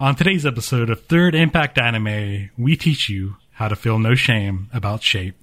On today's episode of Third Impact Anime, we teach you how to feel no shame about shape.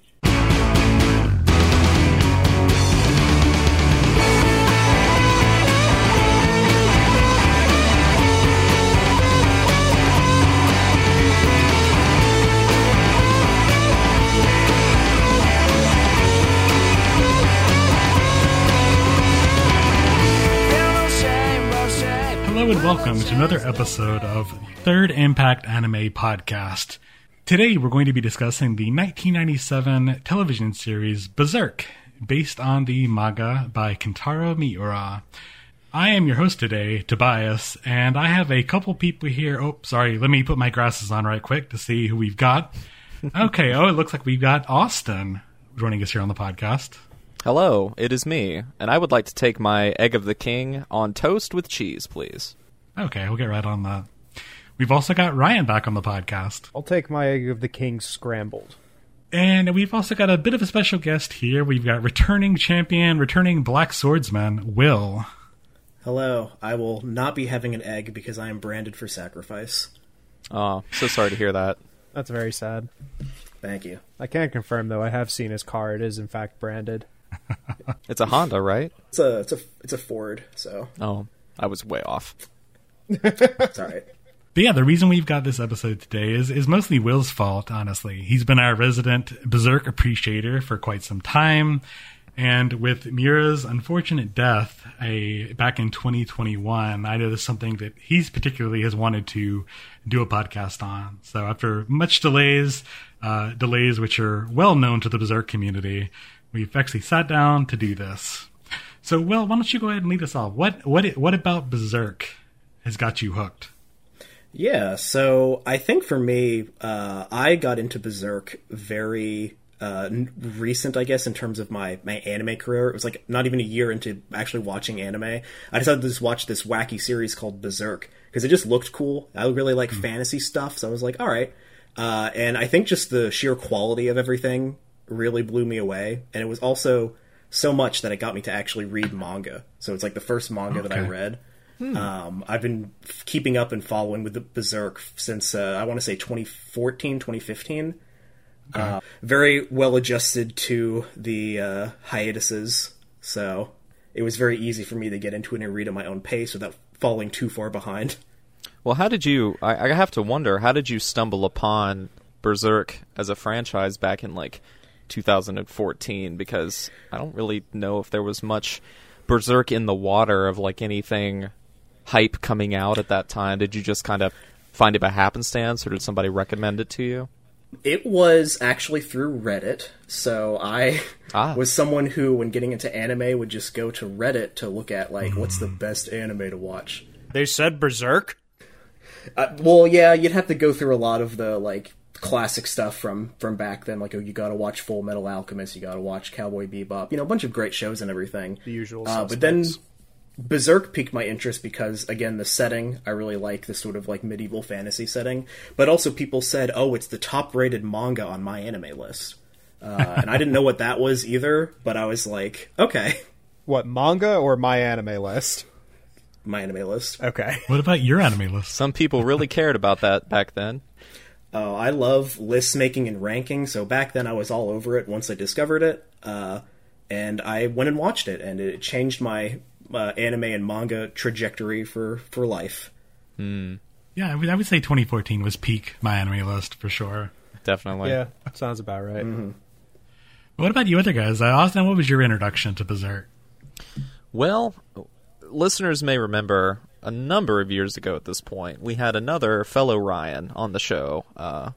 Welcome to another episode of Third Impact Anime Podcast. Today we're going to be discussing the 1997 television series Berserk, based on the manga by Kentaro Miura. I am your host today, Tobias, and I have a couple people here. Oh, sorry, let me put my glasses on right quick to see who we've got. Okay, oh, it looks like we've got Austin joining us here on the podcast. Hello, it is me, and I would like to take my egg of the king on toast with cheese, please. Okay, we'll get right on that. We've also got Ryan back on the podcast. I'll take my egg of the king scrambled. And we've also got a bit of a special guest here. We've got returning champion, returning black swordsman, Will. Hello, I will not be having an egg because I am branded for sacrifice. Oh, so sorry to hear that. That's very sad. Thank you. I can't confirm though. I have seen his car. It is in fact branded. It's a Honda, right? It's a it's a it's a Ford, so Oh, I was way off. It's all right. But yeah, the reason we've got this episode today is, is mostly Will's fault, honestly. He's been our resident Berserk appreciator for quite some time. And with Miura's unfortunate death a, back in 2021, I know this is something that he's particularly has wanted to do a podcast on. So after much delays, uh, delays which are well known to the Berserk community, we've actually sat down to do this. So, Will, why don't you go ahead and lead us off? What what what about Berserk has got you hooked? Yeah, so I think for me, uh, I got into Berserk very uh, recent, I guess, in terms of my, my anime career. It was like not even a year into actually watching anime. I decided to just watch this wacky series called Berserk because it just looked cool. I really like fantasy stuff, so I was like, all right. Uh, and I think just the sheer quality of everything really blew me away. And it was also so much that it got me to actually read manga. So it's like the first manga that I Okay. Read. Um, I've been keeping up and following with the Berserk since uh, I want to say 2014, 2015. Uh, very well adjusted to the uh, hiatuses, so it was very easy for me to get into it and read at my own pace without falling too far behind. Well, how did you? I, I have to wonder. How did you stumble upon Berserk as a franchise back in like 2014? Because I don't really know if there was much Berserk in the water of like anything hype coming out at that time. Did you just kind of find it by happenstance, or did somebody recommend it to you? It was actually through Reddit, so I Ah. was someone who, when getting into anime, would just go to Reddit to look at like what's the best anime to watch. They said Berserk. Uh, well, yeah, you'd have to go through a lot of the like classic stuff from from back then. Like, oh, you got to watch Full Metal Alchemist, you got to watch Cowboy Bebop, you know, a bunch of great shows and everything. The usual Uh, but then suspects. Berserk piqued my interest because, again, the setting I really like this sort of like medieval fantasy setting. But also, people said, "Oh, it's the top-rated manga on my anime list," uh, and I didn't know what that was either. But I was like, "Okay, What manga or my anime list? my anime list." Okay. What about your anime list? Some people really cared about that back then. Oh, I love list making and ranking. So back then, I was all over it. Once I discovered it, uh, and I went and watched it, and it changed my uh, anime and manga trajectory for for life. Yeah, I would, I would say 2014 was peak my anime list for sure. Definitely. Yeah, sounds about right. What about you other guys? Uh, Austin, what was your introduction to Berserk? Well, listeners may remember a number of years ago at this point, we had another fellow Ryan on the show. Uh,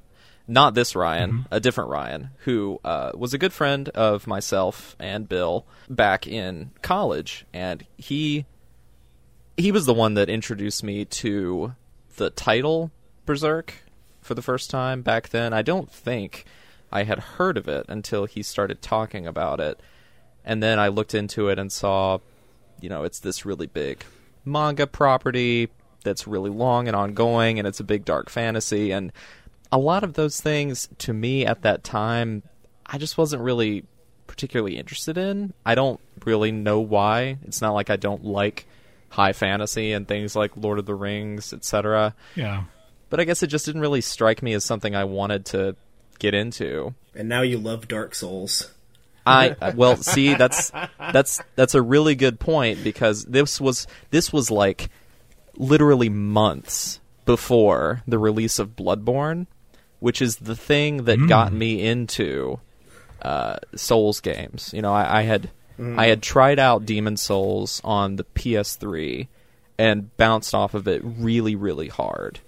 not this Ryan, a different Ryan, who uh, was a good friend of myself and Bill back in college, and he he was the one that introduced me to the title Berserk for the first time back then. I don't think I had heard of it until he started talking about it. And then I looked into it and saw, you know, it's this really big manga property that's really long and ongoing, and it's a big dark fantasy. And a lot of those things, to me at that time, I just wasn't really particularly interested in. I don't really know why. It's not like I don't like high fantasy and things like Lord of the Rings, etc. Yeah. But I guess it just didn't really strike me as something I wanted to get into. And now you love Dark Souls. I well, see, that's that's that's a really good point because this was this was like literally months before the release of Bloodborne, which is the thing that got me into uh, Souls games. You know, I, I had I had tried out Demon Souls on the PS3 and bounced off of it really, really hard.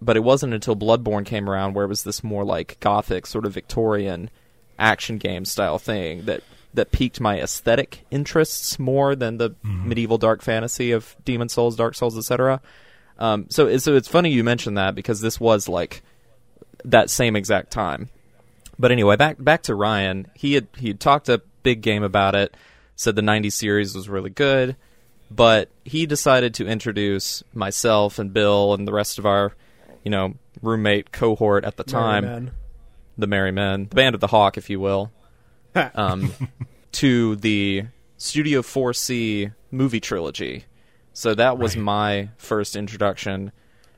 But it wasn't until Bloodborne came around where it was this more like gothic, sort of Victorian action game style thing that that piqued my aesthetic interests more than the medieval dark fantasy of Demon Souls, Dark Souls, etc. Um, so, so it's funny you mentioned that because this was like that same exact time. But anyway, back back to Ryan. He had he had talked a big game about it. Said the '90s series was really good, but he decided to introduce myself and Bill and the rest of our, you know, roommate cohort at the time Merry men. the Merry Men, the Band of the Hawk, if you will, um, to the Studio 4C movie trilogy. So that was Right. my first introduction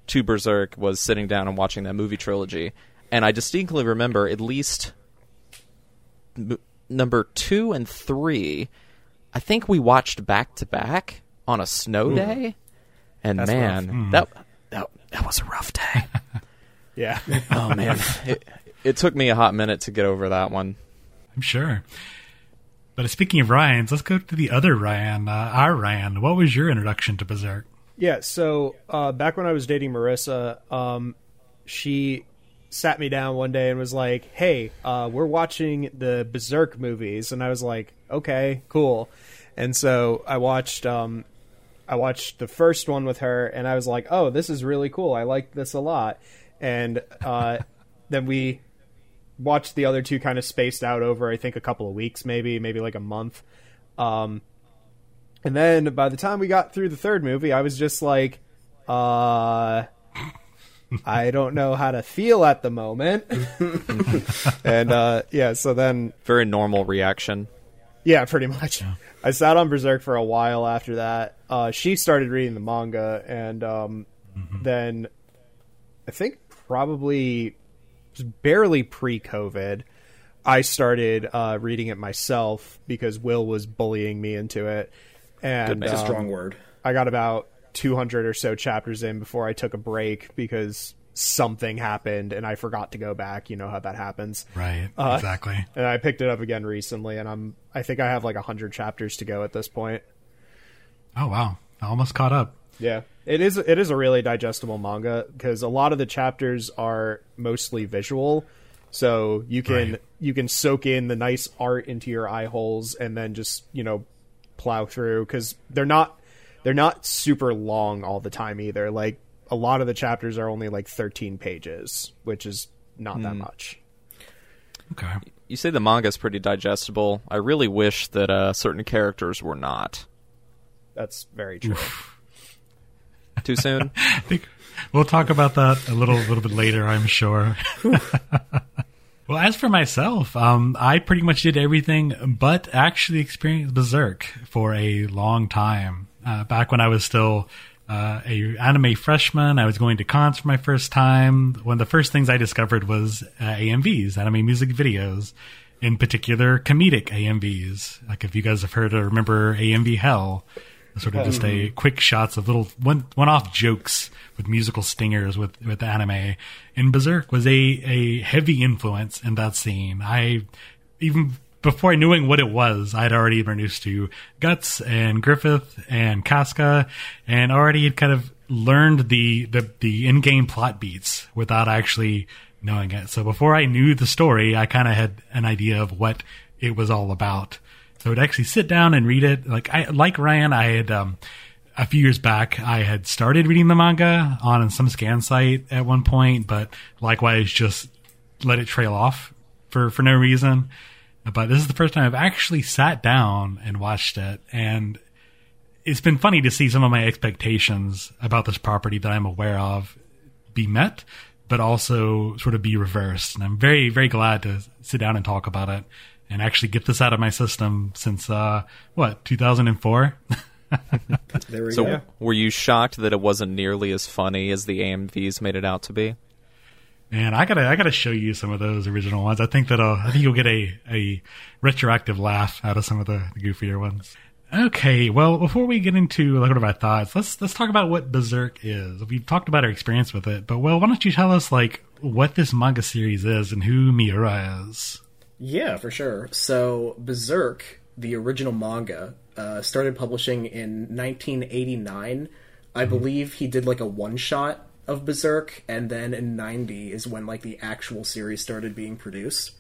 to Berserk. Was sitting down and watching that movie trilogy, and I distinctly remember at least m- number two and three. I think we watched back to back on a snow day, and That's man, that that that was a rough day. Yeah. Oh man, it, it took me a hot minute to get over that one. I'm sure. But speaking of Ryan's, let's go to the other Ryan, uh, our Ryan. What was your introduction to Berserk? Yeah, so uh, back when I was dating Marissa, um, she sat me down one day and was like, "Hey, uh, we're watching the Berserk movies," and I was like, "Okay, cool." And so I watched, um, I watched the first one with her, and I was like, "Oh, this is really cool. I like this a lot." And uh, then we watched the other two kind of spaced out over, I think, a couple of weeks, maybe, maybe like a month. Um, and then by the time we got through the third movie, I was just like, uh, I don't know how to feel at the moment. and uh, yeah, so then Very normal reaction. yeah, pretty much. I sat on Berserk for a while after that. Uh, she started reading the manga, and um, then I think probably just barely pre-COVID, I started uh, reading it myself because Will was bullying me into it. And Good It's a um, strong word. I got about 200 or so chapters in before I took a break because something happened and I forgot to go back. You know how that happens. Right, Uh, exactly. And I picked it up again recently, and I'm I think I have like 100 chapters to go at this point. Oh wow, I almost caught up. Yeah, it is it is a really digestible manga because a lot of the chapters are mostly visual, so you can Right. you can soak in the nice art into your eye holes and then just you know plow through because they're not they're not super long all the time either. Like a lot of the chapters are only like 13 pages, which is not that much. Okay. You say the manga's pretty digestible. I really wish that uh, certain characters were not. That's very true. Too soon? I think we'll talk about that a little, a little bit later, I'm sure. well, as for myself, um, I pretty much did everything but actually experience Berserk for a long time. Uh, back when I was still uh, a anime freshman, I was going to cons for my first time. One of the first things I discovered was uh, AMVs, anime music videos. In particular, comedic AMVs. Like if you guys have heard or remember AMV Hell, sort of just a quick shots of little one one off jokes with musical stingers with with anime. And Berserk was a a heavy influence in that scene. I even before knowing what it was, I'd already been introduced to Guts and Griffith and Casca, and already had kind of learned the the, the in game plot beats without actually knowing it. So before I knew the story, I kind of had an idea of what it was all about. So I'd actually sit down and read it. Like I like Ryan, I had um, a few years back, I had started reading the manga on some scan site at one point, but likewise just let it trail off for for no reason. But this is the first time I've actually sat down and watched it, and it's been funny to see some of my expectations about this property that I'm aware of be met, but also sort of be reversed. And I'm very, very glad to sit down and talk about it and actually get this out of my system since, uh, what, 2004? there we So, go. were you shocked that it wasn't nearly as funny as the AMVs made it out to be? Man, I gotta I gotta show you some of those original ones. I think that'll I think you'll get a a retroactive laugh out of some of the, the goofier ones. Okay, well, before we get into like, what of our thoughts, let's let's talk about what Berserk is. We've talked about our experience with it, but well, why don't you tell us like what this manga series is and who Miura is? Yeah, for sure. So Berserk, the original manga, uh, started publishing in 1989. I believe he did like a one shot of Berserk, and then in 90 is when like the actual series started being produced.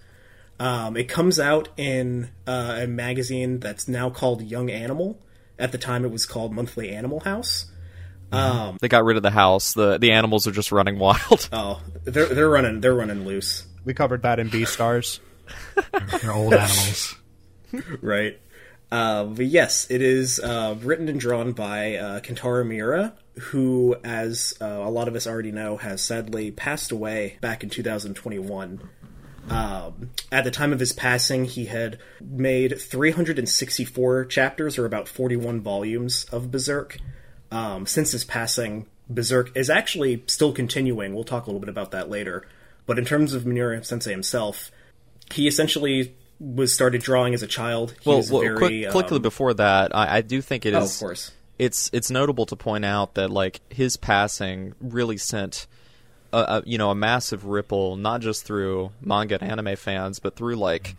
Um, it comes out in uh, a magazine that's now called Young Animal. At the time, it was called Monthly Animal House. They got rid of the house. the The animals are just running wild. Oh, they're they're running they're running loose. We covered that in Beastars. They're old animals. right? Uh, but yes, it is uh, written and drawn by uh, Kentaro Miura, who, as uh, a lot of us already know, has sadly passed away back in 2021. Um, at the time of his passing, he had made 364 chapters, or about 41 volumes, of Berserk. Um, since his passing, Berserk is actually still continuing. We'll talk a little bit about that later. But in terms of Miura Sensei himself, he essentially was started drawing as a child. He well, well very, quick, quickly um, before that, I, I do think it Oh, is. of course. It's it's notable to point out that like his passing really sent. A, a, you know, a massive ripple, not just through manga and anime fans, but through like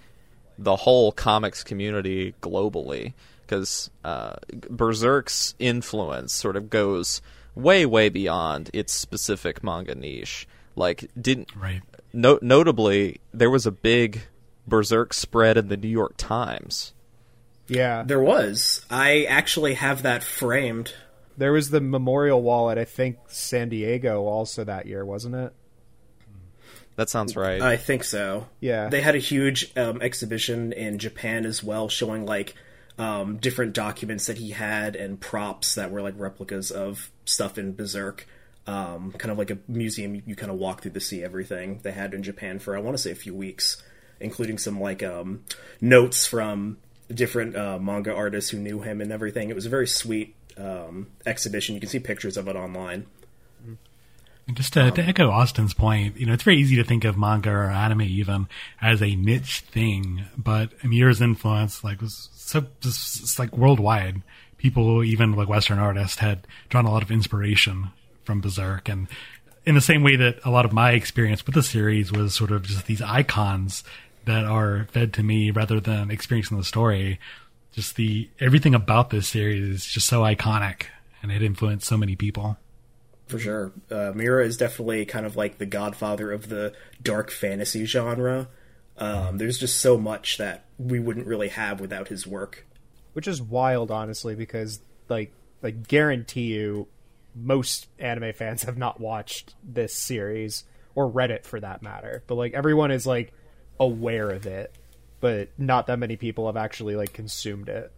the whole comics community globally. Because uh, Berserk's influence sort of goes way, way beyond its specific manga niche. Like, didn't Right. No- notably, there was a big Berserk spread in the New York Times. Yeah, There was. I actually have that framed. there was the memorial wall at I think San Diego also that year, wasn't it? That sounds right. I think so. Yeah. They had a huge um, exhibition in Japan as well, showing like um, different documents that he had and props that were like replicas of stuff in Berserk. Um, kind of like a museum you, you kind of walk through to see everything they had in Japan for I want to say a few weeks, including some like um, notes from different uh, manga artists who knew him and everything. It was a very sweet um, exhibition. You can see pictures of it online. And just to, to echo Austin's point, you know, it's very easy to think of manga or anime even as a niche thing, but Miura's influence, like, was so just it's like worldwide. People, even like Western artists, had drawn a lot of inspiration from Berserk, and in the same way that a lot of my experience with the series was sort of just these icons that are fed to me rather than experiencing the story. Just the everything about this series is just so iconic, and it influenced so many people. For sure. Uh, Miura is definitely kind of like the godfather of the dark fantasy genre. Um, there's just so much that we wouldn't really have without his work. Which is wild, honestly, because like like guarantee you, most anime fans have not watched this series or read it for that matter. But like everyone is like aware of it, but not that many people have actually like consumed it.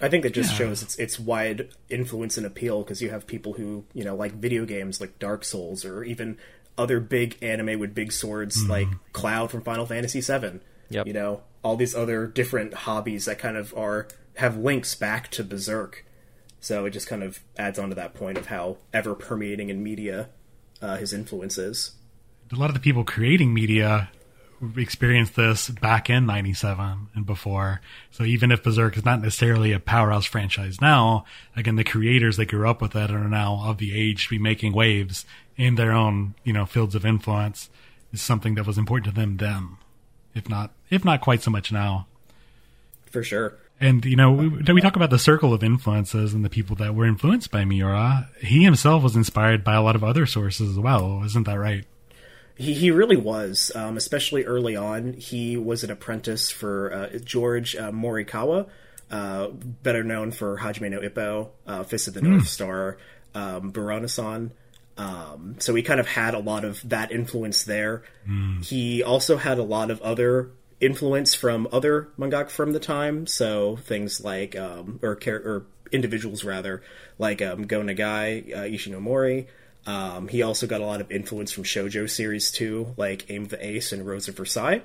I think that just Yeah. shows its its wide influence and appeal because you have people who you know like video games like Dark Souls or even other big anime with big swords mm-hmm. like Cloud from Final Fantasy VII. Yep. You know all these other different hobbies that kind of are have links back to Berserk. So it just kind of adds on to that point of how ever permeating in media uh, his influence is. a lot of the people creating media experienced this back in 97 and before. So even if Berserk is not necessarily a powerhouse franchise now, again, the creators that grew up with it are now of the age to be making waves in their own, you know, fields of influence is something that was important to them then, if not, if not quite so much now. For sure. And you know, we, we talk about the circle of influences and the people that were influenced by Miura. He himself was inspired by a lot of other sources as well. Isn't that right? He, he really was, um, especially early on. He was an apprentice for uh, George uh, Morikawa, uh, better known for Hajime no Ippo, uh, Fist of the North Star, um, Buronson. Um, so he kind of had a lot of that influence there. He also had a lot of other influence from other mangaka from the time. So things like, um, or, or individuals rather, like um, Go Nagai, uh, Ishinomori. Um, he also got a lot of influence from shojo series too, like Aim of the Ace and Rose of Versailles.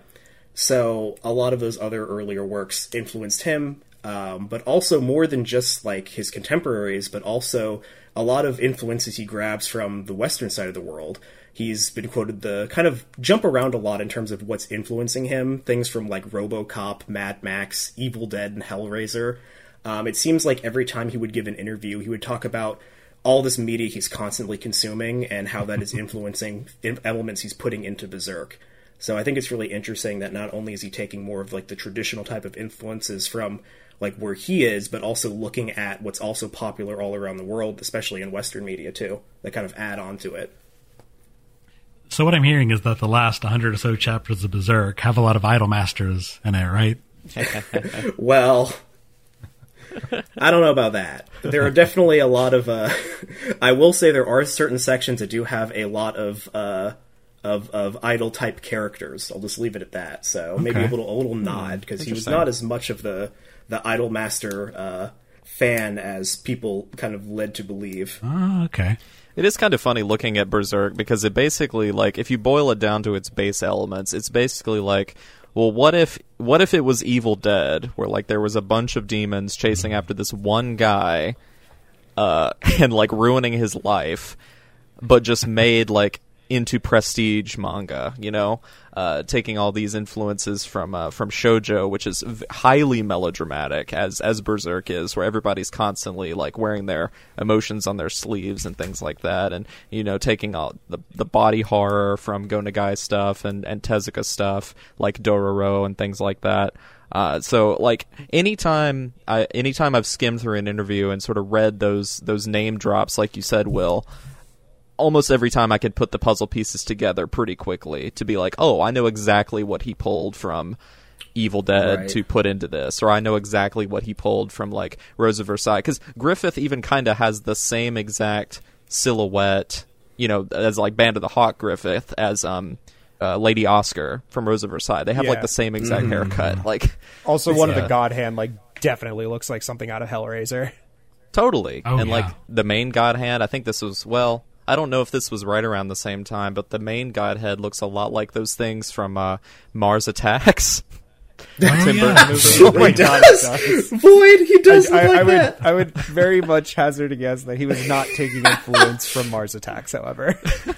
So a lot of those other earlier works influenced him. um, but also more than just like his contemporaries, but also a lot of influences he grabs from the Western side of the world. He's been quoted the kind of jump around a lot in terms of what's influencing him. Things from like RoboCop, Mad Max, Evil Dead, and Hellraiser. Um, it seems like every time he would give an interview, he would talk about all this media he's constantly consuming and how that is influencing elements he's putting into Berserk. So I think it's really interesting that not only is he taking more of like the traditional type of influences from like where he is, but also looking at what's also popular all around the world, especially in Western media too, that kind of add on to it. So what I'm hearing is that the last 100 or so chapters of Berserk have a lot of idol masters in it, right? well, I don't know about that. There are definitely a lot of. Uh, I will say there are certain sections that do have a lot of uh, of of idol type characters. I'll just leave it at that. So okay. maybe a little a little nod because he was not as much of the the Idolmaster uh, fan as people kind of led to believe. Oh, okay. It is kind of funny looking at Berserk because it basically like if you boil it down to its base elements, it's basically like well what if what if it was Evil Dead where like there was a bunch of demons chasing after this one guy uh and like ruining his life but just made like into prestige manga, you know, uh, taking all these influences from uh, from shojo, which is v- highly melodramatic, as as Berserk is, where everybody's constantly like wearing their emotions on their sleeves and things like that, and you know, taking all the the body horror from Go Nagai stuff and and Tezuka stuff like Dororo and things like that. Uh, so like anytime I anytime I've skimmed through an interview and sort of read those those name drops, like you said, Will, almost every time I could put the puzzle pieces together pretty quickly to be like, oh, I know exactly what he pulled from Evil Dead right. to put into this, or I know exactly what he pulled from like Rose of Versailles. Because Griffith even kind of has the same exact silhouette, you know, as like Band of the Hawk Griffith as um. Uh, Lady Oscar from Rose of Versailles. They have yeah. like the same exact mm. haircut. Like also one yeah. of the God Hand like definitely looks like something out of Hellraiser. Totally. Oh, and yeah. like the main God Hand, I think this was well, I don't know if this was right around the same time, but the main God Hand looks a lot like those things from uh, Mars Attacks. Oh, Tim yeah. oh my god, does. Void, he does I, I, like I that. Would, I would very much hazard a guess that he was not taking influence from Mars Attacks. However,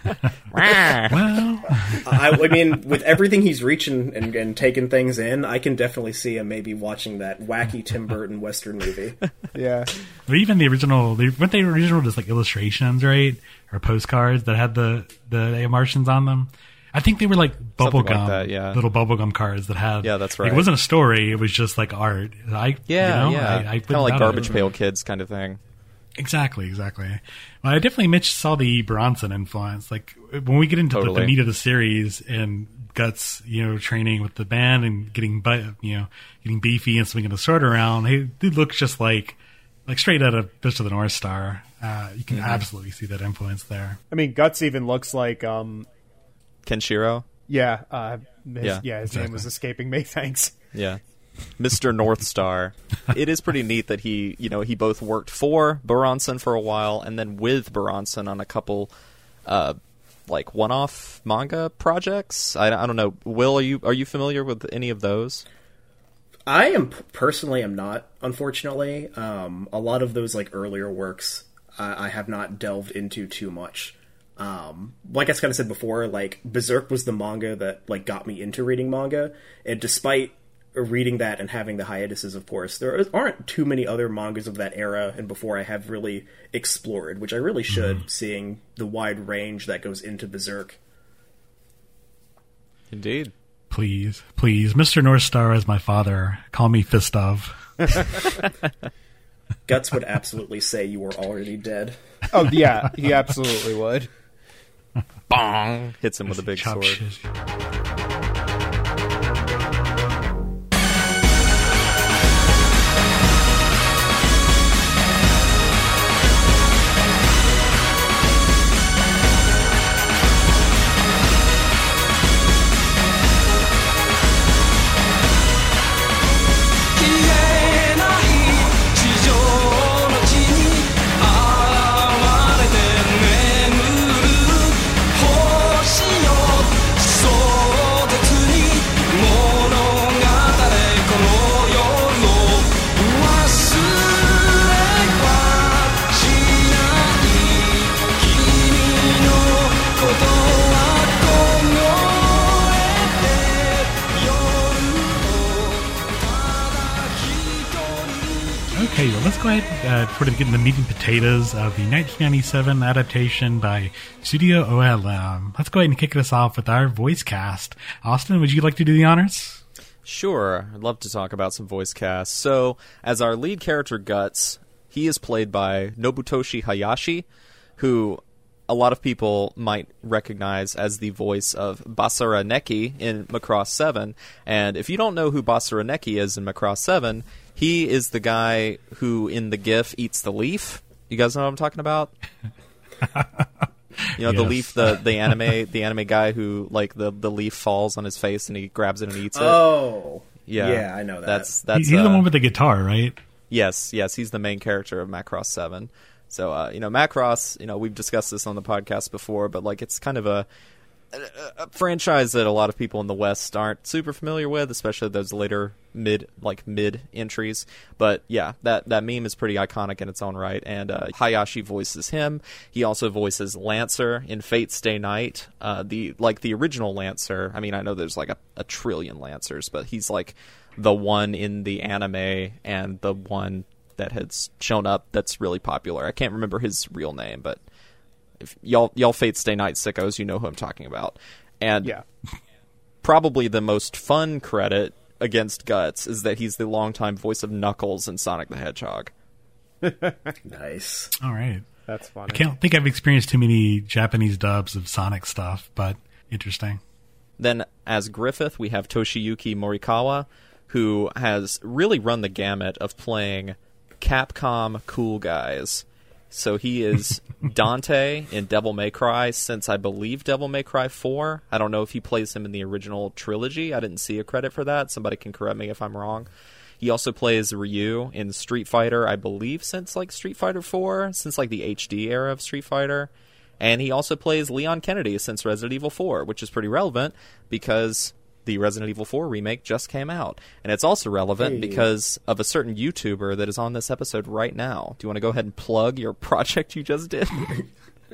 well, I, I, mean, with everything he's reaching and, and taking things in, I can definitely see him maybe watching that wacky Tim Burton Western movie. Yeah, but even the original, weren't they original just like illustrations, right, or postcards that had the the Martians on them? I think they were like bubblegum, like that, yeah. little bubblegum cards that had. Yeah, that's right. Like, it wasn't a story; it was just like art. I yeah, you know, yeah, kind of like Garbage Pail Kids kind of thing. Exactly, exactly. Well, I definitely Mitch saw the Buronson influence. Like when we get into totally. the, the meat of the series and guts, you know, training with the band and getting, but you know, getting beefy and swinging the sword around. He, he looks just like like straight out of Fist of the North Star. Uh, you can mm-hmm. absolutely see that influence there. I mean, Guts even looks like um, Kenshiro. Yeah, uh, his, yeah, yeah. His exactly. name was escaping me. Thanks. Yeah, Mr. North Star. it is pretty neat that he, you know, he both worked for Buronson for a while and then with Buronson on a couple, uh, like one-off manga projects. I, I don't know. Will, are you are you familiar with any of those? I am personally am not. Unfortunately, um, a lot of those like earlier works I, I have not delved into too much. Um, like I kind of said before, like Berserk was the manga that like got me into reading manga, and despite reading that and having the hiatuses, of course, there aren't too many other mangas of that era and before I have really explored, which I really should, mm-hmm. seeing the wide range that goes into Berserk. Indeed. Please, please, Mr. North Star as my father. Call me Fistov. Guts would absolutely say you were already dead. Oh yeah, he absolutely would. Bong! Hits him with a big sword. Shit. Go ahead uh, sort of get in the meat and potatoes of the 1997 adaptation by Studio OLM. Let's go ahead and kick this off with our voice cast. Austin, would you like to do the honors? Sure, I'd love to talk about some voice casts. So, as our lead character Guts, he is played by Nobutoshi Hayashi, who a lot of people might recognize as the voice of Basara Nekki in Macross 7. And if you don't know who Basara Nekki is in Macross 7, he is the guy who in the GIF eats the leaf. You guys know what I'm talking about? You know the leaf, the the anime, the anime guy who like the the leaf falls on his face and he grabs it and eats it. Oh, yeah, yeah, I know that. That's that's He's the uh, one with the guitar, right? Yes, yes, he's the main character of Macross Seven. So uh, you know, Macross, you know, we've discussed this on the podcast before, but like it's kind of a, a, franchise that a lot of people in the West aren't super familiar with, especially those later mid like mid entries. But yeah, that that meme is pretty iconic in its own right. And uh, Hayashi voices him. He also voices Lancer in Fate Stay Night. Uh, the like the original Lancer. I mean, I know there's like a, a trillion Lancers, but he's like the one in the anime and the one that has shown up that's really popular. I can't remember his real name, but if y'all y'all Fate Stay Night sickos, you know who I'm talking about. And Yeah. probably the most fun credit against Guts is that he's the longtime voice of Knuckles in Sonic the Hedgehog. nice. All right. That's funny. I can't think I've experienced too many Japanese dubs of Sonic stuff, but interesting. Then as Griffith, we have Toshiyuki Morikawa, who has really run the gamut of playing Capcom cool guys. So he is Dante in Devil May Cry since I believe Devil May Cry 4. I don't know if he plays him in the original trilogy. I didn't see a credit for that. Somebody can correct me if I'm wrong. He also plays Ryu in Street Fighter, I believe, since like Street Fighter 4, since like the HD era of Street Fighter. And he also plays Leon Kennedy since Resident Evil 4, which is pretty relevant because the Resident Evil 4 remake just came out. And it's also relevant Hey. because of a certain YouTuber that is on this episode right now. Do you want to go ahead and plug your project you just did?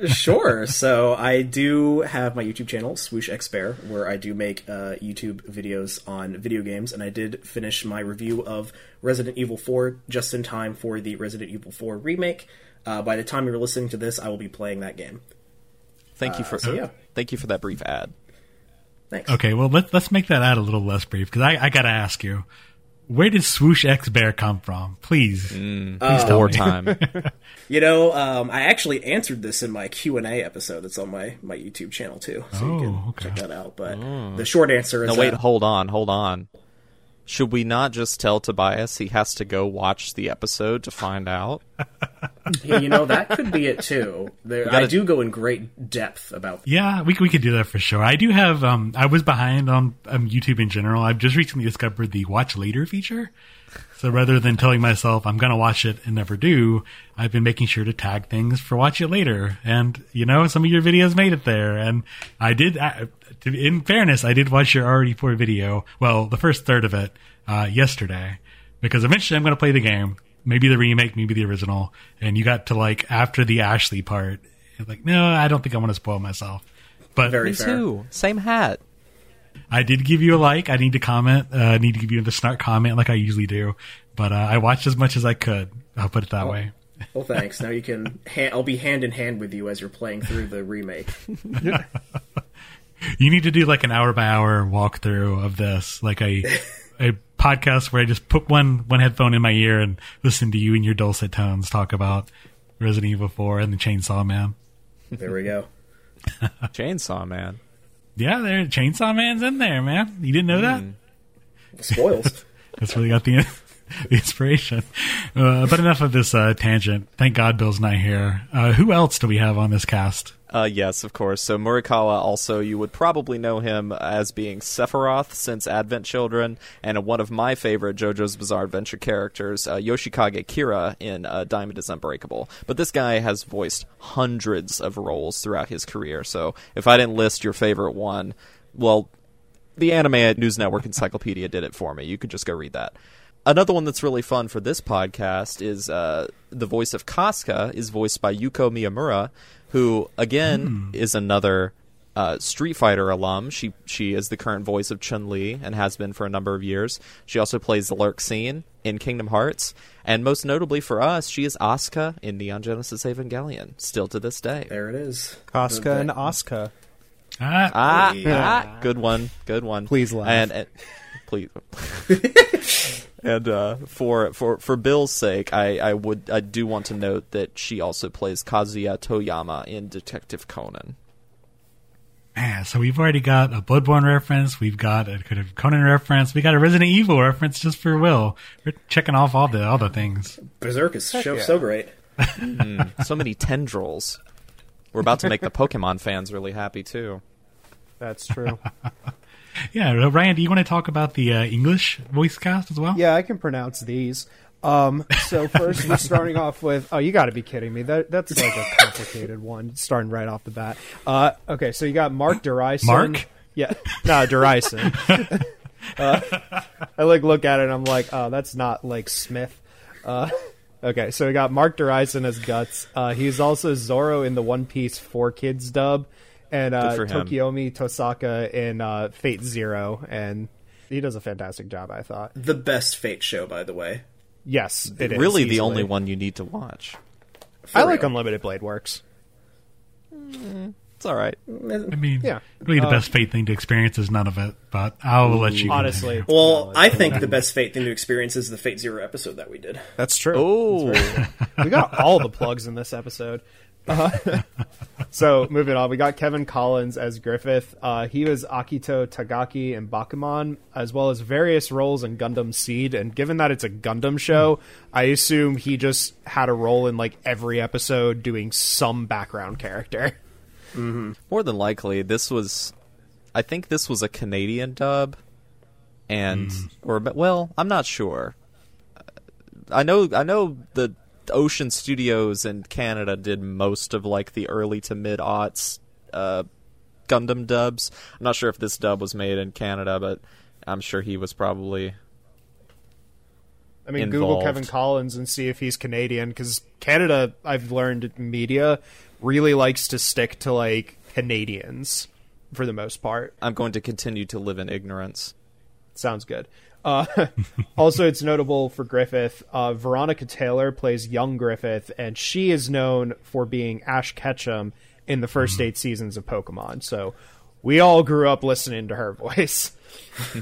Sure. so I do have my YouTube channel, Swoosh X Bear, where I do make uh, YouTube videos on video games, and I did finish my review of Resident Evil 4 just in time for the Resident Evil 4 remake. Uh, by the time you're listening to this, I will be playing that game. Thank you for so yeah. thank you for that brief ad. Thanks. Okay, well let's let's make that ad a little less brief because I, I gotta ask you, where did Swoosh X Bear come from? Please, Mm. please tell War me. time. You know, um, I actually answered this in my Q and A episode. That's on my my YouTube channel too, so you Oh, can okay. check that out. But the short answer is no, wait, uh, hold on, hold on. Should we not just tell Tobias he has to go watch the episode to find out? yeah, you know that could be it too. There, gotta- I do go in great depth about Yeah, we could- we could do that for sure. I do have um I was behind on um, YouTube in general. I've just recently discovered the watch later feature. So rather than telling myself I'm gonna watch it and never do, I've been making sure to tag things for watch it later. And you know, some of your videos made it there. And I did. Uh, in fairness, I did watch your RE4 video. Well, the first third of it uh, yesterday because eventually I'm gonna play the game. Maybe the remake, maybe the original. And you got to like after the Ashley part. Like, no, I don't think I want to spoil myself. But very Me fair. too. Same hat. I did give you a like. I need to comment. Uh, I need to give you the snark comment like I usually do. But uh, I watched as much as I could. I'll put it that way. Well, thanks. Now you can. Ha- I'll be hand in hand with you as you're playing through the remake. You need to do like an hour by hour walkthrough of this, like a a podcast where I just put one one headphone in my ear and listen to you in your dulcet tones talk about Resident Evil 4 and the Chainsaw Man. There we go. Chainsaw Man. Yeah, there Chainsaw Man's in there, man. You didn't know that? Mm. Spoils. That's where they got the, the inspiration. Uh, but enough of this uh, tangent. Thank God Bill's not here. Uh, who else do we have on this cast? Uh, yes, of course. So Morikawa, also, you would probably know him as being Sephiroth since Advent Children, and one of my favorite JoJo's Bizarre Adventure characters, uh, Yoshikage Kira in uh, Diamond is Unbreakable. But this guy has voiced hundreds of roles throughout his career, so if I didn't list your favorite one, well, the Anime News Network Encyclopedia did it for me. You could just go read that. Another one that's really fun for this podcast is uh, the voice of Casca is voiced by Yuko Miyamura, who again is another uh, Street Fighter alum. She she is the current voice of Chun Li and has been for a number of years. She also plays the Larxene in Kingdom Hearts, and most notably for us, she is Asuka in Neon Genesis Evangelion, still to this day. There it is. Asuka and Asuka. Ah, Ah, Yeah. ah, good one, good one. Please laugh. And, and please. and uh, for for for Bill's sake, I, I would I do want to note that she also plays Kazuha Toyama in Detective Conan. man, so we've already got a Bloodborne reference, we've got a kind of Conan reference, we got a Resident Evil reference just for Will. We're checking off all the all the things. Berserk is so, yeah. so great. So many tendrils. We're about to make the Pokemon fans really happy too. That's true. Yeah, Ryan, do you want to talk about the uh, English voice cast as well? yeah, I can pronounce these. Um, so first, we're starting off with. Oh, you got to be kidding me! That that's like a complicated one, starting right off the bat. Uh, okay, so you got Marc Diraison. Mark? Yeah, no, Diraison. uh, I like look at it and I'm like, oh, that's not like Smith. Uh, okay, so we got Marc Diraison as Guts. Uh, he's also Zoro in the One Piece Four Kids dub, and uh, Good for him. Tokiomi Tosaka in uh, Fate Zero, and he does a fantastic job. I thought. The best Fate show, by the way. Yes, it is really, the easily. only one you need to watch. I like. Unlimited Blade Works. It's all right. I mean, Yeah. really, the Uh, best fate thing to experience is none of it, but I'll let you. Honestly, continue. Well, I think the best Fate thing to experience is the Fate Zero episode that we did. that's true. Oh, we got all the plugs in this episode. So moving on, we got Kevin Collins as Griffith. Uh, he was Akito Takagi in Bakuman, as well as various roles in Gundam Seed. And given that it's a Gundam show, I assume he just had a role in like every episode, doing some background character. more than likely, this was. I think this was a Canadian dub, and or well, I'm not sure. I know I know the Ocean Studios in Canada did most of like the early to mid aughts uh, Gundam dubs. I'm not sure if this dub was made in Canada, but I'm sure he was probably I mean, Google Kevin Collins and see if he's Canadian because Canada, I've learned media really likes to stick to like Canadians for the most part. I'm going to continue to live in ignorance. Sounds good. Uh, also, it's notable for Griffith. Uh, Veronica Taylor plays young Griffith, and she is known for being Ash Ketchum in the first eight seasons of Pokemon. So we all grew up listening to her voice.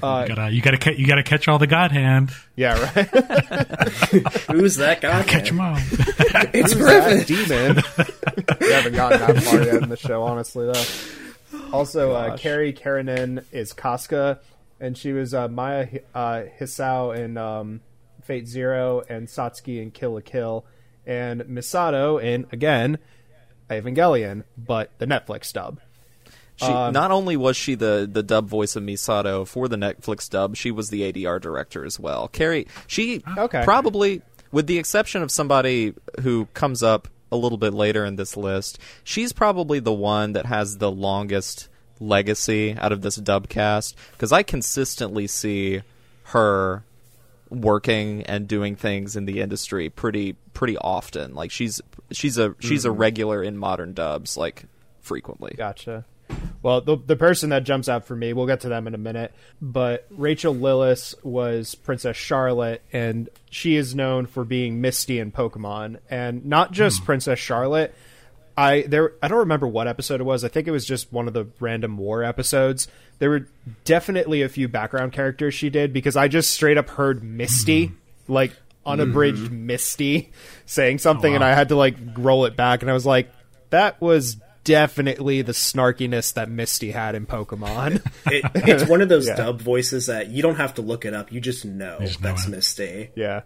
Uh, You gotta, you gotta, you gotta catch all the God Hand. yeah, right. Who's that guy? Catch them all. It's that Griffith. demon. we haven't gotten that far yet in the show, honestly, though. Also, uh, Gosh. Carrie Karanen is Casca, and she was uh, Maya uh, Hisau in um, Fate Zero and Satsuki in Kill la Kill, and Misato in, again, Evangelion, but the Netflix dub. She Um, not only was she the the dub voice of Misato for the Netflix dub, she was the ADR director as well. Carrie, she Okay. probably, with the exception of somebody who comes up a little bit later in this list, she's probably the one that has the longest legacy out of this dub cast because I consistently see her working and doing things in the industry pretty pretty often. Like she's she's a she's a mm. regular in modern dubs like frequently. Gotcha. Well, the the person that jumps out for me, we'll get to them in a minute. But Rachel Lillis was Princess Charlotte, and she is known for being Misty in Pokemon, and not just hmm. Princess Charlotte. I there I don't remember what episode it was. I think it was just one of the random war episodes. There were definitely a few background characters she did because I just straight up heard Misty, like unabridged Misty, saying something, and wow. I had to like roll it back, and I was like, that was definitely the snarkiness that Misty had in Pokemon. It, it's one of those Yeah. dub voices that you don't have to look it up. You just know just know that's it. Misty. yeah.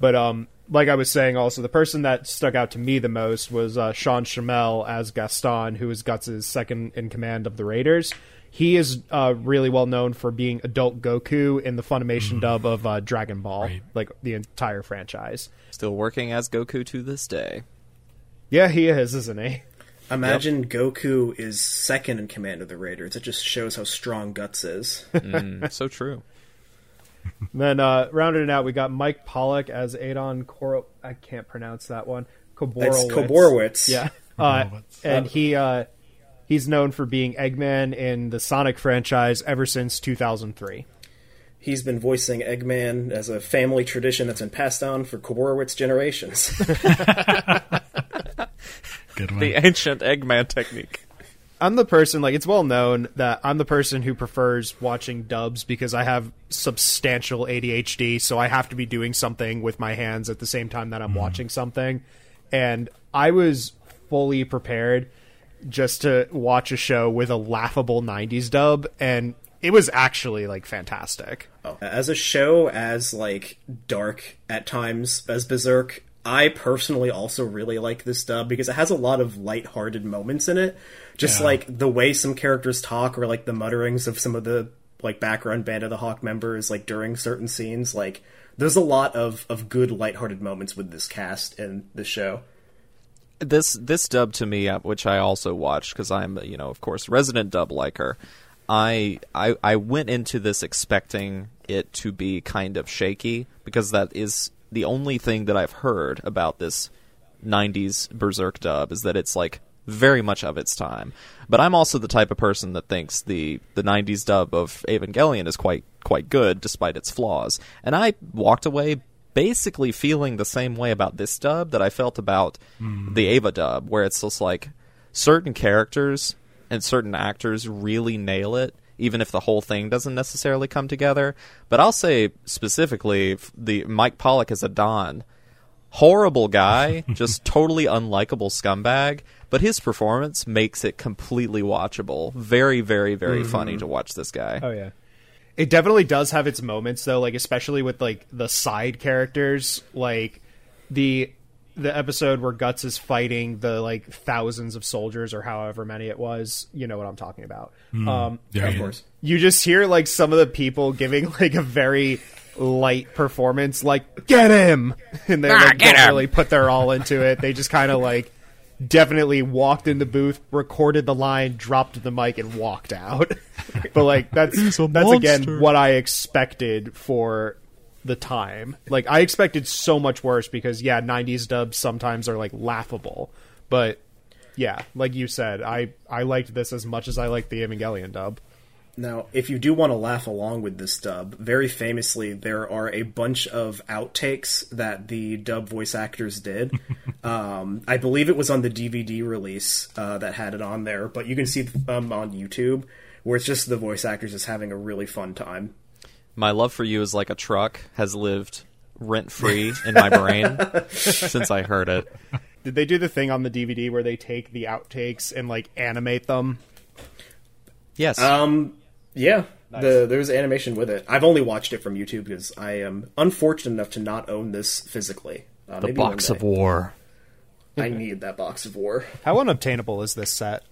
But um like I was saying also the person that stuck out to me the most was uh, Sean Schemmel as Gaston who is Guts' second in command of the Raiders. He is uh, really well known for being adult Goku in the Funimation dub of uh, Dragon Ball, Right. like the entire franchise. Still working as Goku to this day. Yeah, he is, isn't he? Imagine Goku is second in command of the Raiders. It just shows how strong Guts is. Mm, so true. Then uh, rounding it out, we got Mike Pollock as Adon Koro. I can't pronounce that one. Koborowitz. It's Koborowitz. Yeah, uh, Koborowitz. and he uh, He's known for being Eggman in the Sonic franchise ever since 2003. He's been voicing Eggman as a family tradition that's been passed down for Korowitz generations. Good one. The ancient Eggman technique. I'm the person like it's well known that I'm the person who prefers watching dubs because I have substantial ADHD, so I have to be doing something with my hands at the same time that I'm mm-hmm. watching something. And I was fully prepared just to watch a show with a laughable 90s dub and it was actually like fantastic. Oh. as a show as like dark at times as Berserk, I personally also really like this dub because it has a lot of light-hearted moments in it. Just Yeah. like the way some characters talk or like the mutterings of some of the like background Band of the Hawk members like during certain scenes like there's a lot of of good light-hearted moments with this cast and the show. this this dub to me, uh, which I also watched because I'm you know of course resident dub liker. I I I went into this expecting it to be kind of shaky because that is the only thing that I've heard about this 90s Berserk dub is that it's like very much of its time. But I'm also the type of person that thinks the the 90s dub of Evangelion is quite quite good despite its flaws. And I walked away basically feeling the same way about this dub that I felt about hmm. the Eva dub where it's just like certain characters and certain actors really nail it even if the whole thing doesn't necessarily come together. But I'll say specifically the Mike Pollock as Adon horrible guy, just totally unlikable scumbag, but his performance makes it completely watchable. Very, very, very mm-hmm. funny to watch this guy. Oh yeah. It definitely does have its moments though, like especially with like the side characters, like the the episode where Guts is fighting the like thousands of soldiers or however many it was, you know what I'm talking about. Um Yeah, of yeah. course. you just hear like some of the people giving like a very light performance like get him and they like, get don't him. really put their all into it they just kind of like definitely walked in the booth recorded the line dropped the mic and walked out but like that's He's a that's again what i expected for the time like i expected so much worse because yeah 90s dubs sometimes are like laughable but yeah like you said i i liked this as much as i liked the evangelion dub Now, if you do want to laugh along with this dub, very famously, there are a bunch of outtakes that the dub voice actors did. um, I believe it was on the DVD release uh, that had it on there, but you can see them on YouTube, where it's just the voice actors is having a really fun time. My love for you is like a truck has lived rent free in my brain since I heard it. Did they do the thing on the DVD where they take the outtakes and like animate them? Yes. Um, yeah, the there's animation with it. I've only watched it from YouTube because I am unfortunate enough to not own this physically. Uh, the box of war. I need that box of war. How unobtainable is this set?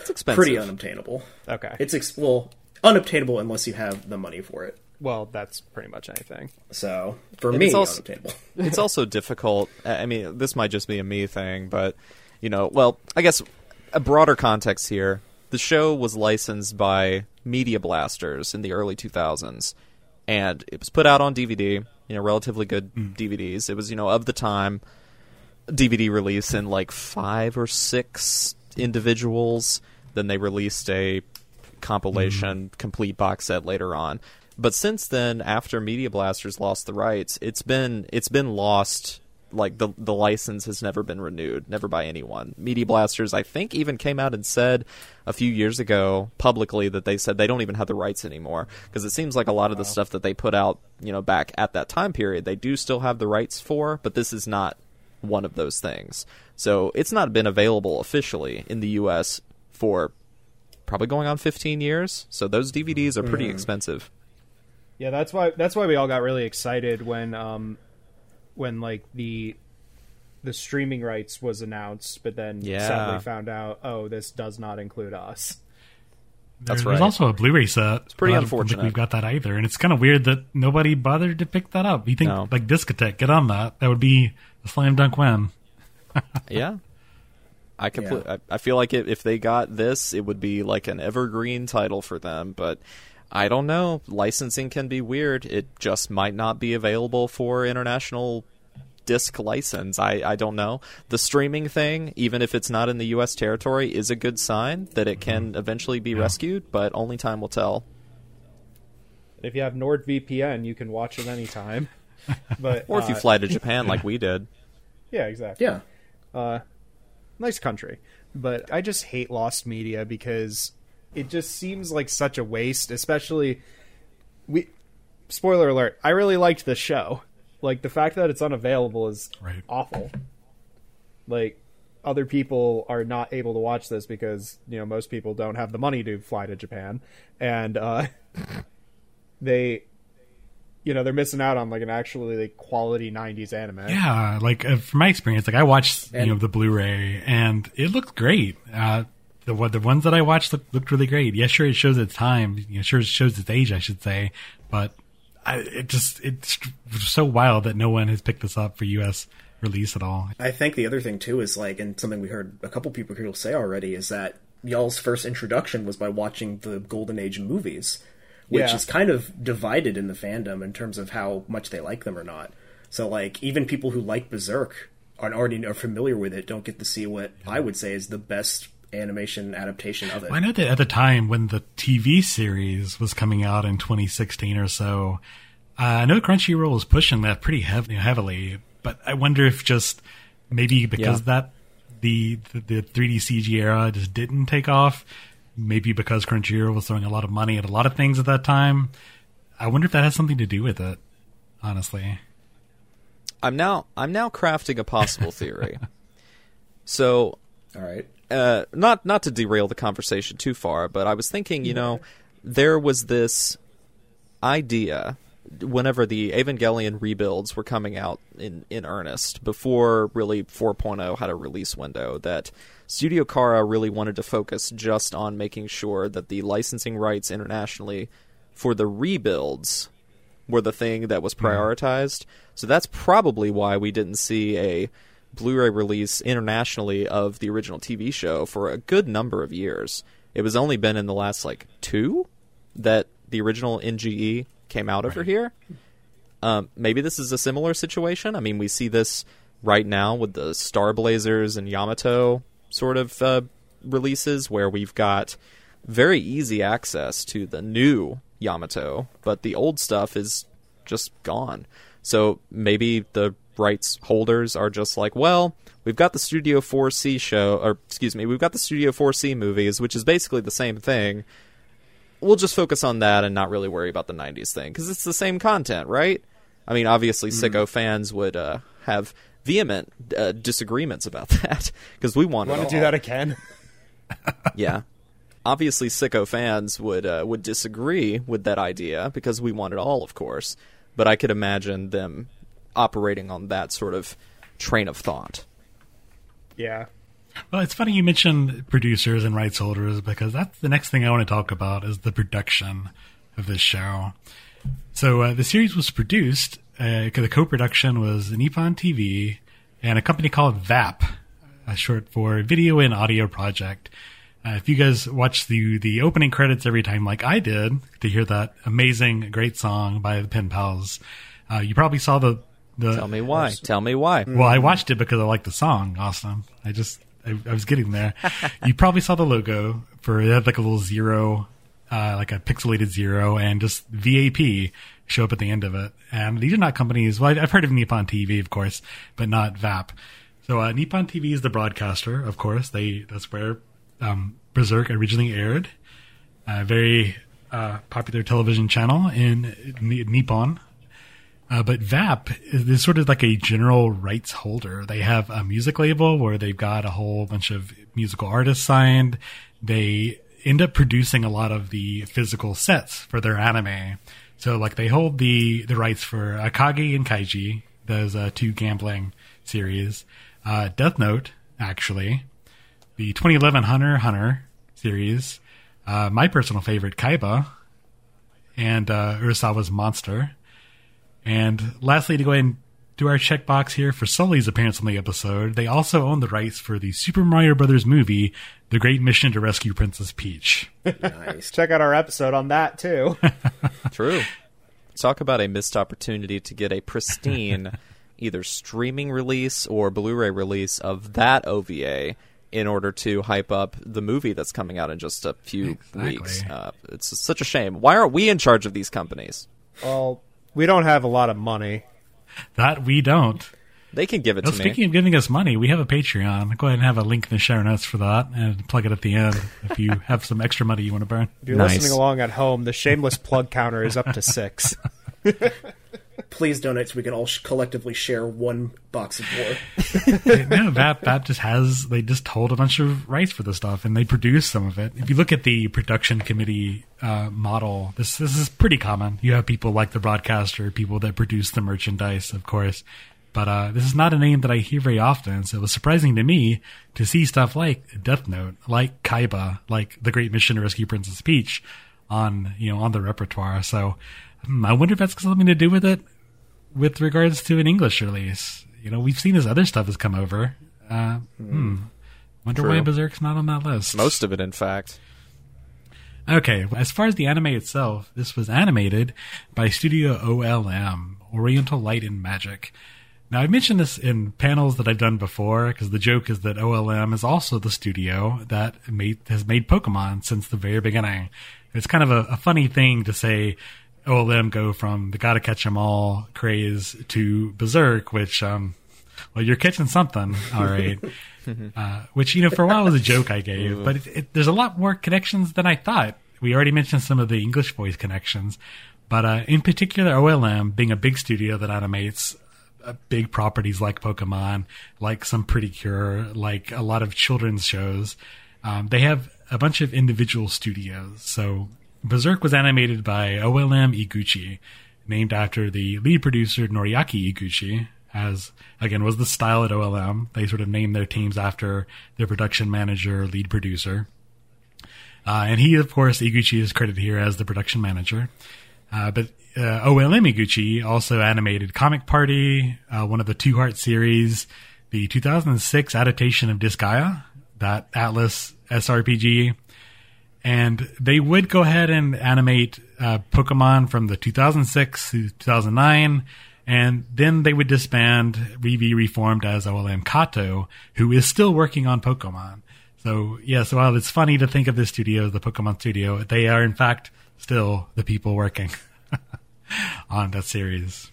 It's expensive. Pretty unobtainable. Okay. It's ex- well unobtainable unless you have the money for it. well, that's pretty much anything. So for And me, it's also- unobtainable. it's also difficult. I I mean, this might just be a me thing, but you know, well, I guess a broader context here. The show was licensed by Media Blasters in the early 2000s, and it was put out on DVD. You know, relatively good hmm. DVDs. It was you know of the time DVD release in like five or six individuals. Then they released a compilation mm-hmm. complete box set later on. But since then, after Media Blasters lost the rights, it's been it's been lost. Like the the license has never been renewed, never by anyone. Media Blasters, I think, even came out and said a few years ago publicly that they said they don't even have the rights anymore because it seems like a lot of the stuff that they put out, you know, back at that time period, they do still have the rights for, but this is not one of those things. So it's not been available officially in the U.S. for probably going on 15 years. So those DVDs are pretty expensive. Yeah, that's why that's why we all got really excited when um when like the the streaming rights was announced, but then Yeah. sadly found out, oh, this does not include us. That's There- There's also a Blu-ray set. It's pretty I don't think unfortunate. We've got that either, and it's kind of weird that nobody bothered to pick that up. You think No. like Discotek, get on that? That would be a slam dunk win. Yeah. I complete. I, I feel like it, if they got this, it would be like an evergreen title for them. But I don't know. Licensing can be weird. It just might not be available for international disc license. I, I don't know. The streaming thing, even if it's not in the U.S. territory, is a good sign that it can eventually be rescued, but only time will tell. If you have NordVPN, you can watch it anytime. But Or if you uh, fly to Japan like we did. yeah, exactly. Yeah. Uh, nice country, but I just hate lost media because it just seems like such a waste. Especially, we spoiler alert. I really liked the show. Like the fact that it's unavailable is Right. awful. Like other people are not able to watch this because you know most people don't have the money to fly to Japan, and uh, they, you know, they're missing out on like an actually like, quality '90s anime. Yeah, like uh, from my experience, like I watched And- you know the Blu-ray and it looked great. Uh, the one- the ones that I watched looked, looked really great. Yeah, sure, it shows its time. You know, sure, it shows its age, I should say. But I, it just it's so wild that no one has picked this up for U.S. release at all. I think the other thing too is like, and something we heard a couple people here say already is that y'all's first introduction was by watching the Golden Age movies, which Yeah. is kind of divided in the fandom in terms of how much they like them or not. So like, even people who like Berserk are already are familiar with it don't get to see what I would say is the best animation adaptation of it. I know that at the time when the TV series was coming out in 2016 or so, uh, I know Crunchyroll was pushing that pretty heav- heavily. But I wonder if just maybe because Yeah. that the, the the 3D CG era just didn't take off, maybe because Crunchyroll was throwing a lot of money at a lot of things at that time. I wonder if that has something to do with it. Honestly, I'm now I'm now crafting a possible theory. so All right. uh, not not to derail the conversation too far, but I was thinking, you know, there was this idea whenever the Evangelion rebuilds were coming out in in earnest before really 4.0 had a release window that Studio Khara really wanted to focus just on making sure that the licensing rights internationally for the rebuilds were the thing that was prioritized. So that's probably why we didn't see a Blu-ray release internationally of the original TV show for a good number of years. It was only been in the last like two that the original NGE came out over here. Um, maybe this is a similar situation. I mean, we see this right now with the Star Blazers and Yamato sort of uh, releases, where we've got very easy access to the new Yamato, but the old stuff is just gone. So maybe the rights holders are just like, well, we've got the Studio 4C show, or excuse me, we've got the Studio 4C movies, which is basically the same thing. We'll just focus on that and not really worry about the 90s thing because it's the same content, right? I mean, obviously, Sicko fans would uh, have vehement uh, disagreements about that because we want Want to do that again? yeah. Obviously, sicko fans would uh, would disagree with that idea because we want it all, of course. But I could imagine them operating on that sort of train of thought. Yeah. Well, it's funny you mentioned producers and rights holders because that's the next thing I want to talk about is the production of this show. So uh, the series was produced. Uh, the co-production was Nippon TV and a company called VAP, uh, short for Video and Audio Project. Uh, if you guys watch the the opening credits every time, like I did, to hear that amazing, great song by the Pen Pals, uh, you probably saw the the. Tell me why. Tell me why. Well, I watched it because I liked the song, Awesome. I just I, I was getting there. you probably saw the logo for it had like a little zero, uh, like a pixelated zero, and just VAP show up at the end of it. And these are not companies. Well, I've heard of Nippon TV, of course, but not VAP. So uh, Nippon TV is the broadcaster, of course. They that's where um, Berserk originally aired. A very uh, popular television channel in Ni- Nippon. Uh, but VAP is sort of like a general rights holder. They have a music label where they've got a whole bunch of musical artists signed. They end up producing a lot of the physical sets for their anime. So, like, they hold the, the rights for Akagi and Kaiji, those uh, two gambling series. Uh, Death Note, actually. The 2011 Hunter Hunter series. Uh, my personal favorite, Kaiba. And uh, Urasawa's Monster. And lastly, to go ahead and do our checkbox here for Sully's appearance on the episode, they also own the rights for the Super Mario Brothers movie, The Great Mission to Rescue Princess Peach. Nice. Check out our episode on that too. True. Talk about a missed opportunity to get a pristine either streaming release or Blu-ray release of that OVA in order to hype up the movie that's coming out in just a few Exactly. weeks. Uh, it's such a shame. Why aren't we in charge of these companies? Well, we don't have a lot of money. That we don't. They can give it Well, to speaking me. of giving us money, we have a Patreon. Go ahead and have a link in the show notes for that and plug it at the end if you have some extra money you want to burn. If you're Nice. listening along at home, the shameless plug counter is up to six. Please donate so we can all sh- collectively share one box of war. no, VAP, VAP just has, they just hold a bunch of rights for the stuff and they produce some of it. If you look at the production committee uh, model, this, this is pretty common. You have people like the broadcaster, people that produce the merchandise, of course. But uh, this is not a name that I hear very often, so it was surprising to me to see stuff like Death Note, like Kaiba, like The Great Mission to Rescue Princess Peach on, you know, on the repertoire. So hmm, I wonder if that's got something to do with it with regards to an English release. You know, we've seen this other stuff has come over. Uh, hmm. Wonder True. why Berserk's not on that list. Most of it, in fact. Okay, as far as the anime itself, this was animated by Studio OLM, Oriental Light and Magic. Now, I mentioned this in panels that I've done before because the joke is that OLM is also the studio that made, has made Pokemon since the very beginning. It's kind of a, a funny thing to say OLM go from the gotta catch 'em all craze to Berserk, which, um, well, you're catching something, all right. uh, which you know for a while was a joke I gave, but it, it, there's a lot more connections than I thought. We already mentioned some of the English voice connections, but uh, in particular, OLM being a big studio that animates big properties like Pokemon, like some Pretty Cure, like a lot of children's shows. Um, they have a bunch of individual studios. So Berserk was animated by OLM Iguchi, named after the lead producer Noriaki Iguchi, as again was the style at OLM. They sort of named their teams after their production manager, lead producer. Uh, and he, of course, Iguchi is credited here as the production manager. Uh, but uh, also animated Comic Party, uh, one of the To Heart series, the 2006 adaptation of Disgaea, that Atlus SRPG, and they would go ahead and animate uh, Pokemon from the 2006 to 2009, and then they would disband, be reformed as OLM Kato, who is still working on Pokemon. So yes, while it's funny to think of this studio as the Pokemon studio, they are in fact still the people working on that series.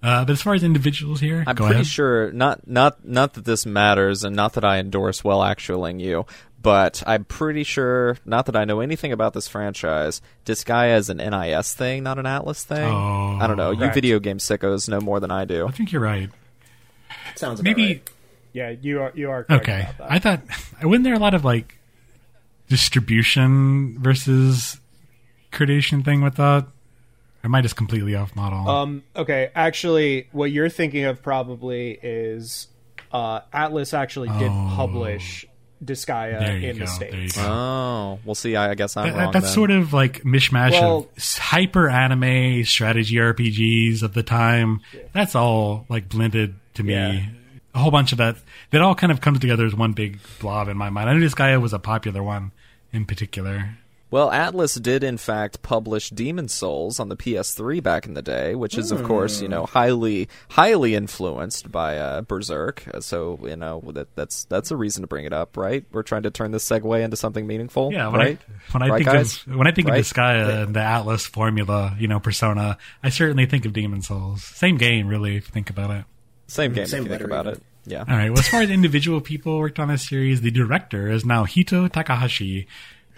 Uh, but as far as individuals here, I'm go pretty ahead. sure not not not that this matters, and not that I endorse well actualing you, but I'm pretty sure not that I know anything about this franchise. Disgaea is an NIS thing, not an Atlus thing. Oh. I don't know. You video game sickos know more than I do. I think you're right. Sounds about Maybe right. Yeah, you are you are Okay. about that. I thought wasn't there a lot of like distribution versus creation thing with that? Or am I just completely off model? Um, okay, actually, what you're thinking of probably is uh, Atlus actually did Oh. publish Disgaea in go. the states. go. Oh, well, see, I, I guess I'm That- wrong. that's then. sort of like mishmash Well- of hyper anime strategy RPGs of the time. That's all like blended to me. Yeah. A whole bunch of that. That all kind of comes together as one big blob in my mind. I knew this guy was a popular one in particular. Well, Atlus did in fact publish Demon Souls on the PS3 back in the day, which is of course you know highly highly influenced by uh, Berserk. Uh, So you know that that's that's a reason to bring it up, right? We're trying to turn this segue into something meaningful, Yeah, when right? I when I Right, think guys? of when I think Right? of Disgaea and the Atlus formula, you know, persona, I certainly think of Demon Souls. Same game, really, if you think about it. Same game Same if you think about even. it. Yeah. All right. Well, as far as individual people worked on this series, the director is Naohito Takahashi,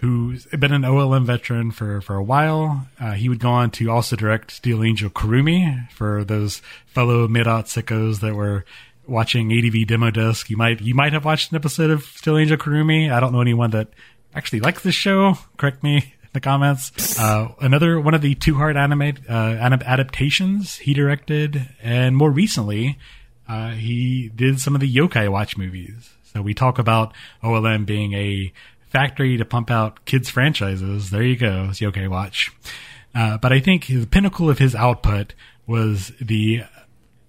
who's been an OLM veteran for, for a while. Uh, he would go on to also direct Steel Angel Kurumi for those fellow mid-out sickos that were watching ADV Demo Disc. You might you might have watched an episode of Steel Angel Kurumi. I don't know anyone that actually likes this show. Correct me in the comments. Uh, another one of the To Heart anime uh, adaptations he directed, and more recently, uh, he did some of the Yokai Watch movies. So we talk about OLM being a factory to pump out kids franchises. There you go, it's Yokai Watch. Uh, but I think the pinnacle of his output was the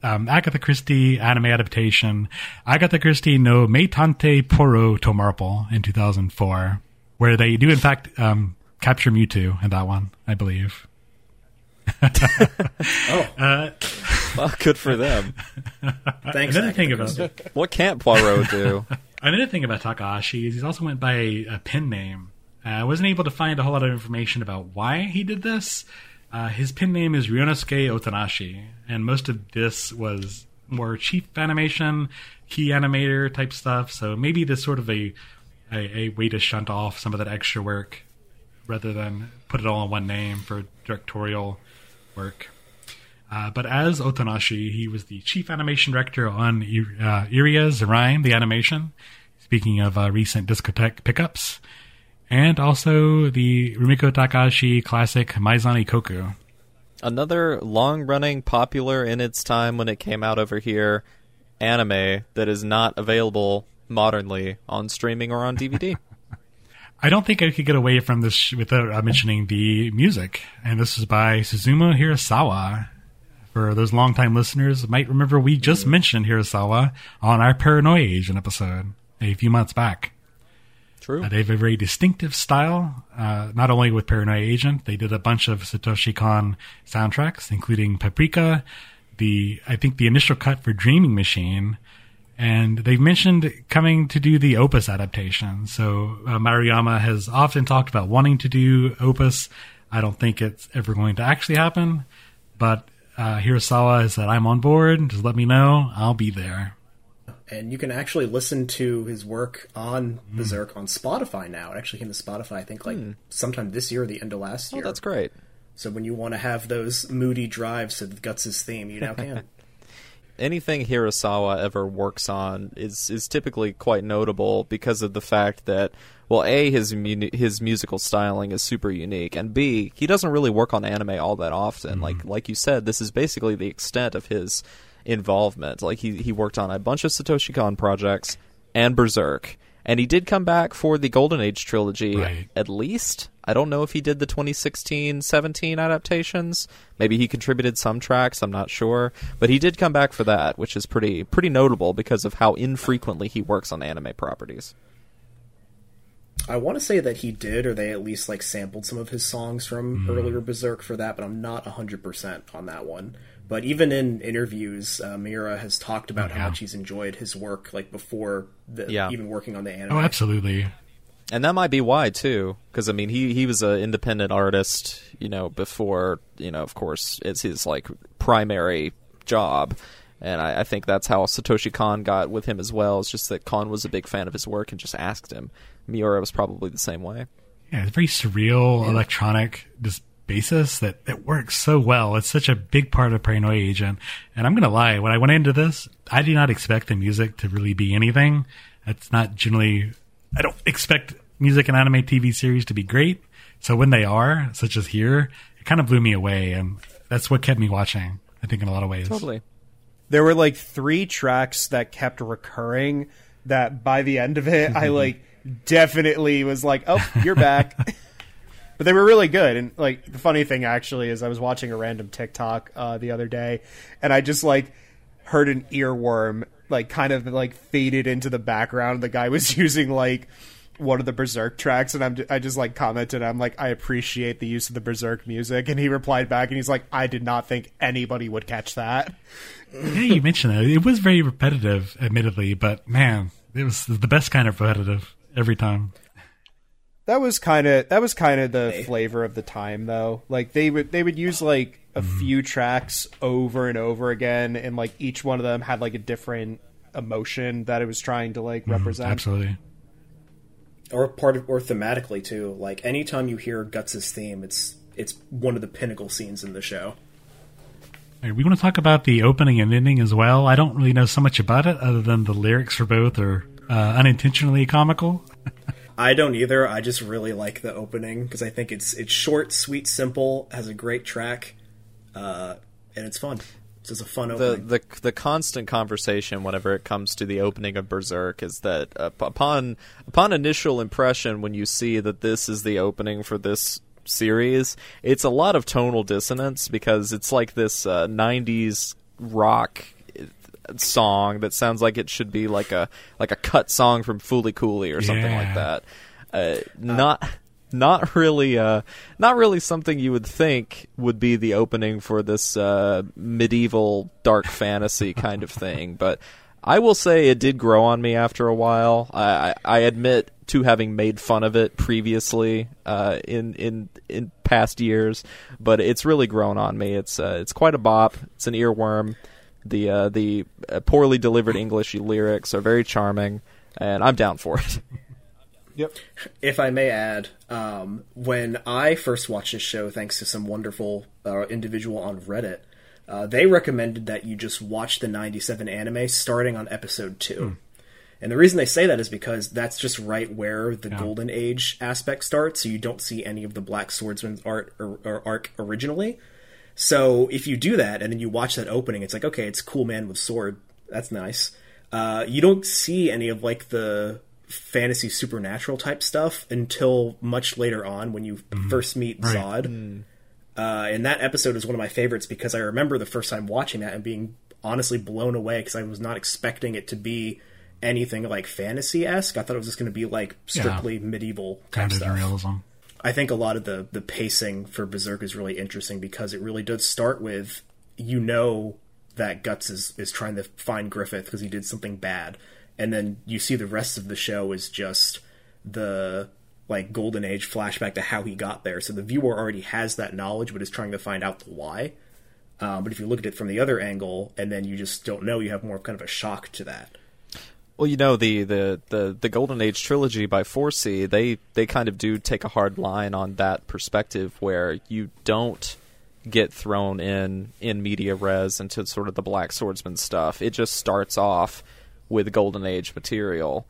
um, Agatha Christie anime adaptation, Agatha Christie no Meitante Poro Tomarple in 2004, where they do in fact um, capture Mewtwo in that one, I believe. oh, Uh, Well, good for them. thanks. another Agatha thing about Christie. What can't Poirot do? Another thing about Takahashi is he's also went by a, a pen name. Uh, I wasn't able to find a whole lot of information about why he did this. Uh, his pen name is Ryonosuke Otonashi, and most of this was more chief animation, key animator type stuff. So maybe this sort of a, a a way to shunt off some of that extra work rather than put it all in one name for directorial work. Uh, but as Otonashi, he was the chief animation director on uh, Iria Zeiram, the animation. Speaking of uh, recent Discotek pickups, and also the Rumiko Takahashi classic Maison Ikkoku. Another long-running, popular in its time when it came out over here, anime that is not available modernly on streaming or on DVD. I don't think I could get away from this sh- without uh, mentioning the music, and this is by Susumu Hirasawa. For those longtime listeners, might remember we just mentioned Hirasawa on our Paranoia Agent episode a few months back. True. Uh, they have a very distinctive style, uh, not only with Paranoia Agent, they did a bunch of Satoshi Kon soundtracks, including Paprika, the I think the initial cut for Dreaming Machine, and they've mentioned coming to do the Opus adaptation. So uh, Maruyama has often talked about wanting to do Opus. I don't think it's ever going to actually happen, but uh, Hirasawa has said, "I'm on board. Just let me know. I'll be there." and you can actually listen to his work on Hmm. Berserk on Spotify now. It actually came to Spotify, I think, like sometime this year or the end of last year. Oh, year. that's great. So when you want to have those moody drives to Guts' theme, you now can. anything Hirasawa ever works on is is typically quite notable because of the fact that well, a his mu- his musical styling is super unique, and b he doesn't really work on anime all that often. Like mm-hmm. like you said, this is basically the extent of his involvement. Like he he worked on a bunch of Satoshi Kon projects and Berserk. And he did come back for the Golden Age trilogy, Right. at least. I don't know if he did the 2016-17 adaptations. Maybe he contributed some tracks, I'm not sure, but he did come back for that, which is pretty pretty notable because of how infrequently he works on anime properties. I want to say that he did, or they at least like sampled some of his songs from earlier Berserk for that, but I'm not 100% on that one. But even in interviews, uh, Miura has talked about how Yeah. much he's enjoyed his work, like before the, Yeah. even working on the anime. Oh, absolutely. And that might be why too, because I mean, he he was an independent artist, you know, before you know, of course, it's his like primary job, and I, I think that's how Satoshi Kon got with him as well. It's just that Kon was a big fan of his work and just asked him. Miura was probably the same way. Yeah, it's very surreal electronic just basis that it works so well. It's such a big part of Paranoia Agent. And I'm gonna lie, when I went into this, I did not expect the music to really be anything. It's not generally I don't expect music and anime TV series to be great. So when they are, such as here, it kind of blew me away and that's what kept me watching, I think in a lot of ways. Totally. there were like three tracks that kept recurring that by the end of it i mm-hmm. like definitely was like oh you're back. But they were really good. And like the funny thing actually is i was watching a random tiktok uh, the other day and i just like heard an earworm like kind of like faded into the background. The guy was using like one of the berserk tracks and I'm, I just like commented. I'm like i appreciate the use of the berserk music. And he replied back and he's like i did not think anybody would catch that. Yeah, you mentioned that. It was very repetitive, admittedly, but man, it was the best kind of repetitive every time. That was kind of that was kind of the flavor of the time, though. Like they would they would use like a mm-hmm. few tracks over and over again, and like each one of them had like a different emotion that it was trying to like mm-hmm. represent. Absolutely. or part of, or thematically too. Like anytime you hear Guts's theme, it's it's one of the pinnacle scenes in the show. All right, we want to talk about the opening and ending as well. I don't really know so much about it other than the lyrics for both are uh, unintentionally comical. I don't either. I just really like the opening because I think it's it's short, sweet, simple, has a great track, uh, and it's fun. It's just a fun the opening. the the constant conversation whenever it comes to the opening of Berserk is that uh, upon upon initial impression when you see that this is the opening for this series, it's a lot of tonal dissonance because it's like this uh, '90s rock song that sounds like it should be like a like a cut song from Fooly Cooley or something like that. Uh, not not really, uh, not really something you would think would be the opening for this uh, medieval dark fantasy kind of thing. But I will say it did grow on me after a while. I, I admit to having made fun of it previously uh, in in in past years, but it's really grown on me. It's uh, it's quite a bop. It's an earworm. The uh, the uh, poorly delivered English lyrics are very charming, and I'm down for it. Yep. If I may add, um, when I first watched this show, thanks to some wonderful uh, individual on Reddit, uh, they recommended that you just watch the 97 anime starting on episode 2. Hmm. And the reason they say that is because that's just right where the Golden Age aspect starts, so you don't see any of the Black Swordsman's art or, or arc originally. So if you do that and then you watch that opening, it's like, okay, it's cool man with sword. That's nice. Uh, you don't see any of like the fantasy supernatural type stuff until much later on when you first meet Right. Zod. Uh, and that episode is one of my favorites because I remember the first time watching that and being honestly blown away because I was not expecting it to be anything like fantasy esque. I thought it was just going to be like strictly medieval kind of stuff. realism. I think a lot of the the pacing for Berserk is really interesting because it really does start with you know that Guts is is trying to find Griffith because he did something bad, and then you see the rest of the show is just the like golden age flashback to how he got there. So the viewer already has that knowledge, but is trying to find out the why. Um, but if you look at it from the other angle, and then you just don't know, you have more of kind of a shock to that. Well, you know the, the, the, the Golden Age trilogy by 4C, they they kind of do take a hard line on that perspective where you don't get thrown in in media res into sort of the Black Swordsman stuff. It just starts off with Golden Age material.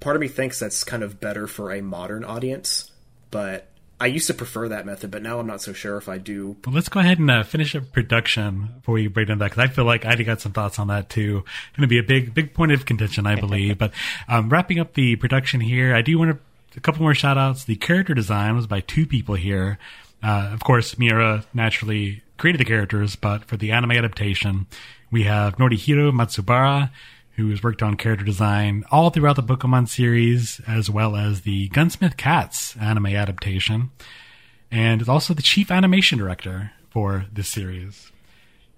part of me thinks that's kind of better for a modern audience, but I used to prefer that method, but now I'm not so sure if I do. Well, let's go ahead and uh, finish up production before we break down that because I feel like I got some thoughts on that too. Going to be a big, big point of contention, I believe. but um, wrapping up the production here, I do want to a couple more shout outs. The character design was by two people here. Uh, of course, Miura naturally created the characters, but for the anime adaptation, we have Norihiro Matsubara, who has worked on character design all throughout the Pokemon series, as well as the Gunsmith Cats anime adaptation and is also the chief animation director for this series.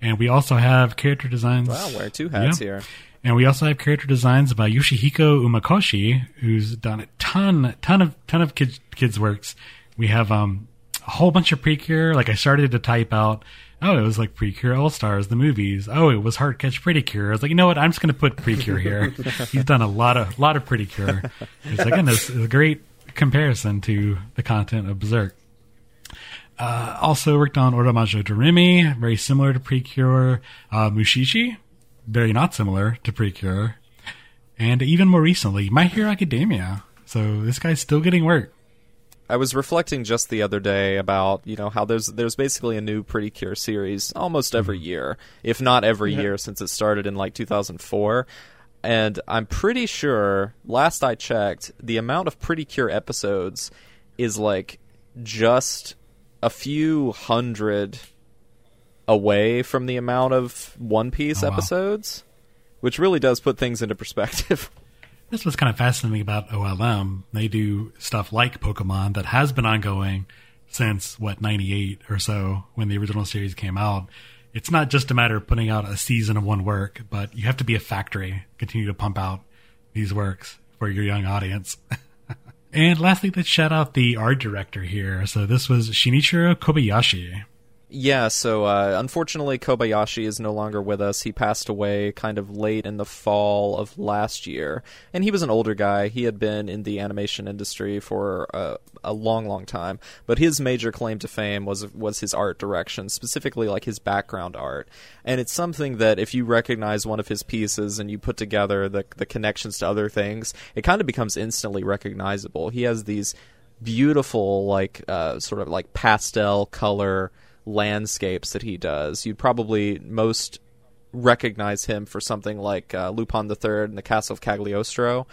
And we also have character designs. Wow, wearing two hats Yeah. here. And we also have character designs by Yoshihiko Umakoshi, who's done a ton, ton of, ton of kids, kids works. We have um, a whole bunch of Precure. Like I started to type out, oh, it was like Precure All Stars, the movies. Oh, it was Heart Catch Pretty Cure. I was like, you know what? I'm just going to put Precure here. He's done a lot of, lot of Pretty Cure. It's again, this is a great comparison to the content of Berserk. Uh, also worked on Ojamajo Doremi, very similar to Precure. Uh, Mushishi, very not similar to Precure. And even more recently, My Hero Academia. So this guy's still getting work. I was reflecting just the other day about you know how there's there's basically a new Pretty Cure series almost every mm-hmm. year, if not every year since it started in like 2004. And I'm pretty sure last I checked, the amount of Pretty Cure episodes is like just a few hundred away from the amount of One Piece Oh, wow. episodes, which really does put things into perspective. That's what's kind of fascinating about OLM. They do stuff like Pokemon that has been ongoing since, what, 98 or so when the original series came out. It's not just a matter of putting out a season of one work, but you have to be a factory, continue to pump out these works for your young audience. and lastly, let's shout out the art director here. So this was Shichiro Kobayashi. Yeah, so uh, unfortunately, Kobayashi is no longer with us. He passed away kind of late in the fall of last year. And he was an older guy. He had been in the animation industry for uh, a long, long time. But his major claim to fame was was his art direction, specifically like his background art. And it's something that if you recognize one of his pieces and you put together the the connections to other things, it kind of becomes instantly recognizable. He has these beautiful, like uh, sort of like pastel color landscapes that he does. You'd probably most recognize him for something like uh, Lupin the Third and the Castle of Cagliostro,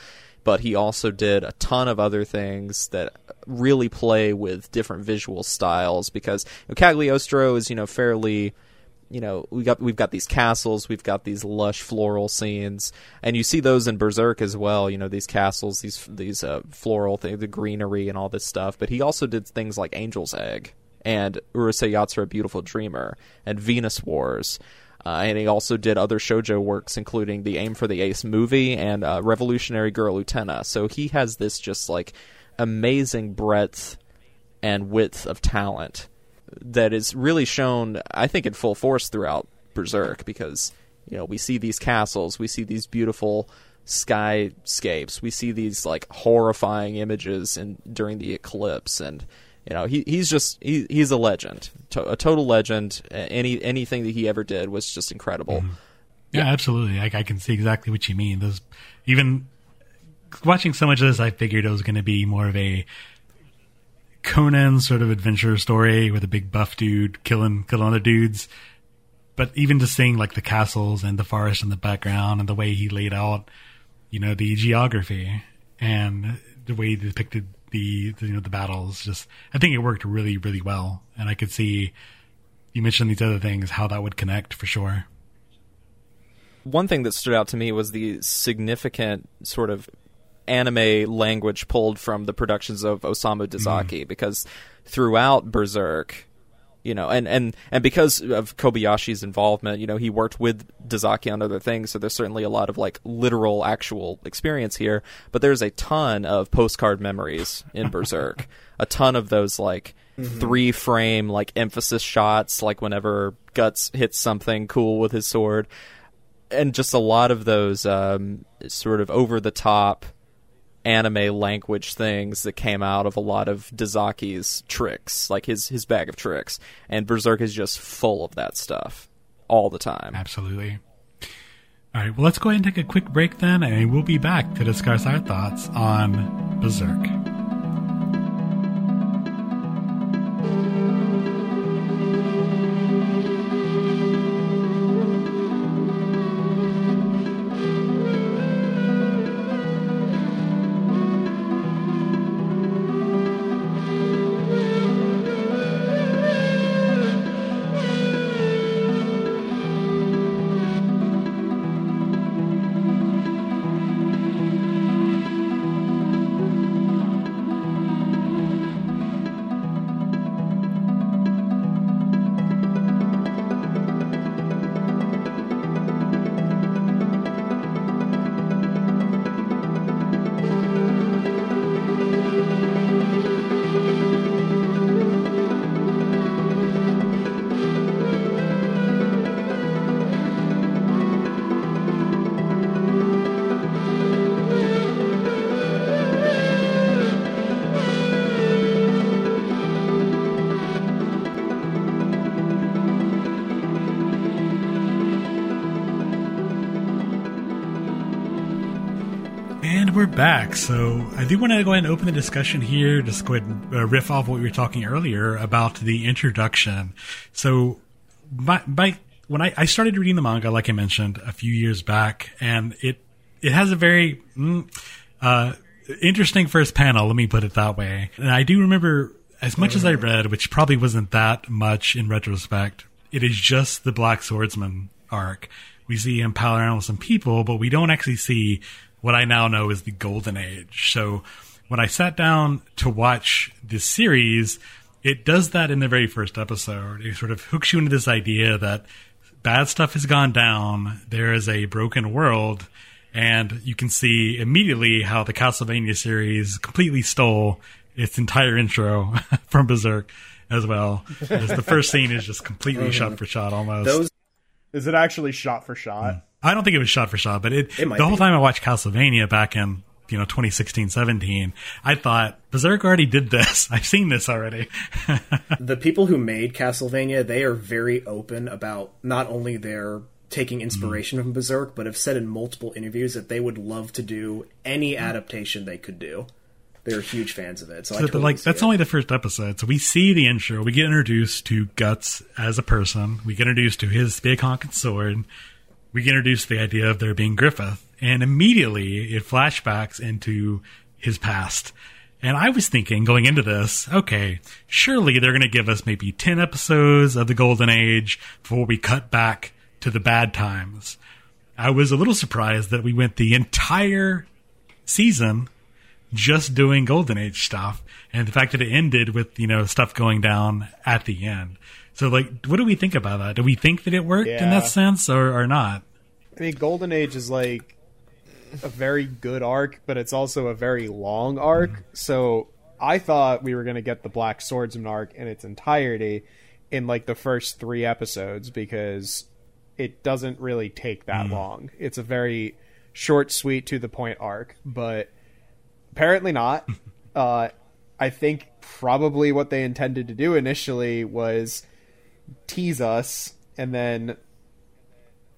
but he also did a ton of other things that really play with different visual styles because you know, Cagliostro is you know fairly you know we got we've got these castles, we've got these lush floral scenes, and you see those in Berserk as well. You know these castles, these these uh, floral things, the greenery and all this stuff. But he also did things like Angel's Egg and Urusei Yatsura, Beautiful Dreamer, and Venus Wars. Uh, and he also did other shojo works, including the Aim for the Ace movie and uh, Revolutionary Girl Utena. So he has this just like amazing breadth and width of talent that is really shown, I think, in full force throughout Berserk because you know we see these castles, we see these beautiful skyscapes, we see these like horrifying images and during the eclipse and you know he he's just he, he's a legend. To, a total legend. Any anything that he ever did was just incredible. Mm-hmm. yeah, yeah, absolutely. I, I, can see exactly what you mean. Those even watching so much of this i figured it was going to be more of a conan sort of adventure story with a big buff dude killing killing other dudes. But even just seeing like the castles and the forest in the background and the way he laid out you know the geography and the way he depicted the, the you know the battles. Just I think it worked really really well, and I could see you mentioned these other things how that would connect for sure. One thing that stood out to me was the significant sort of anime language pulled from the productions of Osamu Dezaki mm. because throughout Berserk you know, and, and, and because of Kobayashi's involvement, you know, he worked with Dezaki on other things, so there's certainly a lot of like literal, actual experience here. But there's a ton of postcard memories in Berserk, a ton of those like mm-hmm. three frame like emphasis shots, like whenever Guts hits something cool with his sword, and just a lot of those um, sort of over the top anime language things that came out of a lot of Dezaki's tricks, like his his bag of tricks. And Berserk is just full of that stuff all the time. Absolutely. All right, well, let's go ahead and take a quick break then, and we'll be back to discuss our thoughts on Berserk. So I do want to go ahead and open the discussion here. Just go ahead and uh, riff off what we were talking earlier about the introduction. So by, when I, I, started reading the manga, like I mentioned a few years back, and it it has a very mm, uh, interesting first panel. Let me put it that way. And I do remember as much as I read, which probably wasn't that much in retrospect. It is just the Black Swordsman arc. We see him pal around with some people, but we don't actually see what I now know is the golden age. So when I sat down to watch this series, it does that in the very first episode. It sort of hooks you into this idea that bad stuff has gone down, there is a broken world, and you can see immediately how the Castlevania series completely stole its entire intro from Berserk as well. As the first scene is just completely shot for shot almost. Those- is it actually shot for shot? Mm. I don't think it was shot for shot, but it, it the whole be. time I watched Castlevania back in you know 2016 17 i thought berserk already did this. I've seen this already. The people who made castlevania they are very open about not only their taking inspiration mm. from berserk but have said in multiple interviews that they would love to do any adaptation they could do. They're huge fans of it so, so totally like that's it. only the first episode. So we see the intro. We get introduced to guts as a person. We get introduced to his big honking sword we get introduced to the idea of there being Griffith, and immediately it flashbacks into his past. And I was thinking going into this, okay, surely they're going to give us maybe 10 episodes of the Golden Age before we cut back to the bad times. I was a little surprised that we went the entire season just doing Golden Age stuff, and the fact that it ended with you know stuff going down at the end. So, like, what do we think about that? Do we think that it worked in that sense, or, or not? I mean, Golden Age is like a very good arc, but it's also a very long arc. So I thought we were going to get the Black Swordsman arc in its entirety in like the first three episodes because it doesn't really take that long. It's a very short, sweet, to the point arc, but apparently not. uh, I think probably what they intended to do initially was tease us and then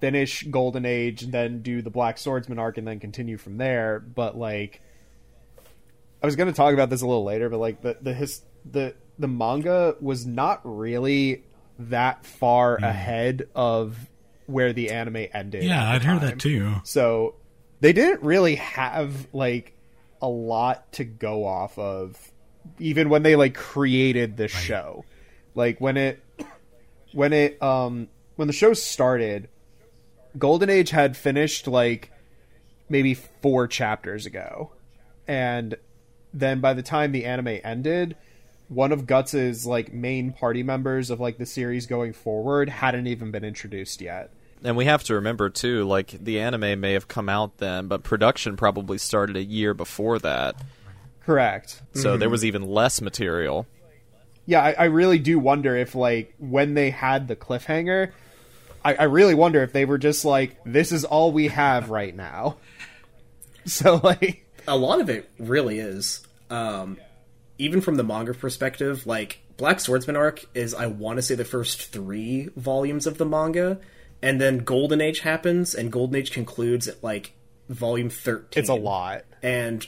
finish Golden Age and then do the Black Swordsman arc and then continue from there. But like, I was going to talk about this a little later, but like the the his, the the manga was not really that far hmm. ahead of where the anime ended. Yeah, I'd heard that too. So they didn't really have like a lot to go off of even when they like created the show. Like when it when it um when the show started, Golden Age had finished like maybe 4 chapters ago. And then by the time the anime ended, one of Guts's like main party members of like the series going forward hadn't even been introduced yet. And we have to remember too, like the anime may have come out then, but production probably started a year before that. Correct. So there was even less material. Yeah, I, I really do wonder if like when they had the cliffhanger, I, I really wonder if they were just like, "This is all we have right now." So like, a lot of it really is. Um, even from the manga perspective, like Black Swordsman arc is, I want to say, the first three volumes of the manga, and then Golden Age happens, and Golden Age concludes at like volume thirteen. it's a lot. and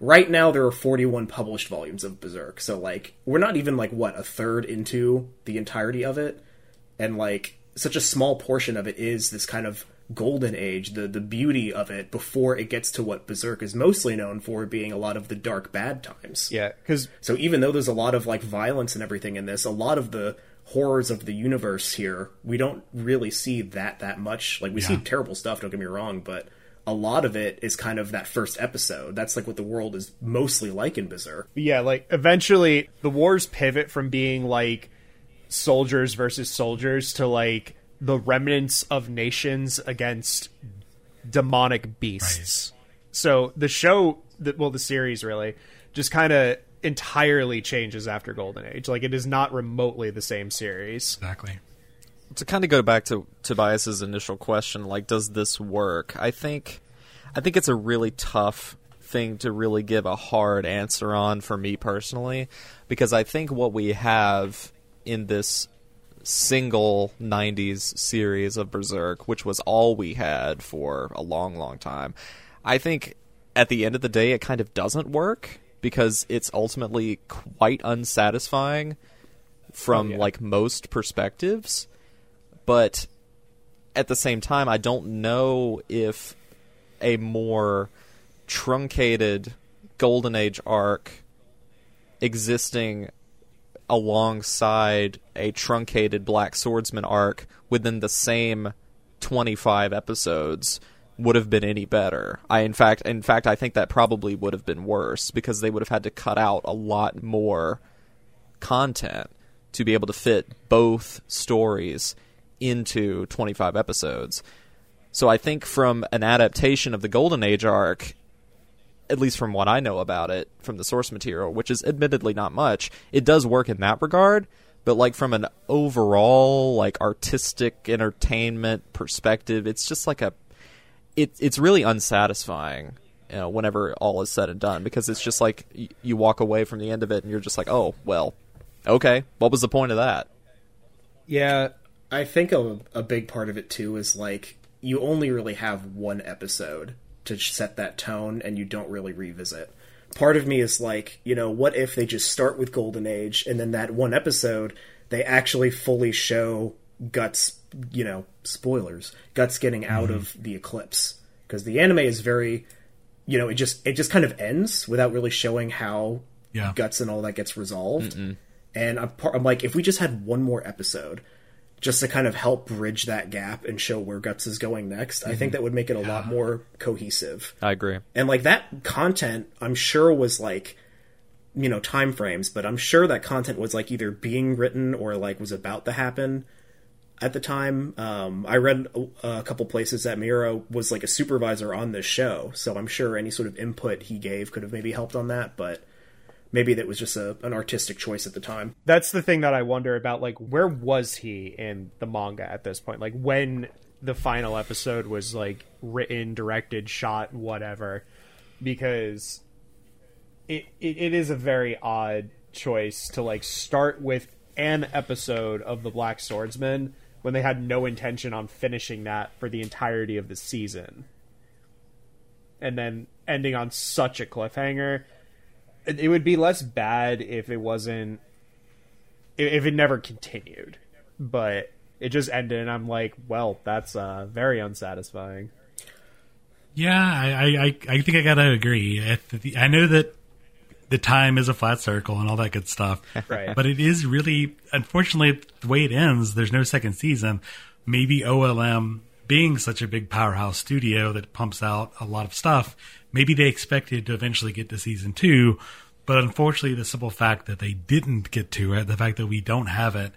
right now there are 41 published volumes of berserk so like we're not even like what a third into the entirety of it? And like such a small portion of it is this kind of golden age the the beauty of it before it gets to what berserk is mostly known for being a lot of the dark bad times. Yeah, because so even though there's a lot of like violence and everything in this, a lot of the horrors of the universe here, we don't really see that that much. Like we see terrible stuff, don't get me wrong, but a lot of it is kind of that first episode. That's like what the world is mostly like in Berserk. yeah, like eventually the wars pivot from being like soldiers versus soldiers to like the remnants of nations against demonic beasts. So the show, the, well, the series really just kind of entirely changes after Golden Age. Like it is not remotely the same series. Exactly. To kind of go back to Tobias's initial question, like, does this work? I think, I think it's a really tough thing to really give a hard answer on for me personally, because I think what we have in this single 90s series of Berserk, which was all we had for a long, long time, I think at the end of the day, it kind of doesn't work because it's ultimately quite unsatisfying from Oh, yeah. like most perspectives but at the same time, I don't know if a more truncated Golden Age arc existing alongside a truncated Black Swordsman arc within the same 25 episodes would have been any better. I in fact in fact I think that probably would have been worse because they would have had to cut out a lot more content to be able to fit both stories into 25 episodes. So I think from an adaptation of the Golden Age arc, at least from what I know about it from the source material, which is admittedly not much, it does work in that regard. But like from an overall like artistic entertainment perspective, it's just like a it, it's really unsatisfying you know, whenever all is said and done because it's just like y- you walk away from the end of it and you're just like, oh well, okay, what was the point of that? Yeah, I think a, a big part of it too is like you only really have one episode to set that tone and you don't really revisit. Part of me is like, you know, what if they just start with Golden Age and then that one episode they actually fully show Guts, you know, spoilers, Guts getting out mm-hmm. of the eclipse because the anime is very you know, it just it just kind of ends without really showing how Yeah. guts and all that gets resolved. And I'm, par- I'm like, if we just had one more episode, just to kind of help bridge that gap and show where guts is going next, I think that would make it a lot more cohesive. I agree. And like that content, I'm sure was like, you know, time frames, but I'm sure that content was like either being written or like was about to happen at the time. Um, I read a, a couple places that Miura was like a supervisor on this show, so I'm sure any sort of input he gave could have maybe helped on that, but maybe that was just a, an artistic choice at the time. That's the thing that I wonder about. Like, where was he in the manga at this point? Like, when the final episode was like written, directed, shot, whatever, because it, it, it is a very odd choice to like start with an episode of the Black Swordsman when they had no intention on finishing that for the entirety of the season, and then ending on such a cliffhanger. It, would be less bad if it wasn't if if it never continued, but it just ended, and I'm like, well, that's uh, very unsatisfying. Yeah, I, I, I- I think I gotta agree. The- I know that the time is a flat circle and all that good stuff, Right. But it is really, unfortunately, the way it ends. There's no second season. Maybe OLM being such a big powerhouse studio that pumps out a lot of stuff, maybe they expected to eventually get to season two, but unfortunately, the simple fact that they didn't get to it, the fact that we don't have it,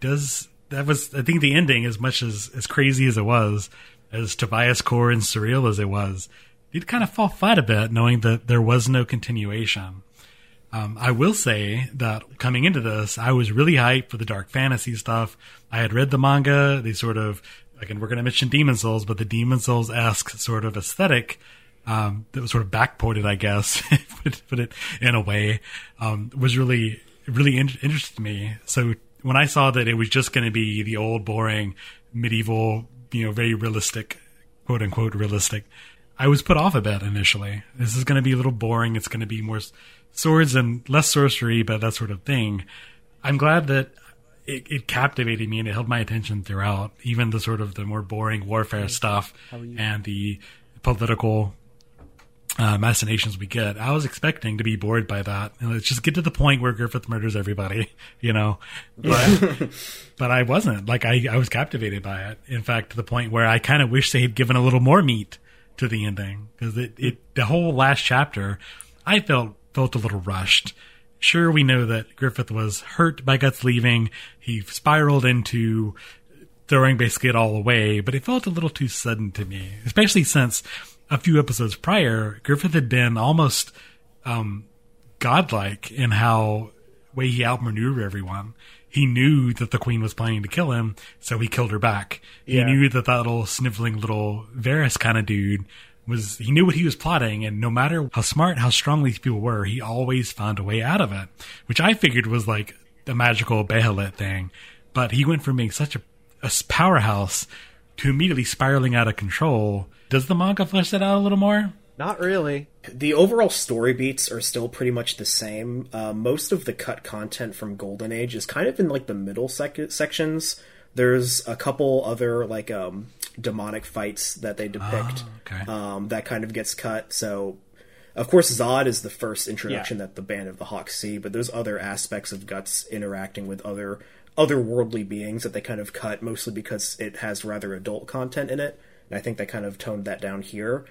does that was I think the ending, as much as as crazy as it was, as Tobias core and surreal as it was, did kind of fall flat a bit, knowing that there was no continuation. Um, I will say that coming into this, I was really hyped for the dark fantasy stuff. I had read the manga. They sort of, again, we're going to mention Demon's Souls, but the Demon's Souls esque sort of aesthetic um, that was sort of backported, I guess, put, put it in a way, um, was really, really in- interested me. So when I saw that it was just going to be the old, boring, medieval, you know, very realistic, quote unquote, realistic, I was put off a bit initially. This is going to be a little boring. It's going to be more swords and less sorcery, but that sort of thing. I'm glad that it, it captivated me and it held my attention throughout, even the sort of the more boring warfare stuff and the political uh, machinations we get. I was expecting to be bored by that. And let's just get to the point where Griffith murders everybody, you know. But but I wasn't. Like I, I was captivated by it. In fact, to the point where I kind of wish they had given a little more meat to the ending because it, it the whole last chapter I felt felt a little rushed. Sure, we know that Griffith was hurt by Guts leaving. He spiraled into throwing basically it all away, but it felt a little too sudden to me, especially since a few episodes prior, Griffith had been almost um, godlike in how way he outmaneuvered everyone. He knew that the queen was planning to kill him, so he killed her back. He knew that that little sniveling little Varys kind of dude was, he knew what he was plotting, and no matter how smart, how strong these people were, he always found a way out of it, which I figured was like the magical Behelit thing. But he went from being such a, a powerhouse to immediately spiraling out of control. Does the manga flesh that out a little more? Not really. The overall story beats are still pretty much the same. Uh, most of the cut content from Golden Age is kind of in like the middle sec- sections. There's a couple other like um, demonic fights that they depict okay. um, that kind of gets cut. So, of course, Zod is the first introduction Yeah. that the Band of the Hawks see, but there's other aspects of Guts interacting with other otherworldly beings that they kind of cut, mostly because it has rather adult content in it. And I think they kind of toned that down here.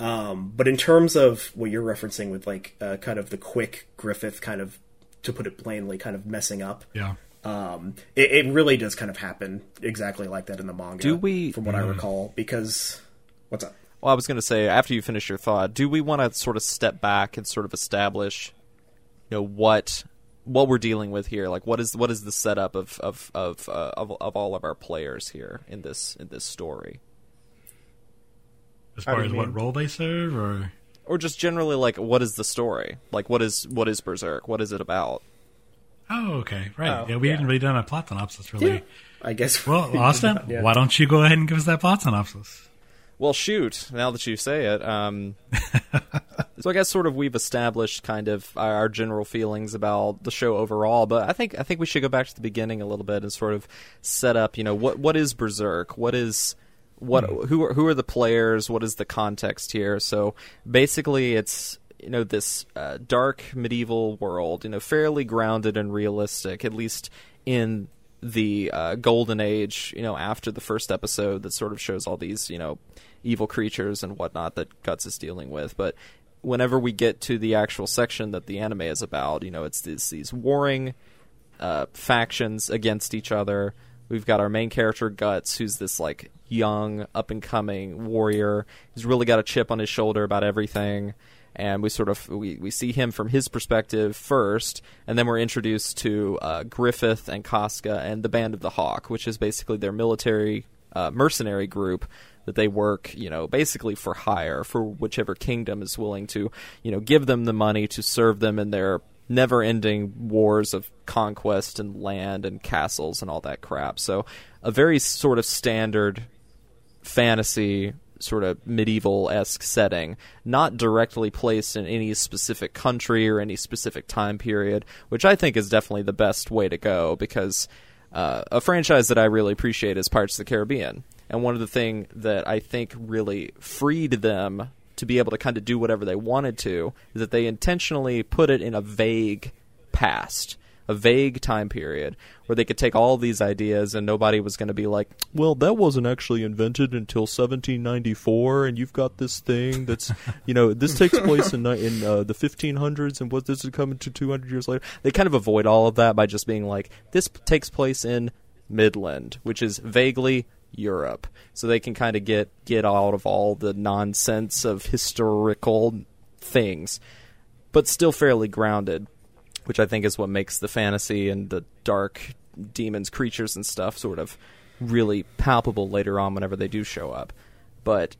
Um, but in terms of what you're referencing with like uh, kind of the quick Griffith kind of, to put it plainly, kind of messing up. Yeah. Um, it, it really does kind of happen exactly like that in the manga. Do we- from what I recall? Because what's up? Well, I was going to say after you finish your thought, do we want to sort of step back and sort of establish, you know, what what we're dealing with here? Like, what is what is the setup of of of uh, of, of all of our players here in this in this story, As far as you what role they serve, or or just generally like what is the story? Like, what is what is Berserk? What is it about? oh, okay, right. Oh, yeah, we yeah. hadn't really done a plot synopsis, really. I guess. Well, Austin, Yeah. why don't you go ahead and give us that plot synopsis? Well, shoot! Now that you say it, um, so I guess sort of we've established kind of our, our general feelings about the show overall, but I think I think we should go back to the beginning a little bit and sort of set up. You know, what what is Berserk? What is what? Who are who are the players? What is the context here? So basically, it's you know this uh, dark medieval world, you know, fairly grounded and realistic, at least in the uh, golden age, you know, after the first episode that sort of shows all these, you know, evil creatures and whatnot that Guts is dealing with. But whenever we get to the actual section that the anime is about, you know, it's these warring uh, factions against each other. We've got our main character Guts, who's this like young, up and coming warrior. He's really got a chip on his shoulder about everything and we sort of we, we see him from his perspective first, and then we're introduced to uh, Griffith and Casca and the Band of the Hawk, which is basically their military uh, mercenary group that they work, you know, basically for hire for whichever kingdom is willing to, you know, give them the money to serve them in their never-ending wars of conquest and land and castles and all that crap. So, a very sort of standard fantasy sort of medieval esque setting, not directly placed in any specific country or any specific time period, which I think is definitely the best way to go because uh, a franchise that I really appreciate is Pirates of the Caribbean. And one of the things that I think really freed them to be able to kind of do whatever they wanted to is that they intentionally put it in a vague past a vague time period where they could take all these ideas and nobody was going to be like, well, that wasn't actually invented until 1794, and you've got this thing that's, you know, this takes place in in uh, the 1500s, and what this is coming to 200 years later. They kind of avoid all of that by just being like, this takes place in Midland, which is vaguely Europe, so they can kind of get get out of all the nonsense of historical things, but still fairly grounded which I think is what makes the fantasy and the dark demons, creatures, and stuff sort of really palpable later on whenever they do show up. But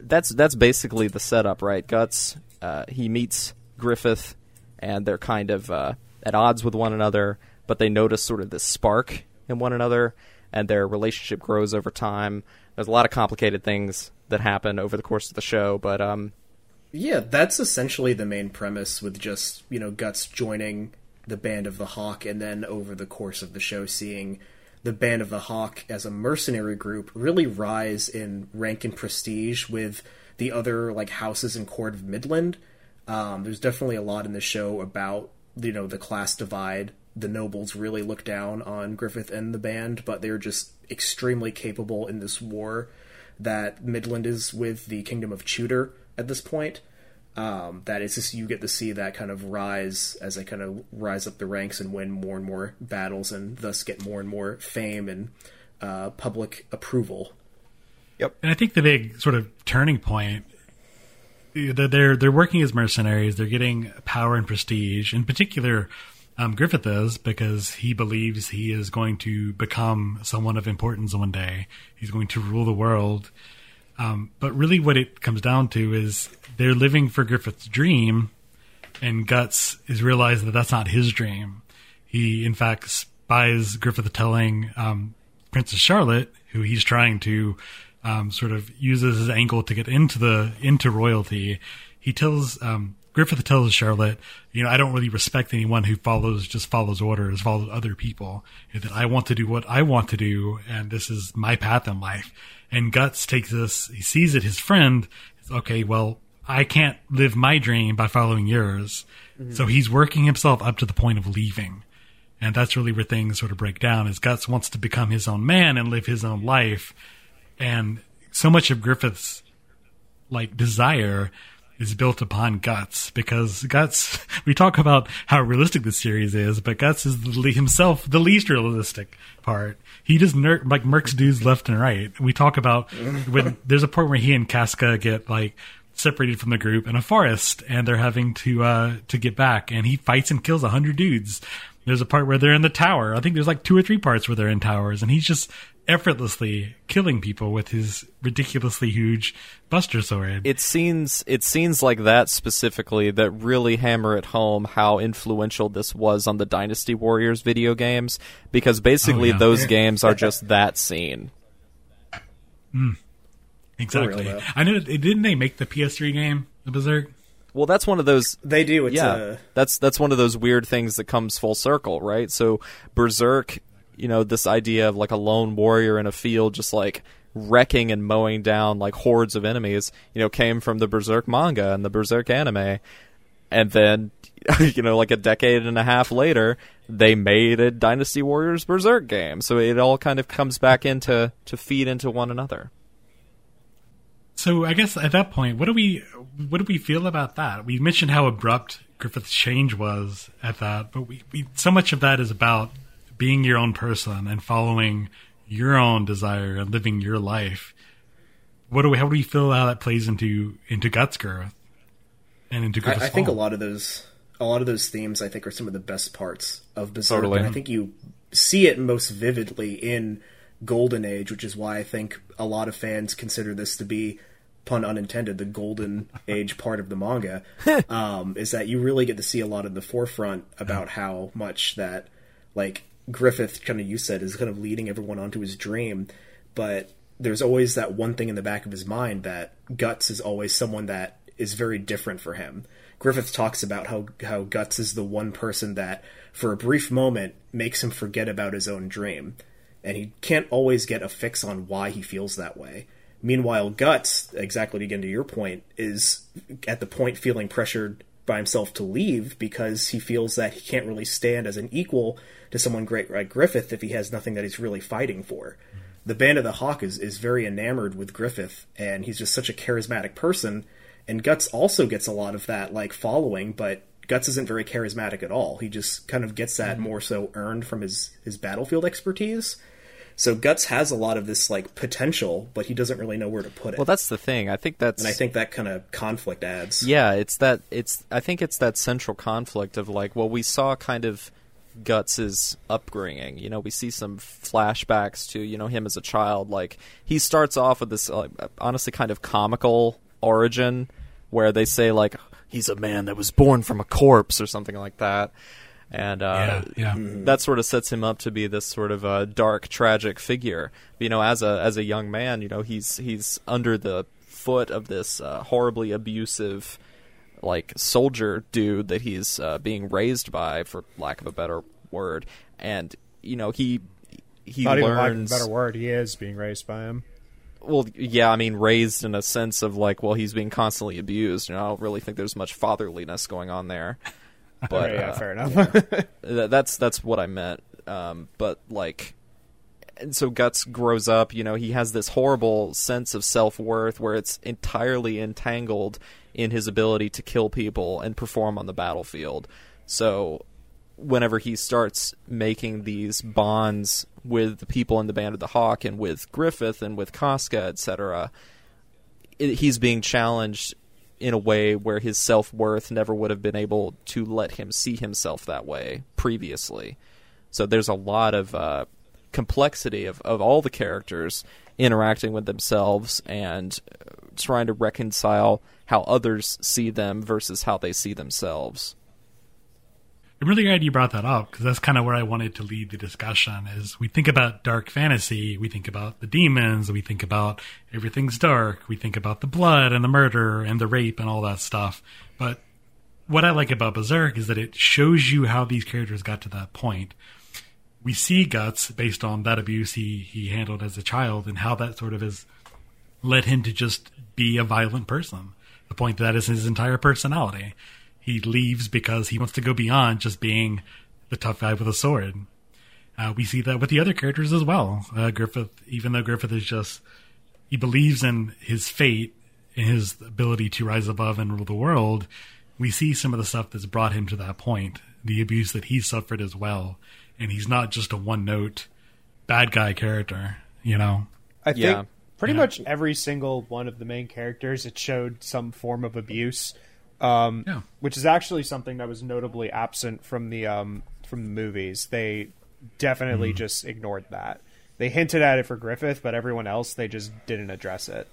that's that's basically the setup, right? Guts uh, he meets Griffith, and they're kind of uh, at odds with one another, but they notice sort of this spark in one another, and their relationship grows over time. There's a lot of complicated things that happen over the course of the show, but um, yeah, that's essentially the main premise with just, you know, Guts joining the Band of the Hawk and then over the course of the show seeing the Band of the Hawk as a mercenary group really rise in rank and prestige with the other like houses in Court of Midland. Um, there's definitely a lot in the show about you know the class divide. The nobles really look down on Griffith and the band, but they're just extremely capable in this war that Midland is with the Kingdom of Tudor at this point. Um, that it's just you get to see that kind of rise as they kind of rise up the ranks and win more and more battles, and thus get more and more fame and uh, public approval. Yep. And I think the big sort of turning point they're they're working as mercenaries. They're getting power and prestige. In particular, um, Griffith is because he believes he is going to become someone of importance one day. He's going to rule the world. Um, but really, what it comes down to is they're living for Griffith's dream, and Guts is realized that that's not his dream. He, in fact, spies Griffith telling um, Princess Charlotte, who he's trying to um, sort of use as his angle to get into the into royalty. He tells um, Griffith tells Charlotte, you know, I don't really respect anyone who follows just follows orders, follows other people. That I want to do what I want to do, and this is my path in life. And Guts takes this, he sees it, his friend, okay, well, I can't live my dream by following yours. Mm-hmm. So he's working himself up to the point of leaving. And that's really where things sort of break down is Guts wants to become his own man and live his own life. And so much of Griffith's like desire is built upon Guts because Guts. We talk about how realistic this series is, but Guts is the, himself the least realistic part. He just ner- like murks dudes left and right. We talk about when there's a point where he and Casca get like separated from the group in a forest, and they're having to uh, to get back, and he fights and kills a hundred dudes. There's a part where they're in the tower. I think there's like two or three parts where they're in towers, and he's just effortlessly killing people with his ridiculously huge buster sword. It seems it seems like that specifically that really hammer it home how influential this was on the Dynasty Warriors video games because basically oh, yeah. those games are just that scene. Mm. Exactly. I know. Didn't they make the PS3 game, the Berserk? Well, that's one of those. They do. It's yeah, a... that's that's one of those weird things that comes full circle, right? So Berserk you know this idea of like a lone warrior in a field just like wrecking and mowing down like hordes of enemies you know came from the berserk manga and the berserk anime. And then you know like a decade and a half later they made a dynasty warriors berserk game. So it all kind of comes back into to feed into one another. So I guess at that point, what do we what do we feel about that? We mentioned how abrupt Griffith's change was at that, but we, we so much of that is about being your own person and following your own desire and living your life. What do we how do we feel how that plays into into Guts growth and into I, I think a lot of those a lot of those themes I think are some of the best parts of Berserk. Totally. And I think you see it most vividly in Golden Age, which is why I think a lot of fans consider this to be pun unintended the golden age part of the manga um, is that you really get to see a lot in the forefront about how much that like griffith kind of you said is kind of leading everyone onto his dream but there's always that one thing in the back of his mind that guts is always someone that is very different for him. Griffith talks about how how guts is the one person that for a brief moment makes him forget about his own dream and he can't always get a fix on why he feels that way. Meanwhile, Guts, exactly again to your point, is at the point feeling pressured by himself to leave because he feels that he can't really stand as an equal to someone great like Griffith if he has nothing that he's really fighting for. The Band of the Hawk is, is very enamored with Griffith, and he's just such a charismatic person. And Guts also gets a lot of that like following, but Guts isn't very charismatic at all. He just kind of gets that mm-hmm. more so earned from his his battlefield expertise. So Guts has a lot of this like potential, but he doesn't really know where to put it. well that's the thing i think that's and I think that kind of conflict adds. Yeah, it's that it's I think it's that central conflict of like well we saw kind of Guts's upbringing. You know, we see some flashbacks to, you know, him as a child like he starts off with this uh, honestly kind of comical origin where they say like he's a man that was born from a corpse or something like that. And uh yeah, yeah. that sort of sets him up to be this sort of uh, dark, tragic figure. You know, as a as a young man, you know, he's he's under the foot of this uh, horribly abusive, like soldier dude that he's uh, being raised by, for lack of a better word. And you know, he he Not even a learns. better word. He is being raised by him. well, yeah, I mean, raised in a sense of like, well, he's being constantly abused. You know, I don't really think there's much fatherliness going on there. But yeah, uh, fair enough. Th- that's that's what I meant. Um, but like, and so Guts grows up. You know, he has this horrible sense of self worth where it's entirely entangled in his ability to kill people and perform on the battlefield. So, whenever he starts making these bonds with the people in the Band of the Hawk and with Griffith and with Casca, etc., he's being challenged in a way where his self worth never would have been able to let him see himself that way previously. So there's a lot of uh, complexity of, of all the characters interacting with themselves and uh, trying to reconcile how others see them versus how they see themselves. I'm really glad you brought that up because that's kind of where I wanted to lead the discussion. Is we think about dark fantasy, we think about the demons, we think about everything's dark, we think about the blood and the murder and the rape and all that stuff. But what I like about Berserk is that it shows you how these characters got to that point. We see guts based on that abuse he he handled as a child and how that sort of has led him to just be a violent person. The point that is his entire personality. He leaves because he wants to go beyond just being the tough guy with a sword. Uh, we see that with the other characters as well. Uh, Griffith, even though Griffith is just, he believes in his fate, and his ability to rise above and rule the world. We see some of the stuff that's brought him to that point, the abuse that he suffered as well, and he's not just a one-note bad guy character. You know, I think Yeah. pretty Yeah. much every single one of the main characters it showed some form of abuse, um, Yeah. which is actually something that was notably absent from the um, from the movies. They definitely just ignored that. They hinted at it for Griffith, but everyone else they just didn't address it.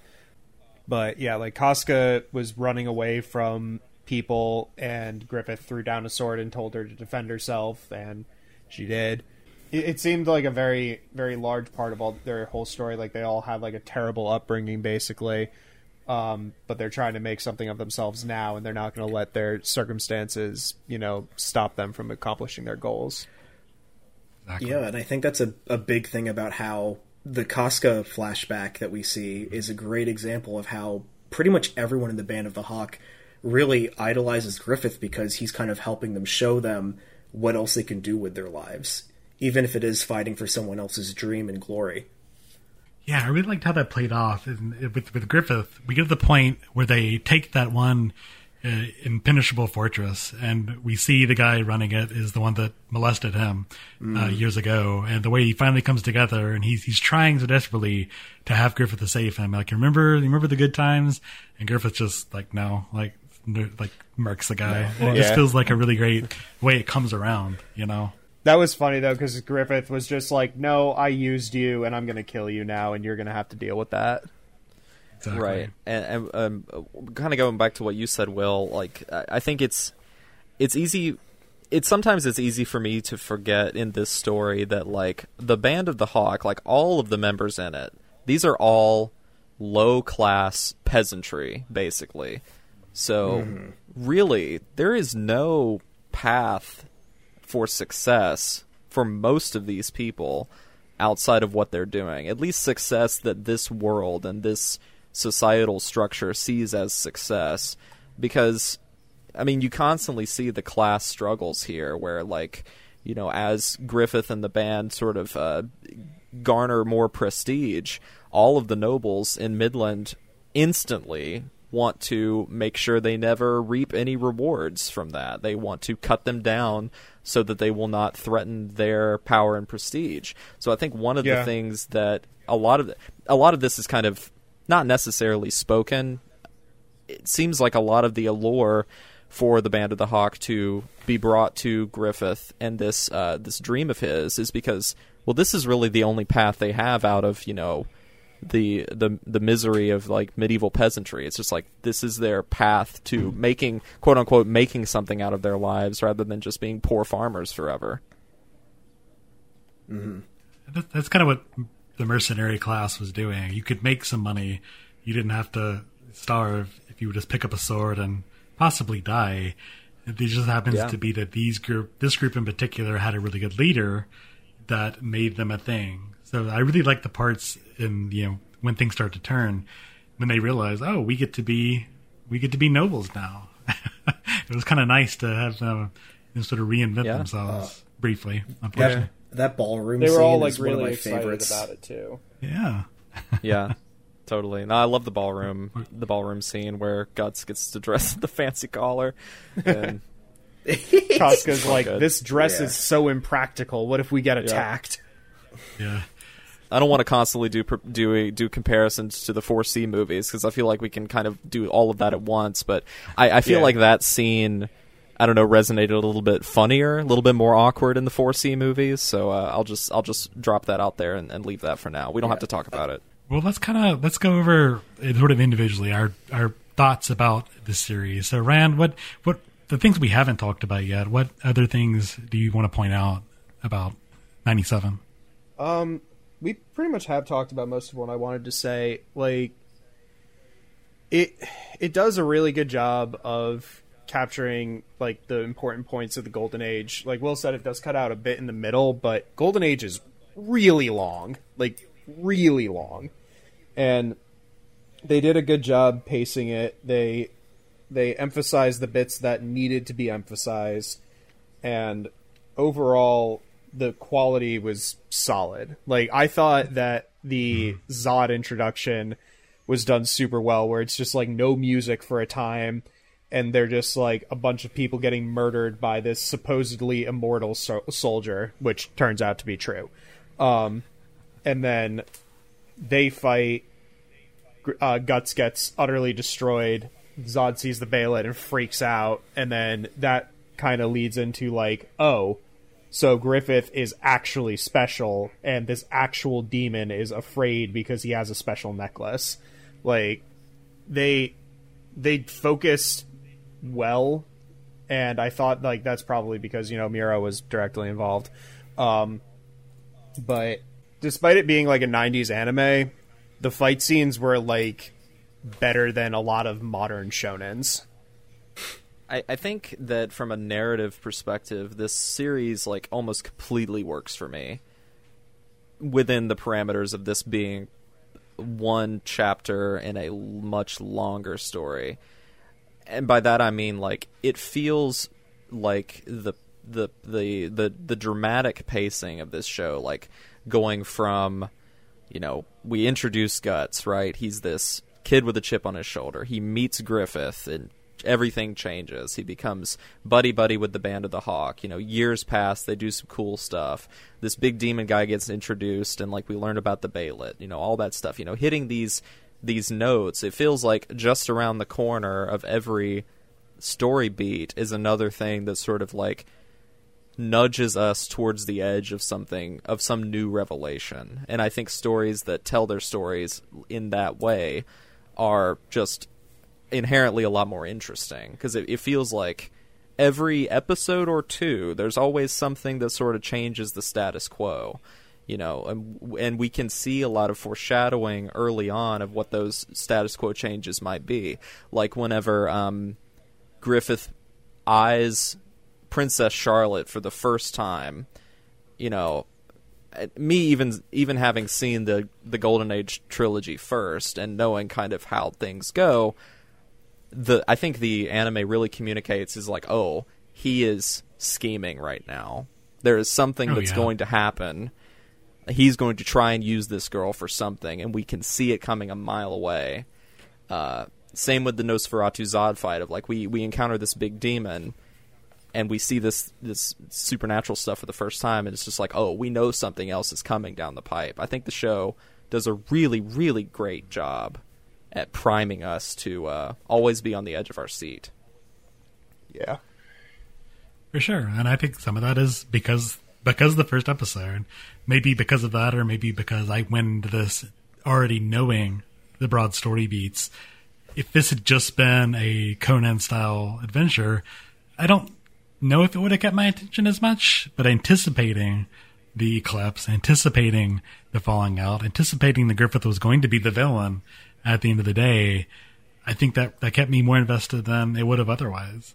But yeah, like Casca was running away from people, and Griffith threw down a sword and told her to defend herself, and she did. It, it seemed like a very, very large part of all their whole story. Like they all had like a terrible upbringing, basically. Um, but they're trying to make something of themselves now, and they're not going to let their circumstances, you know, stop them from accomplishing their goals. exactly. Yeah, and I think that's a, a big thing about how the Casca flashback that we see is a great example of how pretty much everyone in the Band of the Hawk really idolizes Griffith because he's kind of helping them show them what else they can do with their lives, even if it is fighting for someone else's dream and glory. Yeah, I really liked how that played off. And with with Griffith, we get to the point where they take that one uh, impenetrable fortress, and we see the guy running it is the one that molested him uh, years ago. And the way he finally comes together, and he's he's trying so desperately to have Griffith to save him. Like, remember, you remember the good times? And Griffith just like no, like no, like murks the guy. And it just Yeah. feels like a really great way it comes around. You know. That was funny though, because Griffith was just like, "No, I used you, and I'm gonna kill you now, and you're gonna have to deal with that." Exactly. Right, and, and um, kind of going back to what you said, Will. Like, I I think it's it's easy. It's sometimes it's easy for me to forget in this story that like the band of the Hawk, like all of the members in it, these are all low class peasantry, basically. So really, there is no path for success for most of these people outside of what they're doing. At least success that this world and this societal structure sees as success. Because, I mean, you constantly see the class struggles here where, like, you know, as Griffith and the band sort of uh, garner more prestige, all of the nobles in Midland instantly want to make sure they never reap any rewards from that. They want to cut them down so that they will not threaten their power and prestige. So I think one of Yeah. the things that a lot of a lot of this is kind of not necessarily spoken. It seems like a lot of the allure for the Band of the Hawk to be brought to Griffith and this uh, this dream of his is because well, this is really the only path they have out of you know the the the misery of like medieval peasantry. It's just like this is their path to mm-hmm. making quote unquote making something out of their lives rather than just being poor farmers forever. Mm-hmm. That- That's kind of what the mercenary class was doing. You could make some money. You didn't have to starve if you would just pick up a sword and possibly die. It just happens Yeah. to be that these group, this group in particular, had a really good leader that made them a thing. So I really like the parts in you know when things start to turn when they realize, oh, we get to be we get to be nobles now. it was kind of nice to have them you know, sort of reinvent Yeah. themselves uh, briefly. Unfortunately, That ballroom They were scene all like is one of really excited favorites. about it too. yeah. yeah, totally. No, I love the ballroom, the ballroom scene where Guts gets to dress the fancy collar, and Casca's like, good. "This dress Yeah. is so impractical. What if we get attacked?" Yeah. I don't want to constantly do do do comparisons to the 4C movies because I feel like we can kind of do all of that at once. But I, I feel Yeah. like that scene, I don't know, resonated a little bit funnier, a little bit more awkward in the 4C movies. So uh, I'll just I'll just drop that out there and, and leave that for now. We don't have to talk about it. Well, let's kind of let's go over sort of individually our our thoughts about the series. So, Ryan, what what the things we haven't talked about yet? What other things do you want to point out about ninety seven? Um, we pretty much have talked about most of what I wanted to say. Like, it it does a really good job of capturing like the important points of the golden age. Like Will said, it does cut out a bit in the middle, but golden age is really long, like really long, and they did a good job pacing it. They they emphasized the bits that needed to be emphasized, and overall the quality was solid. Like I thought that the Zod introduction was done super well where it's just like no music for a time and they're just like a bunch of people getting murdered by this supposedly immortal so- soldier which turns out to be true. Um and then they fight uh, Guts gets utterly destroyed. Zod sees the Behelit and freaks out, and then that kind of leads into like, oh, so Griffith is actually special, and this actual demon is afraid because he has a special necklace. Like, they they focused well, and I thought like that's probably because you know Miura was directly involved. Um, but despite it being like a 90s anime, the fight scenes were like better than a lot of modern shonens. I, I think that from a narrative perspective, this series like almost completely works for me within the parameters of this being one chapter in a much longer story. and by that I mean like it feels like the the the the the dramatic pacing of this show, like going from, you know, we introduce Guts, right? He's this kid with a chip on his shoulder. He meets Griffith and everything changes. He becomes buddy buddy with the Band of the Hawk. You know, years pass, they do some cool stuff. This big demon guy gets introduced, and like we learn about the Behelit. You know, all that stuff. You know, hitting these these notes, it feels like just around the corner of every story beat is another thing that sort of like nudges us towards the edge of something of some new revelation and i think stories that tell their stories in that way are just inherently a lot more interesting because it, it feels like every episode or two there's always something that sort of changes the status quo you know and, and we can see a lot of foreshadowing early on of what those status quo changes might be. Like whenever um, griffith eyes princess charlotte for the first time you know me even even having seen the the golden age trilogy first and knowing kind of how things go the I think the anime really communicates is like, oh, he is scheming right now. There is something Oh, that's yeah. going to happen. He's going to try and use this girl for something, and we can see it coming a mile away. Uh, same with the Nosferatu Zod fight of like we we encounter this big demon, and we see this this supernatural stuff for the first time, and it's just like, oh, we know something else is coming down the pipe. I think the show does a really really great job at priming us to uh, always be on the edge of our seat. Yeah. For sure. And I think some of that is because because of the first episode. Maybe because of that or maybe because I went into this already knowing the broad story beats. If this had just been a Conan style adventure, I don't know if it would have kept my attention as much, but anticipating the eclipse, anticipating the falling out, anticipating that Griffith was going to be the villain at the end of the day, I think that that kept me more invested than it would have otherwise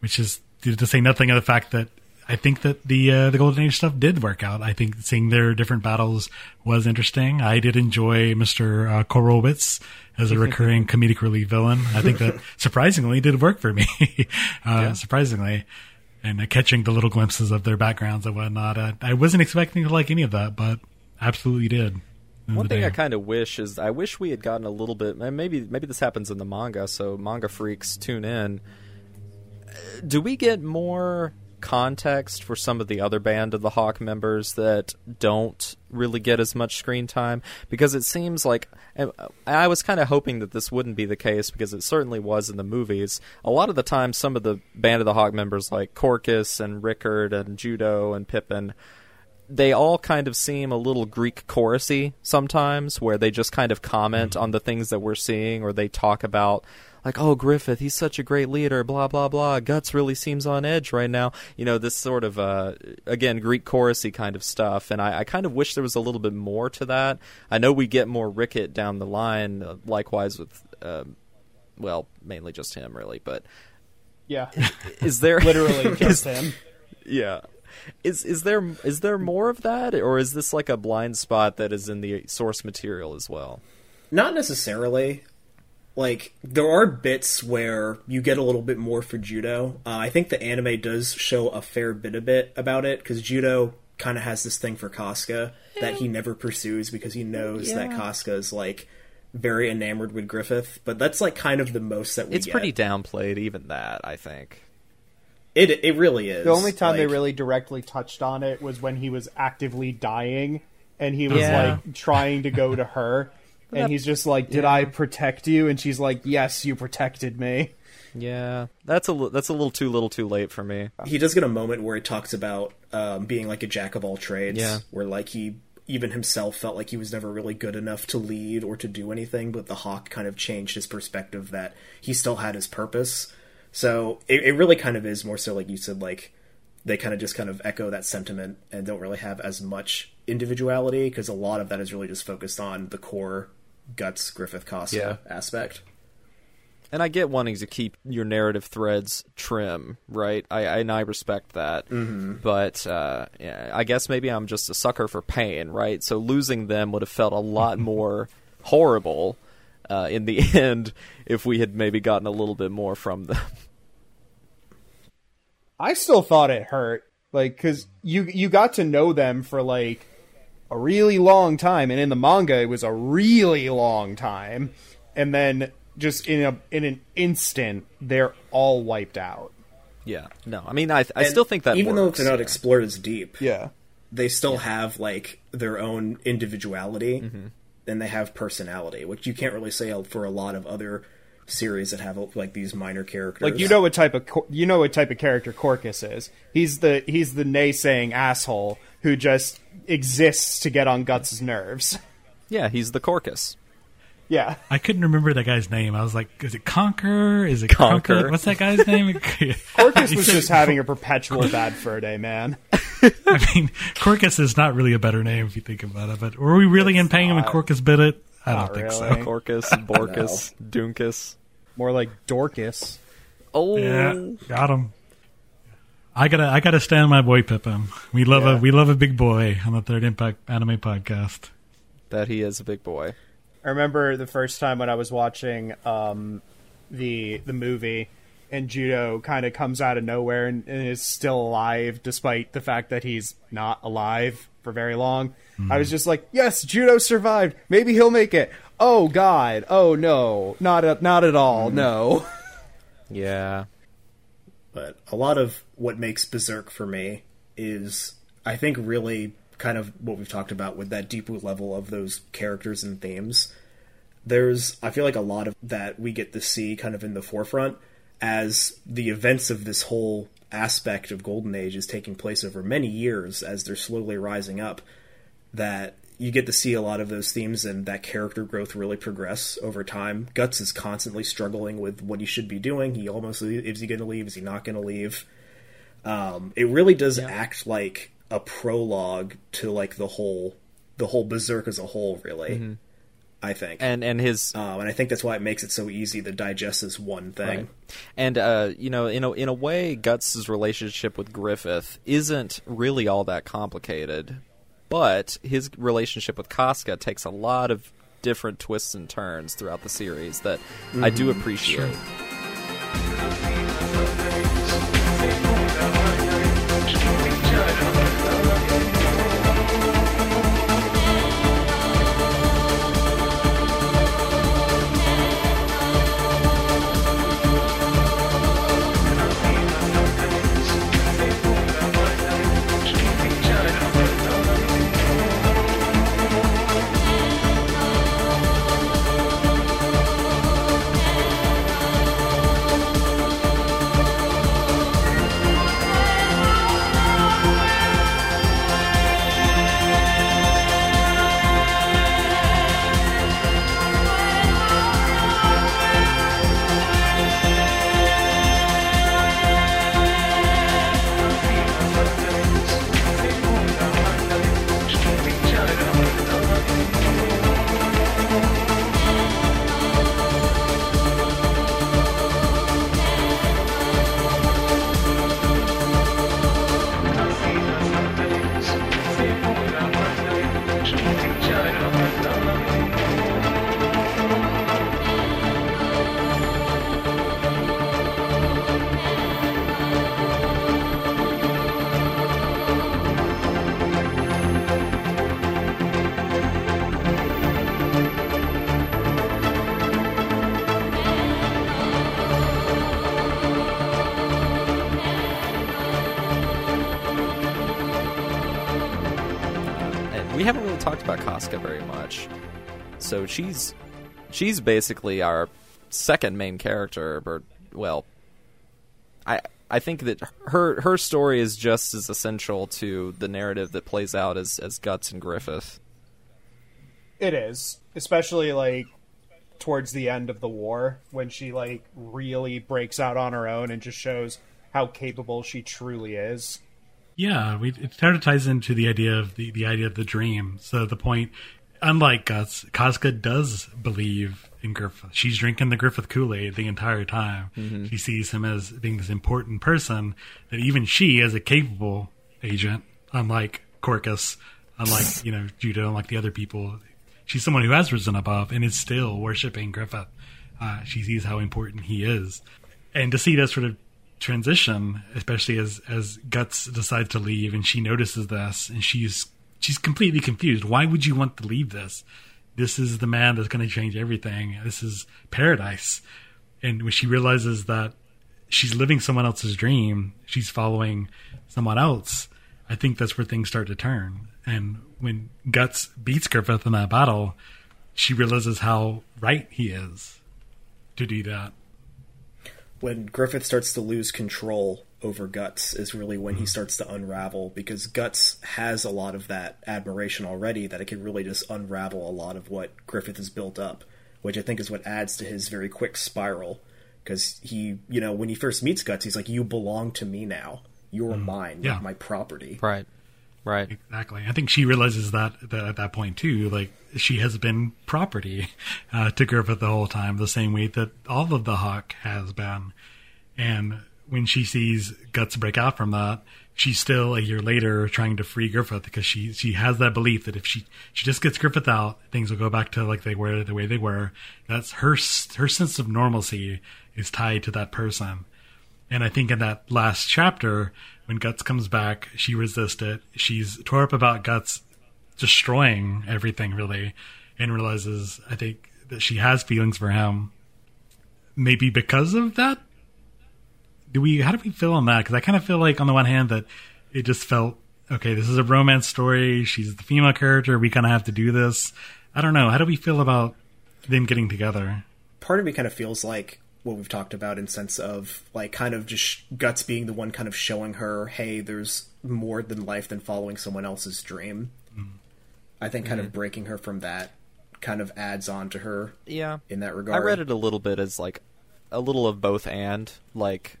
which is to say nothing of the fact that I think that the uh, the Golden Age stuff did work out. I think seeing their different battles was interesting. I did enjoy Mister uh, Korowitz as a recurring comedic relief villain. I think that surprisingly did work for me. uh, Surprisingly, and uh, catching the little glimpses of their backgrounds and whatnot. I wasn't expecting to like any of that, but absolutely did. Of One thing. I kind of wish is I wish we had gotten a little bit. and Maybe maybe this happens in the manga, so manga freaks tune in. Uh, Do we get more context for some of the other band of the Hawk members that don't really get as much screen time? Because it seems like I was kind of hoping that this wouldn't be the case because it certainly was in the movies. A lot of the time, some of the band of the Hawk members like Corkus and Rickert and Judeau and Pippin they all kind of seem a little Greek chorusy sometimes, where they just kind of comment on the things that we're seeing, or they talk about like, "Oh, Griffith, he's such a great leader." Blah blah blah. Guts really seems on edge right now. You know, this sort of uh, again Greek chorusy kind of stuff, and I, I kind of wish there was a little bit more to that. I know we get more Rickert down the line, uh, likewise with. Um, well, mainly just him, really. But Yeah. is there Literally is- just him. yeah. Is is there is there more of that, or is this like a blind spot that is in the source material as well? Not necessarily. Like there are bits where you get a little bit more for Judeau. Uh, I think the anime does show a fair bit of it about it because Judeau kind of has this thing for Casca that he never pursues because he knows that Yeah. Casca is like very enamored with Griffith. But that's like kind of the most that we It's get. pretty downplayed, even that. I think. It it really is. The only time they really directly touched on it was when he was actively dying and he was Yeah. like trying to go to her and he's just like, "Did I protect you?" and she's like, "Yes, you protected me." Yeah, that's a li- that's a little too little too late for me. he does get a moment where he talks about um, being like a jack of all trades. Yeah. Where like he even himself felt like he was never really good enough to lead or to do anything, but the hawk kind of changed his perspective that he still had his purpose. So it, it really kind of is more so like you said, like they kind of just kind of echo that sentiment and don't really have as much individuality because a lot of that is really just focused on the core guts Griffith Casca aspect. And I get wanting to keep your narrative threads trim, right? I, I and I respect that. Mm-hmm. But uh, yeah, I guess maybe I'm just a sucker for pain, right? So losing them would have felt a lot more horrible. uh, in the end if we had maybe gotten a little bit more from them. I still thought it hurt, like because you you got to know them for like a really long time, and in the manga it was a really long time, and then just in a in an instant they're all wiped out. Yeah, no, I mean, I I And still think that even though they're not yeah. explored as deep, Yeah, they still have like their own individuality Mm-hmm. and they have personality, which you can't really say for a lot of other series that have like these minor characters. like you know what type of you know what type of character Corkus is. He's the he's the naysaying asshole who just exists to get on Guts' nerves. yeah, he's the Corkus. Yeah, I couldn't remember that guy's name. I was like, is it Conquer? Is it Conquer. Conquer? What's that guy's name? Corkus was just having a perpetual bad fur day, man. I mean, Corkus is not really a better name if you think about it. But were we really in paying him when Corkus bit it? I don't Not think really. so. Corkus, Borcus, Dunkus. More like Dorcas. Oh, Yeah, got him. I gotta, I gotta stand my boy Pippin. We love a, we love a big boy on the Third Impact Anime Podcast. that he is a big boy. I remember the first time when I was watching um, the the movie, and Judeau kind of comes out of nowhere and, and is still alive, despite the fact that he's not alive for very long. I was just like, "Yes, Judeau survived. Maybe he'll make it." Oh God! Oh no! Not at, not at all. Mm. No. Yeah, but a lot of what makes Berserk for me is, I think, really kind of what we've talked about with that deep root level of those characters and themes. There's, I feel like, a lot of that we get to see kind of in the forefront as the events of this whole aspect of Golden Age is taking place over many years as they're slowly rising up. That you get to see a lot of those themes and that character growth really progress over time. Guts is constantly struggling with what he should be doing. He almost is he going to leave? Is he not going to leave? Um, it really does act like a prologue to like the whole the whole Berserk as a whole. Really, I think, and and his um, and I think that's why it makes it so easy to digest as one thing. Right. And uh, you know, in a in a way, Guts's relationship with Griffith isn't really all that complicated, but his relationship with Casca takes a lot of different twists and turns throughout the series that I do mm-hmm. appreciate. And she's she's basically our second main character, or well, I I think that her her story is just as essential to the narrative that plays out as as Guts and Griffith. It is, especially like towards the end of the war when she like really breaks out on her own and just shows how capable she truly is. Yeah, we, it kind of ties into the idea of the, the idea of the dream. So the point, unlike Guts, Casca does believe in Griffith. She's drinking the Griffith Kool Aid the entire time. She sees him as being this important person that even she, as a capable agent, unlike Corkus, unlike you know Judeau, unlike the other people, she's someone who has risen above and is still worshiping Griffith. Uh, she sees how important he is, and to see that sort of transition, especially as as Guts decides to leave, and she notices this, and she's she's completely confused. Why would you want to leave this? This is the man that's going to change everything. This is paradise. And when she realizes that she's living someone else's dream, she's following someone else. I think that's where things start to turn. And when Guts beats Griffith in that battle, she realizes how right he is to do that. When Griffith starts to lose control over Guts is really when he starts to unravel because Guts has a lot of that admiration already that it can really just unravel a lot of what Griffith has built up, which I think is what adds to his very quick spiral. Because he, you know, when he first meets Guts, he's like, "You belong to me now. You're mine. Yeah. You're my property." Right. Right. Exactly. I think she realizes that, that at that point too. Like she has been property uh, to Griffith the whole time, the same way that all of the Hawk has been. And when she sees Guts break out from that, she's still a year later trying to free Griffith because she she has that belief that if she she just gets Griffith out, things will go back to like they were the way they were. That's her her sense of normalcy is tied to that person. And I think in that last chapter, when Guts comes back, she resists it. She's tore up about Guts destroying everything, really, and realizes, I think, that she has feelings for him. Maybe because of that? Do we, how do we feel on that? Because I kind of feel like, on the one hand, that it just felt, okay, this is a romance story. She's the female character. We kind of have to do this. I don't know. How do we feel about them getting together? part of me kind of feels like what we've talked about in sense of like kind of just guts being the one kind of showing her hey there's more than life than following someone else's dream mm-hmm. i think kind of mm-hmm. breaking her from that kind of adds on to her Yeah. in that regard I read it a little bit as like a little of both and like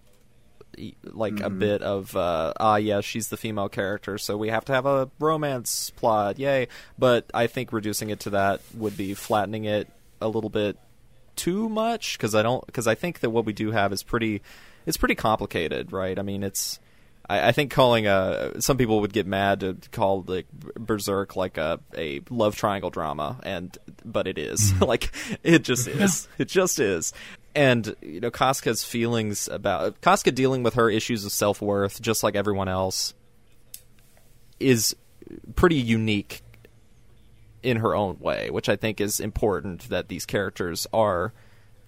like a bit of uh ah yeah she's the female character so we have to have a romance plot yay. But I think reducing it to that would be flattening it a little bit too much because I don't because I think that what we do have is pretty it's pretty complicated right? I mean it's I, I think calling a some people would get mad to call like Berserk like a a love triangle drama, and but it is. Like it just is. It just is. And you know, Casca's feelings about Casca dealing with her issues of self worth, just like everyone else, is pretty unique in her own way, which I think is important that these characters are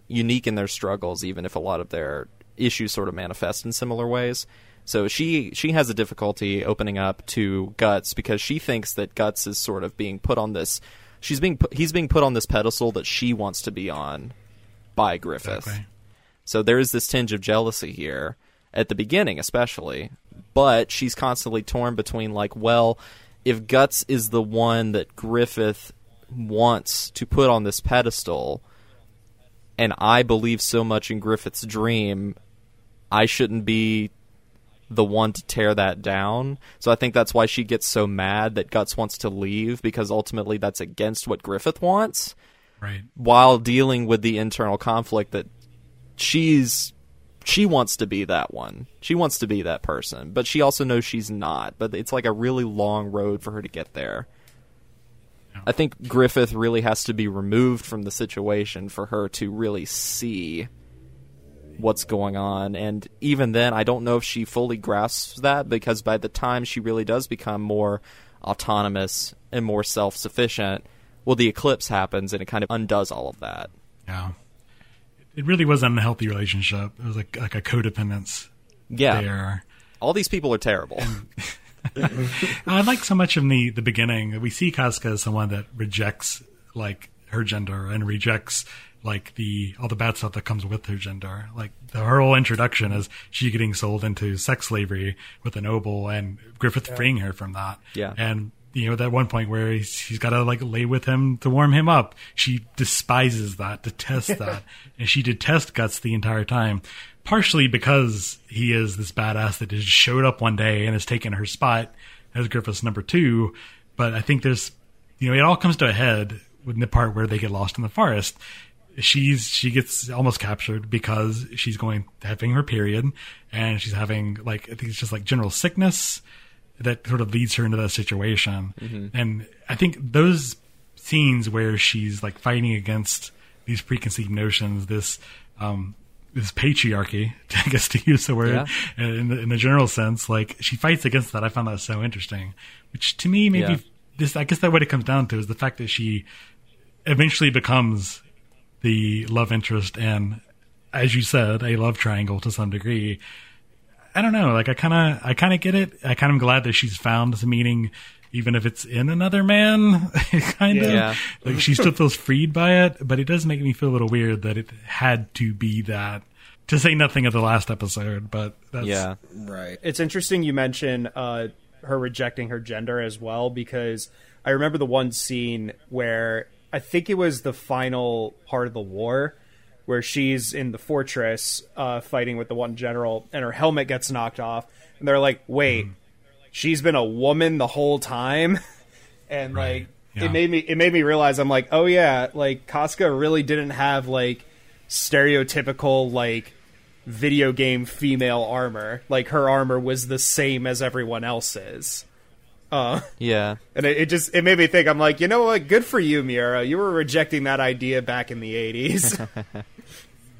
unique in their struggles, even if a lot of their issues sort of manifest in similar ways. So she she has a difficulty opening up to Guts because she thinks that Guts is sort of being put on this she's being he's being put on this pedestal that she wants to be on by Griffith. So there is this tinge of jealousy here at the beginning, especially. But she's constantly torn between like, well, if Guts is the one that Griffith wants to put on this pedestal, and I believe so much in Griffith's dream, I shouldn't be the one to tear that down. So I think that's why she gets so mad that Guts wants to leave because ultimately that's against what Griffith wants Right. while dealing with the internal conflict that she's she wants to be that one. She wants to be that person, but she also knows she's not. But it's like a really long road for her to get there. I think Griffith really has to be removed from the situation for her to really see what's going on. And even then, I don't know if she fully grasps that because by the time she really does become more autonomous and more self sufficient, well, the eclipse happens and it kind of undoes all of that. Yeah. It really was an unhealthy relationship. It was like like a codependence Yeah. there. All these people are terrible. I like so much in the the beginning. We see Casca as someone that rejects like her gender and rejects like the all the bad stuff that comes with her gender. Like the, her whole introduction is she getting sold into sex slavery with a noble and Griffith freeing her from that. Yeah. And you know, that one point where he's, he's got to like lay with him to warm him up. She despises that, detests that, and she detests Guts the entire time. Partially because he is this badass that just showed up one day and has taken her spot as Griffith's number two. But I think there's, you know, it all comes to a head with the part where they get lost in the forest. She's she gets almost captured because she's going having her period and she's having like I think it's just like general sickness that sort of leads her into that situation. And I think those scenes where she's like fighting against these preconceived notions, this um, this patriarchy, I guess to use the word Yeah. in, the, in the general sense. Like she fights against that. I found that so interesting. Which to me, maybe Yeah. this. I guess that what it comes down to is the fact that she eventually becomes the love interest and, as you said, a love triangle to some degree. I don't know. Like I kind of, I kind of get it. I kind of glad that she's found some meaning, even if it's in another man. kind of Yeah. like she still feels freed by it, but it does make me feel a little weird that it had to be that. To say nothing of the last episode, but that's, Yeah. Right. It's interesting you mention uh, her rejecting her gender as well because I remember the one scene where I think it was the final part of the war where she's in the fortress uh, fighting with the one general and her helmet gets knocked off and they're like, "Wait, she's been a woman the whole time?" and like Yeah. it made me it made me realize I'm like, "Oh yeah, like Casca really didn't have like stereotypical like video game female armor. Like her armor was the same as everyone else's. Uh, Yeah. and it, it just it made me think. I'm like, you know what? Good for you, Miura. You were rejecting that idea back in the '80s.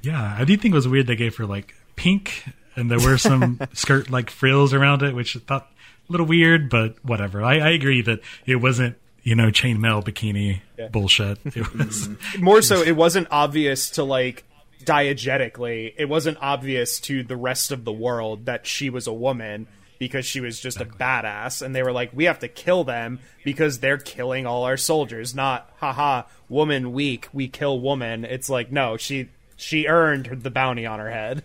Yeah, I do think it was weird they gave her like pink, and there were some skirt like frills around it, which I thought a little weird, but whatever. I, I agree that it wasn't you know chainmail bikini bullshit. It was mm-hmm. More so, it wasn't obvious to like diegetically. It wasn't obvious to the rest of the world that she was a woman because she was just a badass, and they were like, we have to kill them because they're killing all our soldiers. Not, haha, woman weak, we kill woman. It's like, no, she she earned the bounty on her head.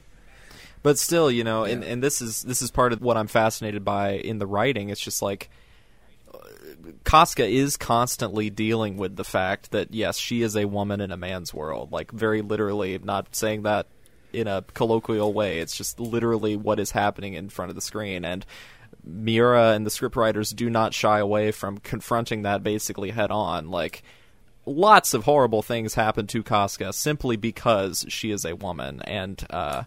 But still, you know, and, and this is this is part of what I'm fascinated by in the writing. It's just like uh, Casca is constantly dealing with the fact that yes, she is a woman in a man's world. Like very literally, not saying that in a colloquial way. It's just literally what is happening in front of the screen and Miura and the scriptwriters do not shy away from confronting that basically head on. Like lots of horrible things happen to Casca simply because she is a woman and uh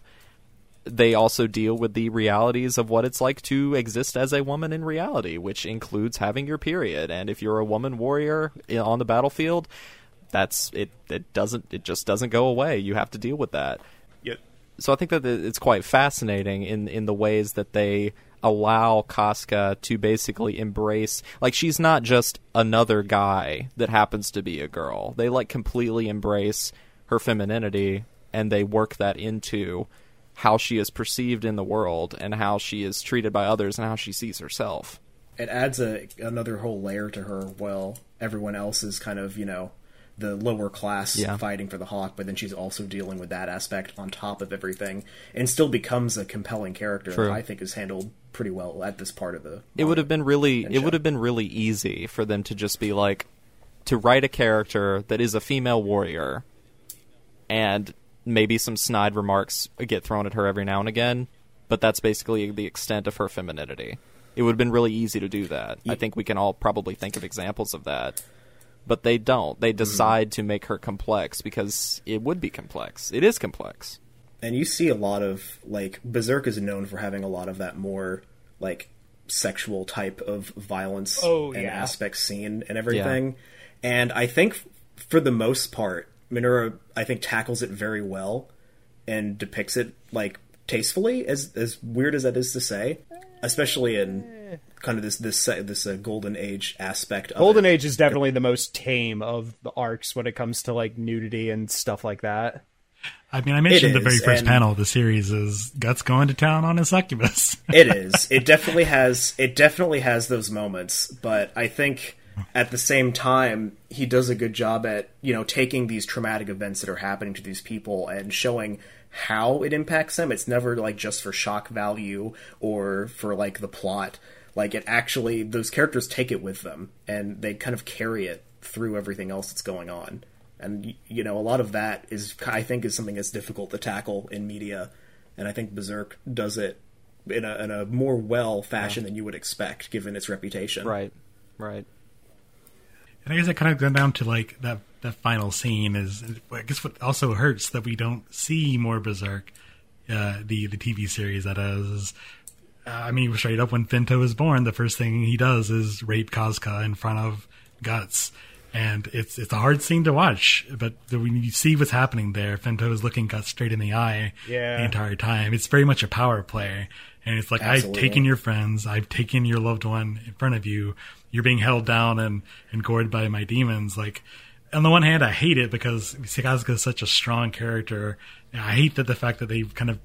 they also deal with the realities of what it's like to exist as a woman in reality, which includes having your period. And if you're a woman warrior on the battlefield, that's it. It doesn't. It just doesn't go away. You have to deal with that. Yep. So I think that it's quite fascinating in in the ways that they allow Casca to basically embrace like she's not just another guy that happens to be a girl. They like completely embrace her femininity and they work that into how she is perceived in the world and how she is treated by others and how she sees herself. it adds a another whole layer to her while everyone else is kind of you know the lower class Yeah. fighting for the hawk but then she's also dealing with that aspect on top of everything and still becomes a compelling character True. that i think is handled pretty well at this part of the It would have been really it would have been really easy for them to just be like to write a character that is a female warrior and maybe some snide remarks get thrown at her every now and again, but that's basically the extent of her femininity. It would have been really easy to do that. I think we can all probably think of examples of that. But they don't. They mm-hmm. decide to make her complex because it would be complex. It is complex. and you see a lot of like berserk is known for having a lot of that more like sexual type of violence Oh, and yeah. aspect scene and everything and i think for the most part minura i think tackles it very well and depicts it like tastefully as as weird as that is to say especially in kind of this this this uh, golden age aspect of Golden it. Age is definitely the most tame of the arcs when it comes to like nudity and stuff like that. I mean, I mentioned the very first panel of the series is Guts going to town on his succubus. it is. It definitely has. It definitely has those moments, but I think at the same time he does a good job at you know taking these traumatic events that are happening to these people and showing how it impacts them. It's never like just for shock value or for like the plot. Like it actually, those characters take it with them and they kind of carry it through everything else that's going on. And you know, a lot of that is, I think, is something that's difficult to tackle in media. And I think Berserk does it in a, in a more well fashion than you would expect, given its reputation. Right. Right. And I guess it kind of goes down to like that that final scene is I guess what also hurts that we don't see more Berserk, uh, the the TV series that is. Uh, I mean, straight up when Femto is born, the first thing he does is rape Casca in front of Guts, and it's it's a hard scene to watch. But when you see what's happening there, Femto is looking cut straight in the eye Yeah. the entire time. It's very much a power play, and it's like Absolutely. I've taken your friends, I've taken your loved one in front of you. You're being held down and and gored by my demons. Like on the one hand, I hate it because Sakazaka is such a strong character. I hate that the fact that they kind of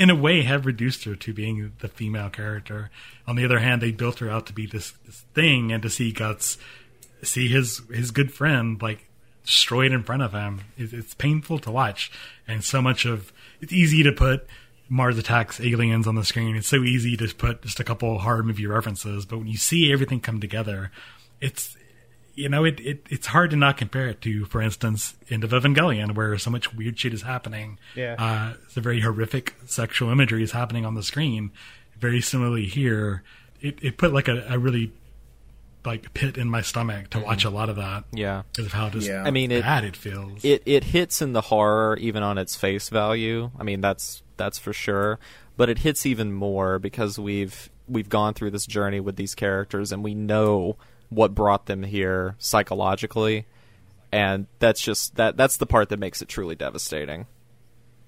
in a way have reduced her to being the female character. On the other hand, they built her out to be this, this thing and to see Guts see his his good friend like destroyed in front of him. It, it's painful to watch, and so much of it's easy to put Mars attacks aliens on the screen. It's so easy to put just a couple horror movie references, but when you see everything come together, it's you know it, it it's hard to not compare it to, for instance, End of Evangelion, where so much weird shit is happening. Yeah. uh, the very horrific sexual imagery is happening on the screen. Very similarly here, it, it put like a, a really like pit in my stomach to watch a lot of that Yeah. because of how just Yeah. I mean, it, bad it feels. it it hits in the horror even on its face value. I mean, that's that's for sure. But it hits even more because we've we've gone through this journey with these characters and we know what brought them here psychologically. And that's just that that's the part that makes it truly devastating.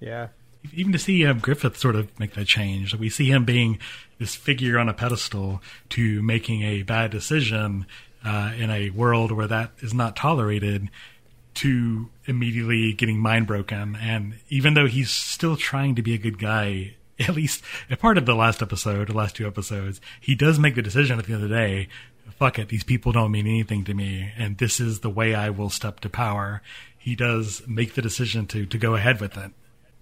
Yeah. even to see um, Griffith sort of make that change, we see him being this figure on a pedestal to making a bad decision uh, in a world where that is not tolerated, to immediately getting mind broken. And even though he's still trying to be a good guy, at least a part of the last episode, the last two episodes, he does make the decision at the end of the day. Fuck it, these people don't mean anything to me, and this is the way I will step to power. He does make the decision to to go ahead with it.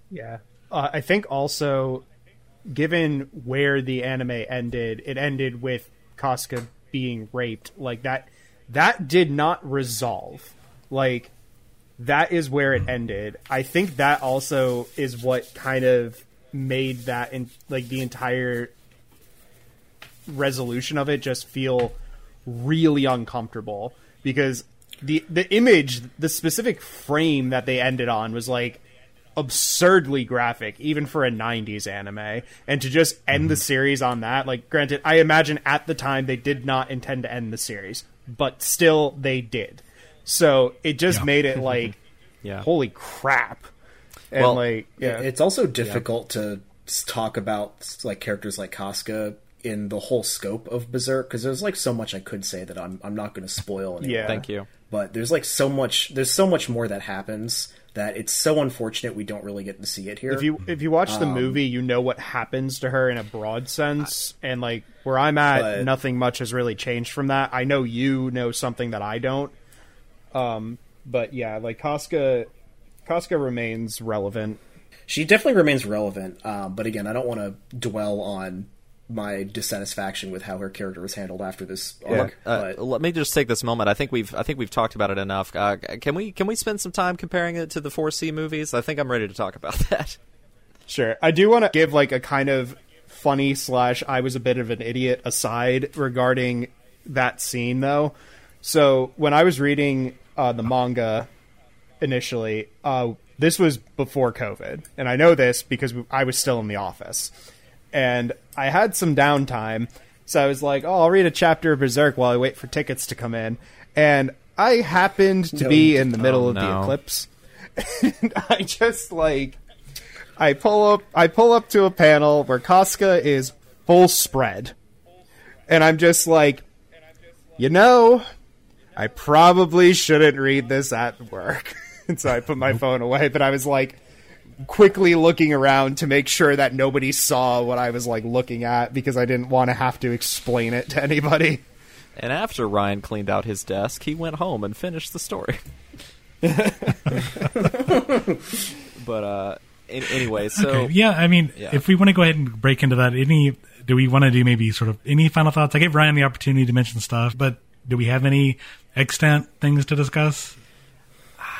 Yeah. Uh, I think also, given where the anime ended, it ended with Casca being raped. Like that, that did not resolve. Like that is where it ended. I think that also is what kind of made that in like the entire resolution of it just feel really uncomfortable because the the image the specific frame that they ended on was like absurdly graphic even for a 90s anime. And to just end the mhm. series on that like granted i imagine at the time they did not intend to end the series but still they did. So it just Yeah. made it like Yeah. holy crap. And Well, like yeah. It's also difficult to talk about like characters like Casca in the whole scope of Berserk because there's like so much I could say that I'm I'm not going to spoil. Anymore. Yeah. Thank you. But there's like so much there's so much more that happens that it's so unfortunate we don't really get to see it here. if you if you watch the movie, you know what happens to her in a broad sense, and like where I'm at, But- nothing much has really changed from that. I know you know something that I don't, um, but yeah, like Casca, Casca remains relevant. she definitely remains relevant, um, but again, I don't want to dwell on my dissatisfaction with how her character was handled after this arc. Uh, let me just take this moment. I think we've I think we've talked about it enough. Uh, can we can we spend some time comparing it to the 4C movies? I think I'm ready to talk about that. Sure, I do want to give like a kind of funny slash I was a bit of an idiot aside regarding that scene though. So when I was reading uh, the manga initially, uh, this was before COVID, and I know this because I was still in the office, and I had some downtime, so I was like, "Oh, I'll read a chapter of Berserk while I wait for tickets to come in," and I happened to No, be in the middle Oh, of the eclipse, and I just like. I pull up I pull up to a panel where Casca is full spread. And I'm just like you know, I probably shouldn't read this at work. and so I put my phone away, but I was like quickly looking around to make sure that nobody saw what I was like looking at because I didn't want to have to explain it to anybody. And after Ryan cleaned out his desk, he went home and finished the story. but uh, in, anyway, so okay. Yeah, I mean, Yeah. if we want to go ahead and break into that, any do we want to do maybe sort of any final thoughts? I gave Ryan the opportunity to mention stuff, but do we have any extant things to discuss?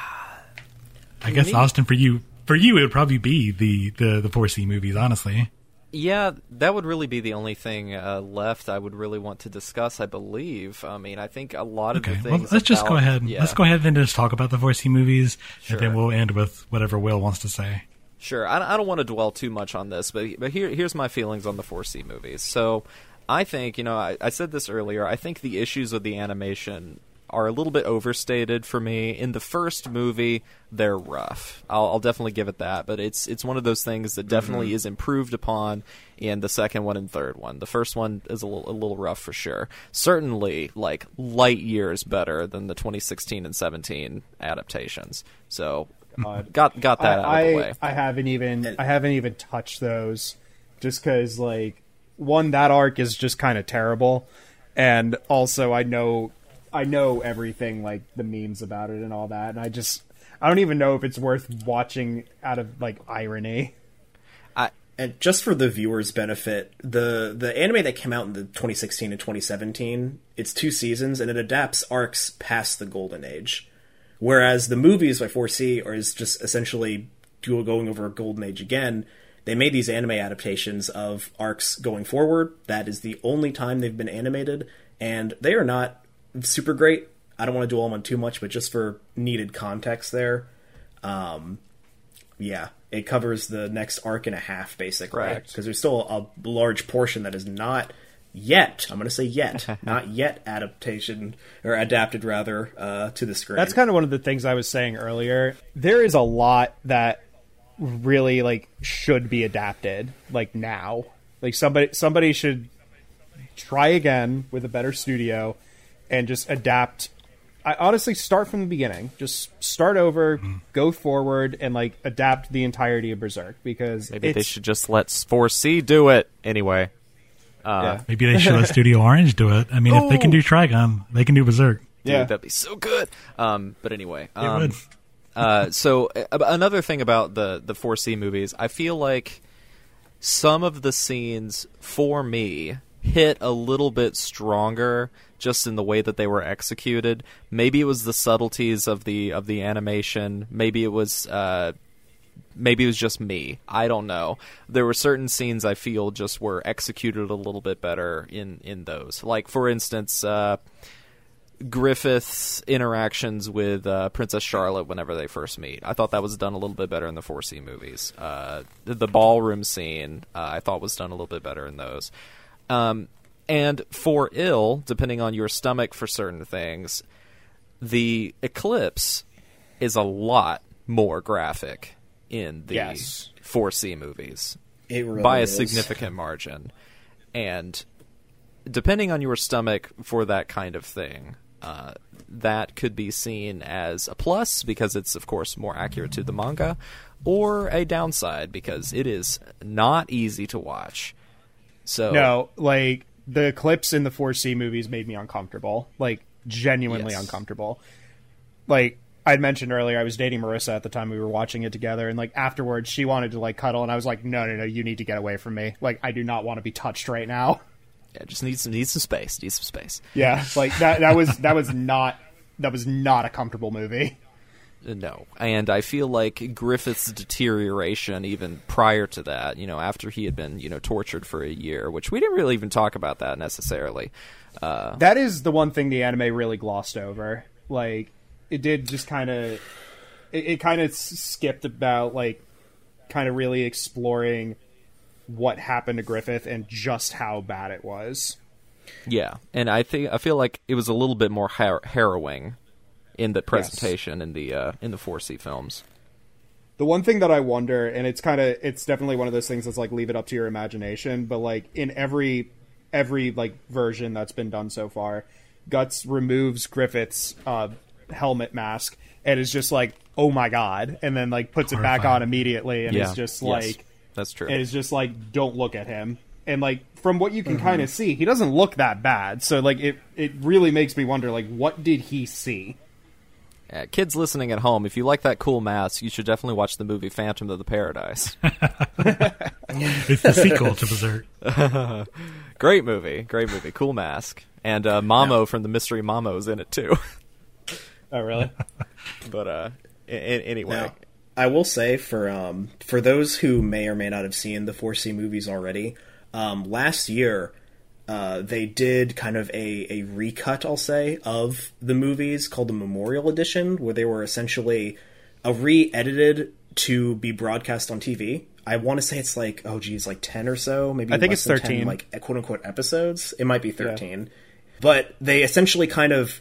I guess Austin, for you, for you, it would probably be the the the four C movies. Honestly, Yeah, that would really be the only thing uh, left I would really want to discuss. I believe. I mean, I think a lot of okay. the Well, things. let's just go ahead. Yeah, Let's go ahead and just talk about the four C movies, and then we'll end with whatever Will wants to say. Sure. I, I don't want to dwell too much on this, but but here here's my feelings on the 4C movies. So, I think you know I, I said this earlier. I think the issues with the animation are a little bit overstated for me. In the first movie, they're rough. I'll, I'll definitely give it that, but it's it's one of those things that definitely Mm-hmm. is improved upon in the second one and third one. The first one is a little a little rough for sure. Certainly, like light years better than the 2016 and 17 adaptations. So God. got got that I, out of the way. I, I haven't even I haven't even touched those just because like one that arc is just kind of terrible, and also I know I know everything like the memes about it and all that, and I just I don't even know if it's worth watching out of like irony. And just for the viewers' benefit, the the anime that came out in the 2016 and 2017, it's two seasons and it adapts arcs past the Golden Age, whereas the movies by 4C are is just essentially go- going over a Golden Age again. They made these anime adaptations of arcs going forward. That is the only time they've been animated, and they are not super great. I don't want to dwell on too much, but just for needed context there, um, yeah, it covers the next arc and a half, basically. Correct. Because there's still a large portion that is not yet. I'm going to say yet, not yet adaptation or adapted rather uh, to the screen. That's kind of one of the things I was saying earlier. There is a lot that really like should be adapted like now. Like somebody somebody should try again with a better studio and just adapt I honestly start from the beginning. Just start over, go forward and like adapt the entirety of Berserk because Maybe it's, they should just let 4C do it anyway. Uh, yeah. Maybe they should let Studio Orange do it. I mean, if they can do Trigun, they can do Berserk. Dude, Yeah. that'd be so good. Um, but anyway, They um, would. uh, so uh, another thing about the the 4C movies, I feel like some of the scenes for me hit a little bit stronger just in the way that they were executed. Maybe it was the subtleties of the of the animation. Maybe it was uh, maybe it was just me. I don't know. There were certain scenes I feel just were executed a little bit better in in those. Like for instance, uh, Griffith's interactions with uh, Princess Charlotte whenever they first meet. I thought that was done a little bit better in the 4C movies. Uh, the, the ballroom scene uh, I thought was done a little bit better in those. Um, and for ill, depending on your stomach for certain things, the eclipse is a lot more graphic in the Yes. 4C movies it really by a is. significant margin. And depending on your stomach for that kind of thing, uh, that could be seen as a plus because it's, of course, more accurate to the manga, or a downside because it is not easy to watch. So No, like the clips in the 4C movies made me uncomfortable. Like genuinely Yes. uncomfortable. Like I'd mentioned earlier, I was dating Marissa at the time we were watching it together, and like afterwards, she wanted to like cuddle, and I was like, "No, no, no, you need to get away from me. Like, I do not want to be touched right now." yeah, just need some need some space. Need some space. Yeah, like that. That was that was not that was not a comfortable movie. No, and I feel like Griffith's deterioration, even prior to that, you know, after he had been, you know, tortured for a year, which we didn't really even talk about that necessarily. Uh, That is the one thing the anime really glossed over. Like, it did just kind of, it, it kind of skipped about like, kind of really exploring what happened to Griffith and just how bad it was. yeah, and I think I feel like it was a little bit more har- harrowing in the presentation in the uh, in the 4C films. The one thing that I wonder, and it's kind of, it's definitely one of those things that's like leave it up to your imagination. But like in every, every like version that's been done so far, Guts removes Griffith's uh, helmet mask and is just like, oh my god, and then like puts it back on immediately, and yeah, is just yes, like, that's true. and is just like, don't look at him. And like from what you can kind of see, he doesn't look that bad. So like it, it really makes me wonder, like, what did he see? Uh, kids listening at home, if you like that cool mask, you should definitely watch the movie Phantom of the Paradise. It's the sequel to Berserk. great movie, great movie, cool mask, and uh, Mamo from the Mystery Mamo is in it too. Oh really? but uh, a- a- anyway, Now, I will say for um, for those who may or may not have seen the 4C movies already, um, last year uh, they did kind of a, a recut, I'll say, of the movies called the Memorial Edition, where they were essentially a re-edited to be broadcast on TV. I want to say it's like oh geez, like ten or so, maybe I think less it's than 10, 13. like quote unquote episodes. It might be thirteen, but they essentially kind of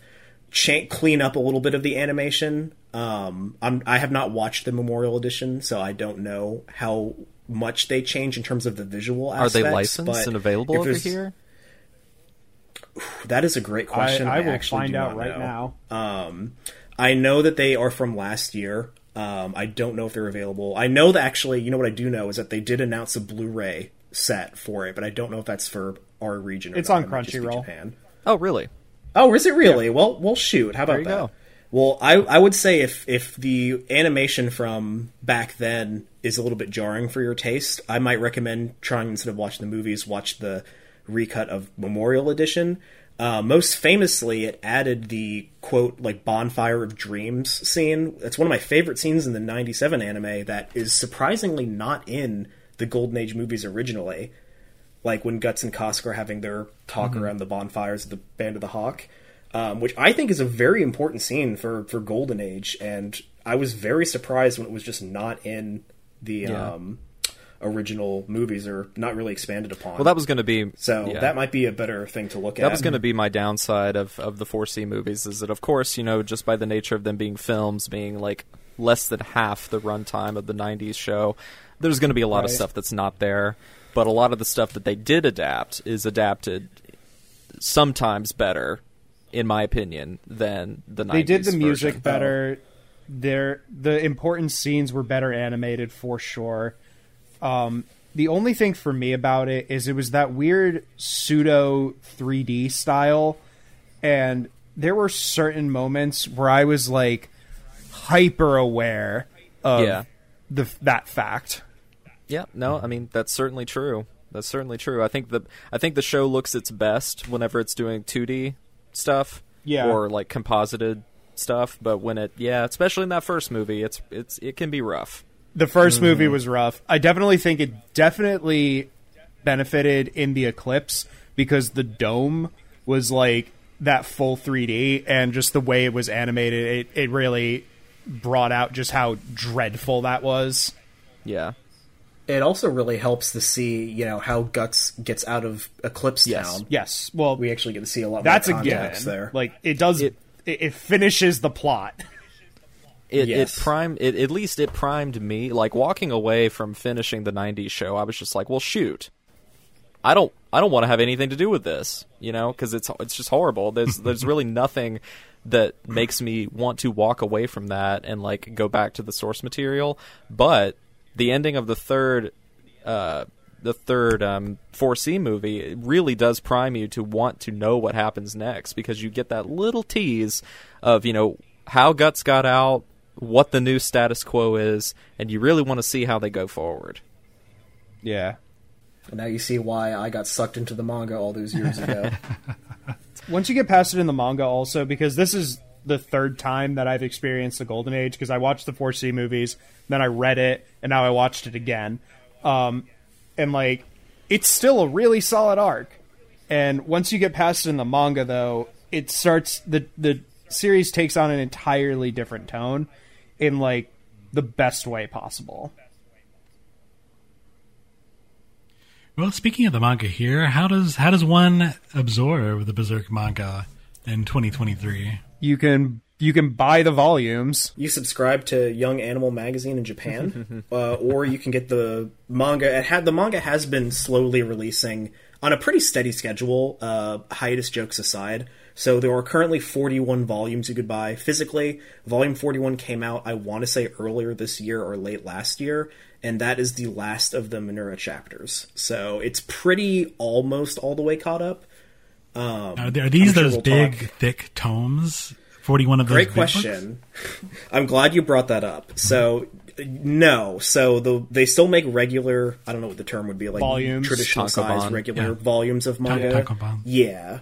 cha- clean up a little bit of the animation. Um, I'm, I have not watched the Memorial Edition, so I don't know how much they change in terms of the visual Are they licensed but and available over here? That is a great I, question. I will actually find out right know. now. Um, I know that they are from last year. Um, I don't know if they're available. I know that actually, you know what I do know is that they did announce a Blu-ray set for it, but I don't know if that's for our region. Or It's not. on It might just Crunchyroll. Oh, really? Oh, is it really? Well, well, shoot. How about you that? go. Well, I I would say if if the animation from back then is a little bit jarring for your taste, I might recommend trying instead of watching the movies, watch the recut of Memorial Edition. Uh, most famously, it added the quote like bonfire of dreams scene. It's one of my favorite scenes in the '97 anime that is surprisingly not in the Golden Age movies originally like when Guts and Casca are having their talk Mm-hmm. around the bonfires of the Band of the Hawk, um, which I think is a very important scene for for Golden Age, and I was very surprised when it was just not in the Yeah. um, original movies are not really expanded upon. Well, that was going to be so yeah. that might be a better thing to look at. That was going to be my downside of, of the 4C movies is that, of course, you know, just by the nature of them being films, being like less than half the runtime of the 90s show, there's going to be a lot of stuff that's not there. But a lot of the stuff that they did adapt is adapted sometimes better, in my opinion, than the 90s They did the music version. better. Their the important scenes were better animated for sure. Um, the only thing for me about it is it was that weird pseudo 3D style, and there were certain moments where I was like hyper aware of Yeah. the that fact. Yeah, no, I mean that's certainly true. That's certainly true. I think the I think the show looks its best whenever it's doing 2D stuff, Yeah. or like composited stuff. But when it, yeah, especially in that first movie, it's it's it can be rough. The 1st mm. movie was rough. I definitely think it definitely benefited in the Eclipse because the dome was like that full 3D and just the way it was animated, it, it really brought out just how dreadful that was. Yeah, It also really helps to see, you know, how Guts gets out of Eclipse Yes. Town. Yes. Well, We actually get to see a lot that's a more given. context there. Like it does It- it, it finishes the plot. it Yes. it primed it at least it primed me. Like walking away from finishing the '90s show, I was just like, well, shoot, I don't I don't want to have anything to do with this, you know, because it's it's just horrible. There's there's really nothing that makes me want to walk away from that and like go back to the source material. But the ending of the third uh, the third um, 4C movie it really does prime you to want to know what happens next because you get that little tease of you know how Guts got out, what the new status quo is, and you really want to see how they go forward. Yeah. And now you see why I got sucked into the manga all those years ago. once you get past it in the manga also because this is the third time that I've experienced the Golden Age because I watched the 4C movies, then I read it, and now I watched it again. Um, and like it's still a really solid arc. And once you get past it in the manga though, it starts the the series takes on an entirely different tone in like the best way possible. Well, speaking of the manga here, how does how does one absorb the Berserk manga in 2023? You can you can buy the volumes. you subscribe to Young Animal magazine in Japan, uh, or you can get the manga. It had the manga has been slowly releasing on a pretty steady schedule. Uh, hiatus jokes aside, so there are currently 41 volumes you could buy physically. Volume 41 came out, I want to say earlier this year or late last year, and that is the last of the Minura chapters. So it's pretty almost all the way caught up. Um, are, there, are these sure those we'll big, talk. thick tomes? 41 of those Great question. I'm glad you brought that up. So, no. So the they still make regular. I don't know what the term would be like. Volumes. traditional size, regular Yeah. volumes of manga. tankobon. Yeah,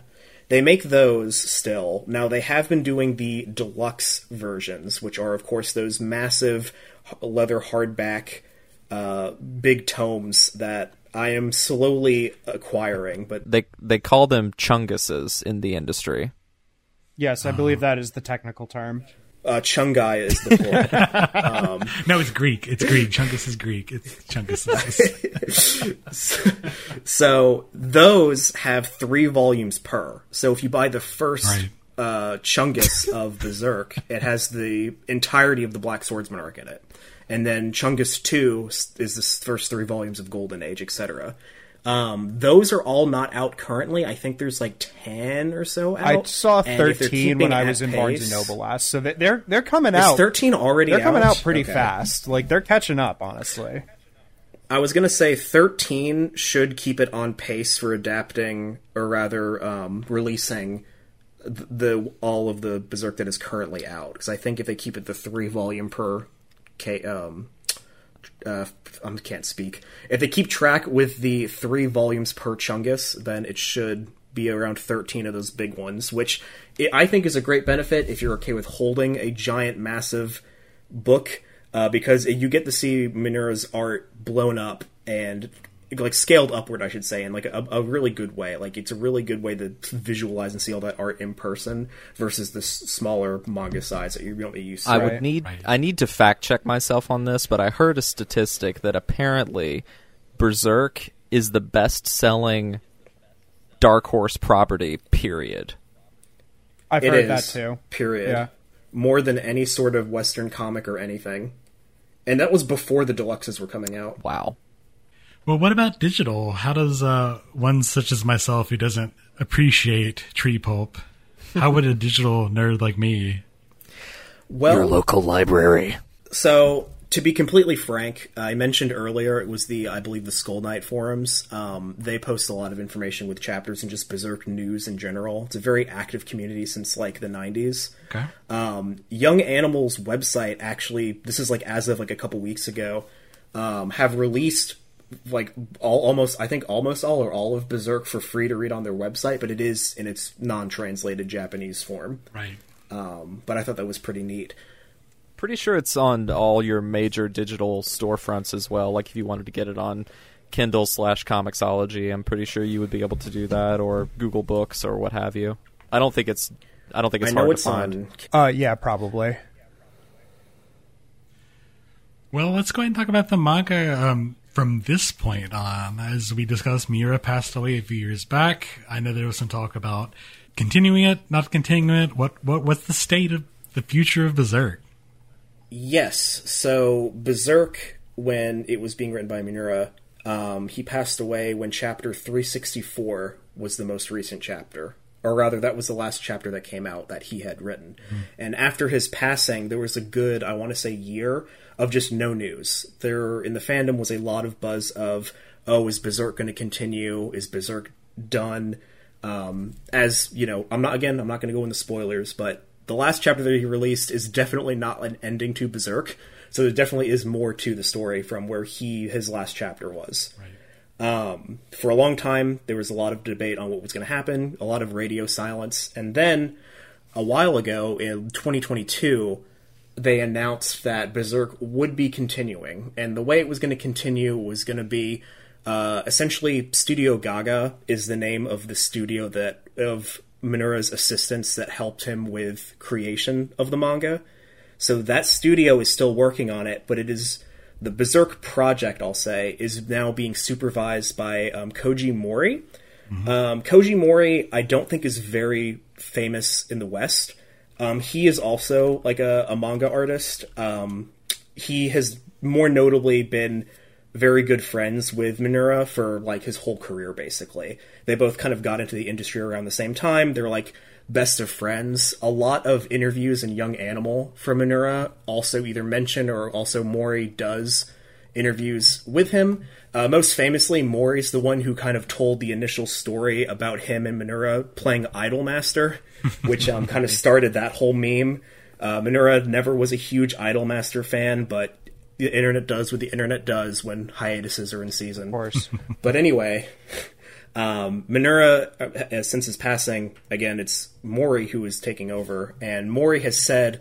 they make those still. Now they have been doing the deluxe versions, which are of course those massive leather hardback, uh, big tomes that I am slowly acquiring. But They they call them chunguses in the industry. Yes, I believe that is the technical term. Uh, chungai is the plural. No, it's Greek. It's Greek. Chungus is Greek. It's Chungus. So those have three volumes per. So if you buy the first Right. uh, Chungus of Berserk, it has the entirety of the Black Swordsman arc in it, and then Chungus Two is the first three volumes of Golden Age, etc. Um, those are all not out currently. I think there's like ten or so out. I saw and if they're thirteen when I was in Barnes and Noble last, so they- they're they're coming out. thirteen already? they're coming out pretty Okay. fast. Like they're catching up, honestly. I was gonna say thirteen should keep it on pace for adapting, or rather, um, releasing th- the all of the Berserk that is currently out. Because I think if they keep it the three volume per, K, um, uh, I can't speak. If they keep track with the three volumes per Chungus, then it should be around 13 of those big ones, which i I think is a great benefit if you're okay with holding a giant, massive book, uh, because you get to see Minura's art blown up and like scaled upward, I should say, in like a, a really good way. Like it's a really good way to visualize and see all that art in person versus the s- smaller manga size that you're really used to. I Right. would need Right. I need to fact check myself on this, but I heard a statistic that apparently Berserk is the best selling Dark Horse property, period. I've It heard is, that too. Period. Yeah. More than any sort of Western comic or anything. And that was before the deluxes were coming out. Wow. Well, what about digital? How does uh, one such as myself who doesn't appreciate tree pulp, how would a digital nerd like me? Well, local library. so to be completely frank, I mentioned earlier it was the I believe the Skull Knight forums. Um, they post a lot of information with chapters and just Berserk news in general. It's a very active community since like the '90s. Okay. um, Young Animal's website actually, this is like as of like a couple weeks ago, um, have released like all almost I think almost all or all of Berserk for free to read on their website, but it is in its non-translated Japanese form. Right. Um, but I thought that was pretty neat. Pretty sure it's on all your major digital storefronts as well. Like if you wanted to get it on Kindle slash Comixology, I'm pretty sure you would be able to do that, or Google Books, or what have you. I don't think it's I don't think it's I hard it's to find. on. Uh, yeah, probably. Well, let's go ahead and talk about the manga um, from this point on. As we discussed, Miura passed away a few years back. I know there was some talk about continuing it, not continuing it. What what what's the state of the future of Berserk? Yes. So Berserk, when it was being written by Miura, um, he passed away when chapter 364 was the most recent chapter. Or rather, that was the last chapter that came out that he had written. And after his passing, there was a good, I want to say, year of just no news. There, in the fandom, was a lot of buzz of, oh, is Berserk going to continue? Is Berserk done? Um, as, you know, I'm not, again, I'm not going to go into spoilers, but the last chapter that he released is definitely not an ending to Berserk. So there definitely is more to the story from where he his last chapter was. Um, for a long time, there was a lot of debate on what was going to happen, a lot of radio silence, and then a while ago in 2022, they announced that Berserk would be continuing, and the way it was going to continue was going to be uh, essentially Studio Gaga is the name of the studio that of Miura's assistants that helped him with creation of the manga. So that studio is still working on it, but it is the Berserk project. I'll say is now being supervised by um, Koji Mori. Um, Koji Mori, I don't think is very famous in the West. Um, he is also like a, a manga artist. Um, he has more notably been very good friends with Miura for like his whole career basically. They both kind of got into the industry around the same time. They're like best of friends. A lot of interviews in Young Animal from Miura also either mention or also Mori does interviews with him. Uh, most famously, Mori's the one who kind of told the initial story about him and Miura playing Idolmaster, which um, kind of started that whole meme. Uh, Miura never was a huge Idolmaster fan, but the internet does what the internet does when hiatuses are in season. Of course. But anyway, um, Miura, uh, since his passing, again, it's Mori who is taking over, and Mori has said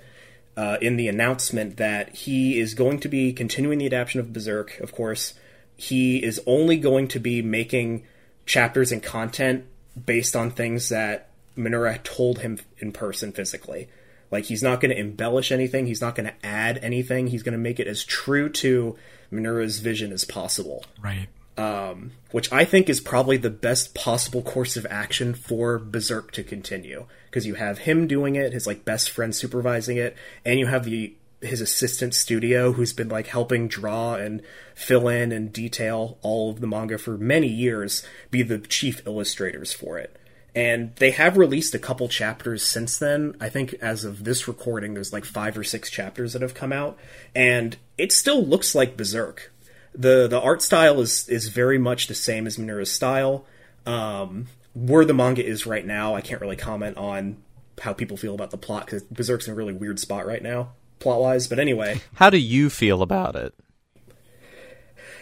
uh, in the announcement that he is going to be continuing the adaptation of Berserk. Of course, he is only going to be making chapters and content based on things that Miura told him in person physically. Like he's not going to embellish anything. He's not going to add anything. He's going to make it as true to Miura's vision as possible. Right. um, which I think is probably the best possible course of action for Berserk to continue because you have him doing it, his like best friend supervising it, and you have the his assistant studio who's been like helping draw and fill in and detail all of the manga for many years be the chief illustrators for it. And they have released a couple chapters since then. I think as of this recording there's like five or six chapters that have come out. And it still looks like berserk. The the art style is is very much the same as miura's style. Um, where the manga is right now i can't really comment on how people feel about the plot because berserk's in a really weird spot right now plot wise. But anyway, how do you feel about it?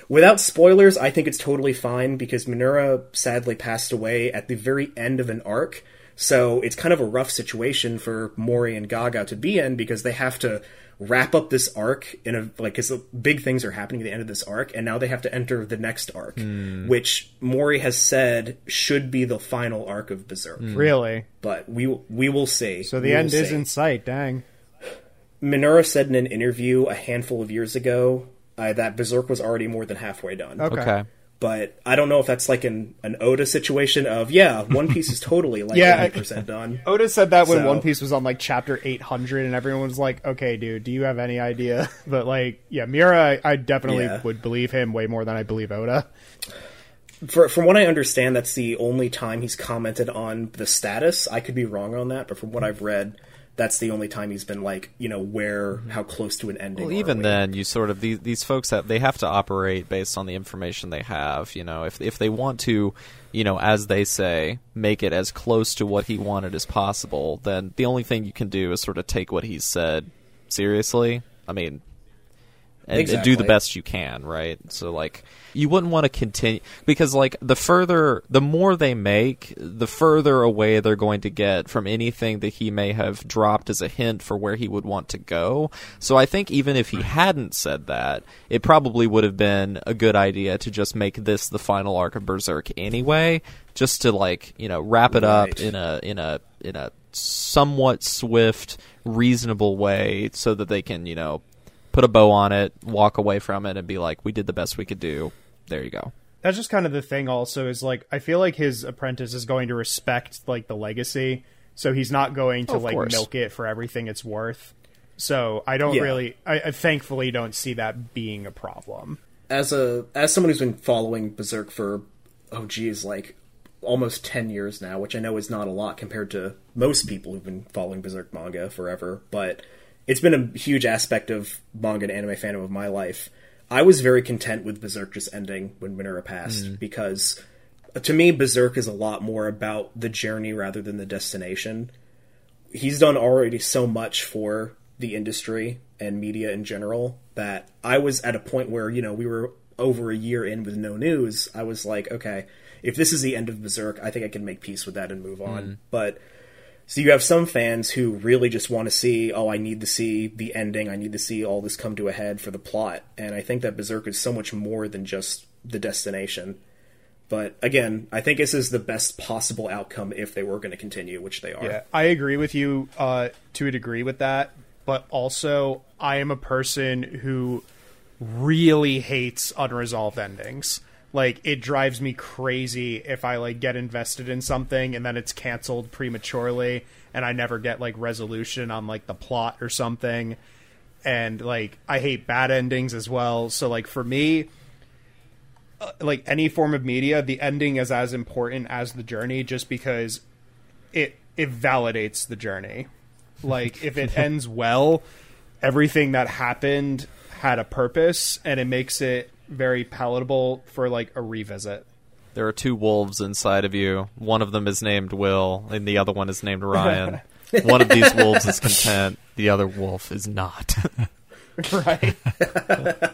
Without spoilers, I think it's totally fine because Miura sadly passed away at the very end of an arc. So it's kind of a rough situation for Mori and Gaga to be in because they have to wrap up this arc in a like because big things are happening at the end of this arc and now they have to enter the next arc mm. which mori has said should be the final arc of berserk really but we we will see so the we end is in sight dang Miura said in an interview a handful of years ago uh, that Berserk was already more than halfway done. Okay. okay. But I don't know if that's like an, an Oda situation of, yeah, One Piece is totally like yeah, 80% done. Oda said that when so. One Piece was on like chapter 800 and everyone was like, okay, dude, do you have any idea? But like, yeah, Miura, I, I definitely yeah. would believe him way more than I believe Oda. For, from what I understand, that's the only time he's commented on the status. I could be wrong on that, but from what I've read, that's the only time he's been like, you know, where mm-hmm. how close to an ending. Well, even then, you sort of these these folks have they have to operate based on the information they have. You know, if if they want to, you know, as they say, make it as close to what he wanted as possible, then the only thing you can do is sort of take what he said seriously. I mean, and, exactly. and do the best you can, right? So like you wouldn't want to continue because like the further the more they make, the further away they're going to get from anything that he may have dropped as a hint for where he would want to go. So I think even if he hadn't said that, it probably would have been a good idea to just make this the final arc of Berserk anyway, just to like, you know, wrap it right. up in a in a in a somewhat swift, reasonable way so that they can, you know, put a bow on it, walk away from it, and be like, "We did the best we could do." There you go. That's just kind of the thing. Also, is like I feel like his apprentice is going to respect like the legacy, so he's not going to oh, like course. milk it for everything it's worth. So I don't yeah. really, I, I thankfully don't see that being a problem. As a as someone who's been following Berserk for oh geez, like almost 10 years now, which I know is not a lot compared to most people who've been following Berserk manga forever, but it's been a huge aspect of manga and anime fandom of my life. I was very content with Berserk just ending when Miura passed mm. because to me Berserk is a lot more about the journey rather than the destination. He's done already so much for the industry and media in general that I was at a point where, you know, we were over a year in with no news. I was like, okay, if this is the end of Berserk, I think I can make peace with that and move on. Mm. But so you have some fans who really just want to see, oh, I need to see the ending. I need to see all this come to a head for the plot. And I think that Berserk is so much more than just the destination. But again, I think this is the best possible outcome if they were going to continue, which they are. Yeah, I agree with you uh, to a degree with that. But also, I am a person who really hates unresolved endings like it drives me crazy if I like get invested in something and then it's canceled prematurely and I never get like resolution on like the plot or something. And like I hate bad endings as well. So like for me uh, like any form of media, the ending is as important as the journey just because it it validates the journey. Like if it ends well, everything that happened had a purpose and it makes it very palatable for like a revisit. There are two wolves inside of you. One of them is named Will, and the other one is named Ryan. one of these wolves is content. The other wolf is not. right.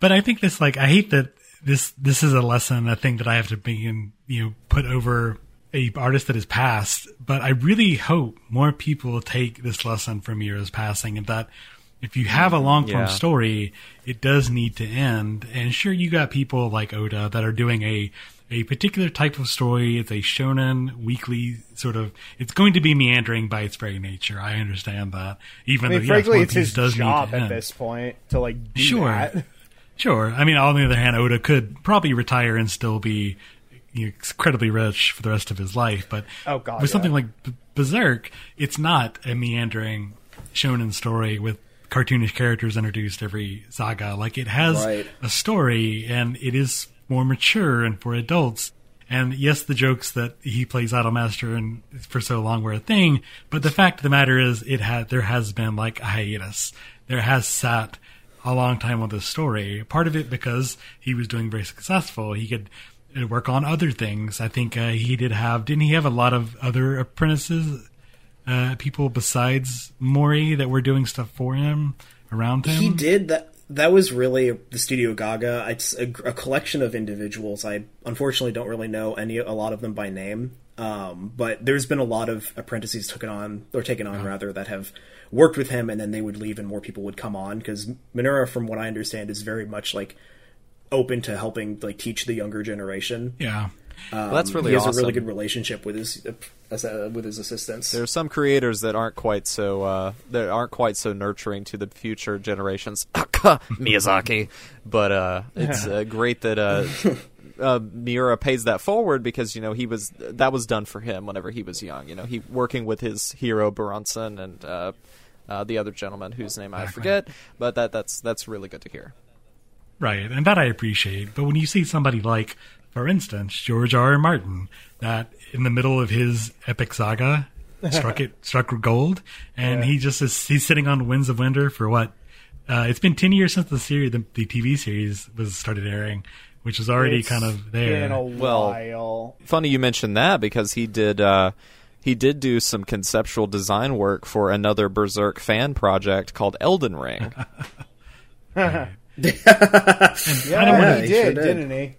but I think this, like, I hate that this this is a lesson, a thing that I have to be in, you know, put over a artist that has passed. But I really hope more people take this lesson from Miura's passing, and that if you have a long form yeah. story, it does need to end. And sure, you got people like Oda that are doing a a particular type of story. It's a shonen weekly sort of. It's going to be meandering by its very nature. I understand that. Even I mean, though, frankly, yes, it's his does job at end. this point to like sure. That. Sure. I mean, on the other hand, Oda could probably retire and still be you know, incredibly rich for the rest of his life. But Oh, God, with something like B- Berserk, it's not a meandering shonen story with cartoonish characters introduced every saga. Like it has Right. a story, and it is more mature and for adults. And yes, the jokes that he plays Idolmaster and for so long were a thing, but the fact of the matter is, it had there has been like a hiatus. There has sat a long time on this story. Part of it because he was doing very successful. He could uh, work on other things. I think uh, he did have. Didn't he have a lot of other apprentices, uh, people besides Mori that were doing stuff for him around him? He did that. That was really the Studio Gaga. It's a, a collection of individuals. I unfortunately don't really know any a lot of them by name. Um, but there's been a lot of apprentices taken on or taken on rather that have worked with him, and then they would leave, and more people would come on because Miura, from what I understand, is very much like open to helping like teach the younger generation. Yeah. Well, that's really he has awesome. a really good relationship with his uh, with his assistants. There are some creators that aren't quite so uh, that aren't quite so nurturing to the future generations. Miyazaki, but uh, it's uh, great that uh, uh, Miura pays that forward because you know he was that was done for him whenever he was young. You know, he working with his hero Buronson and uh, uh, the other gentleman whose name I forget, but that that's that's really good to hear. Right, and that I appreciate. But when you see somebody like, for instance, George R. R. Martin, that in the middle of his epic saga struck it struck gold, and he just is he's sitting on Winds of Winter for what? Uh, it's been ten years since the series, the, the TV series was started airing, which is already It's kind of Been there. a Well- while. Funny you mentioned that because he did uh, he did do some conceptual design work for another Berserk fan project called Elden Ring. Yeah, wanna- he he did, sure did. didn't he?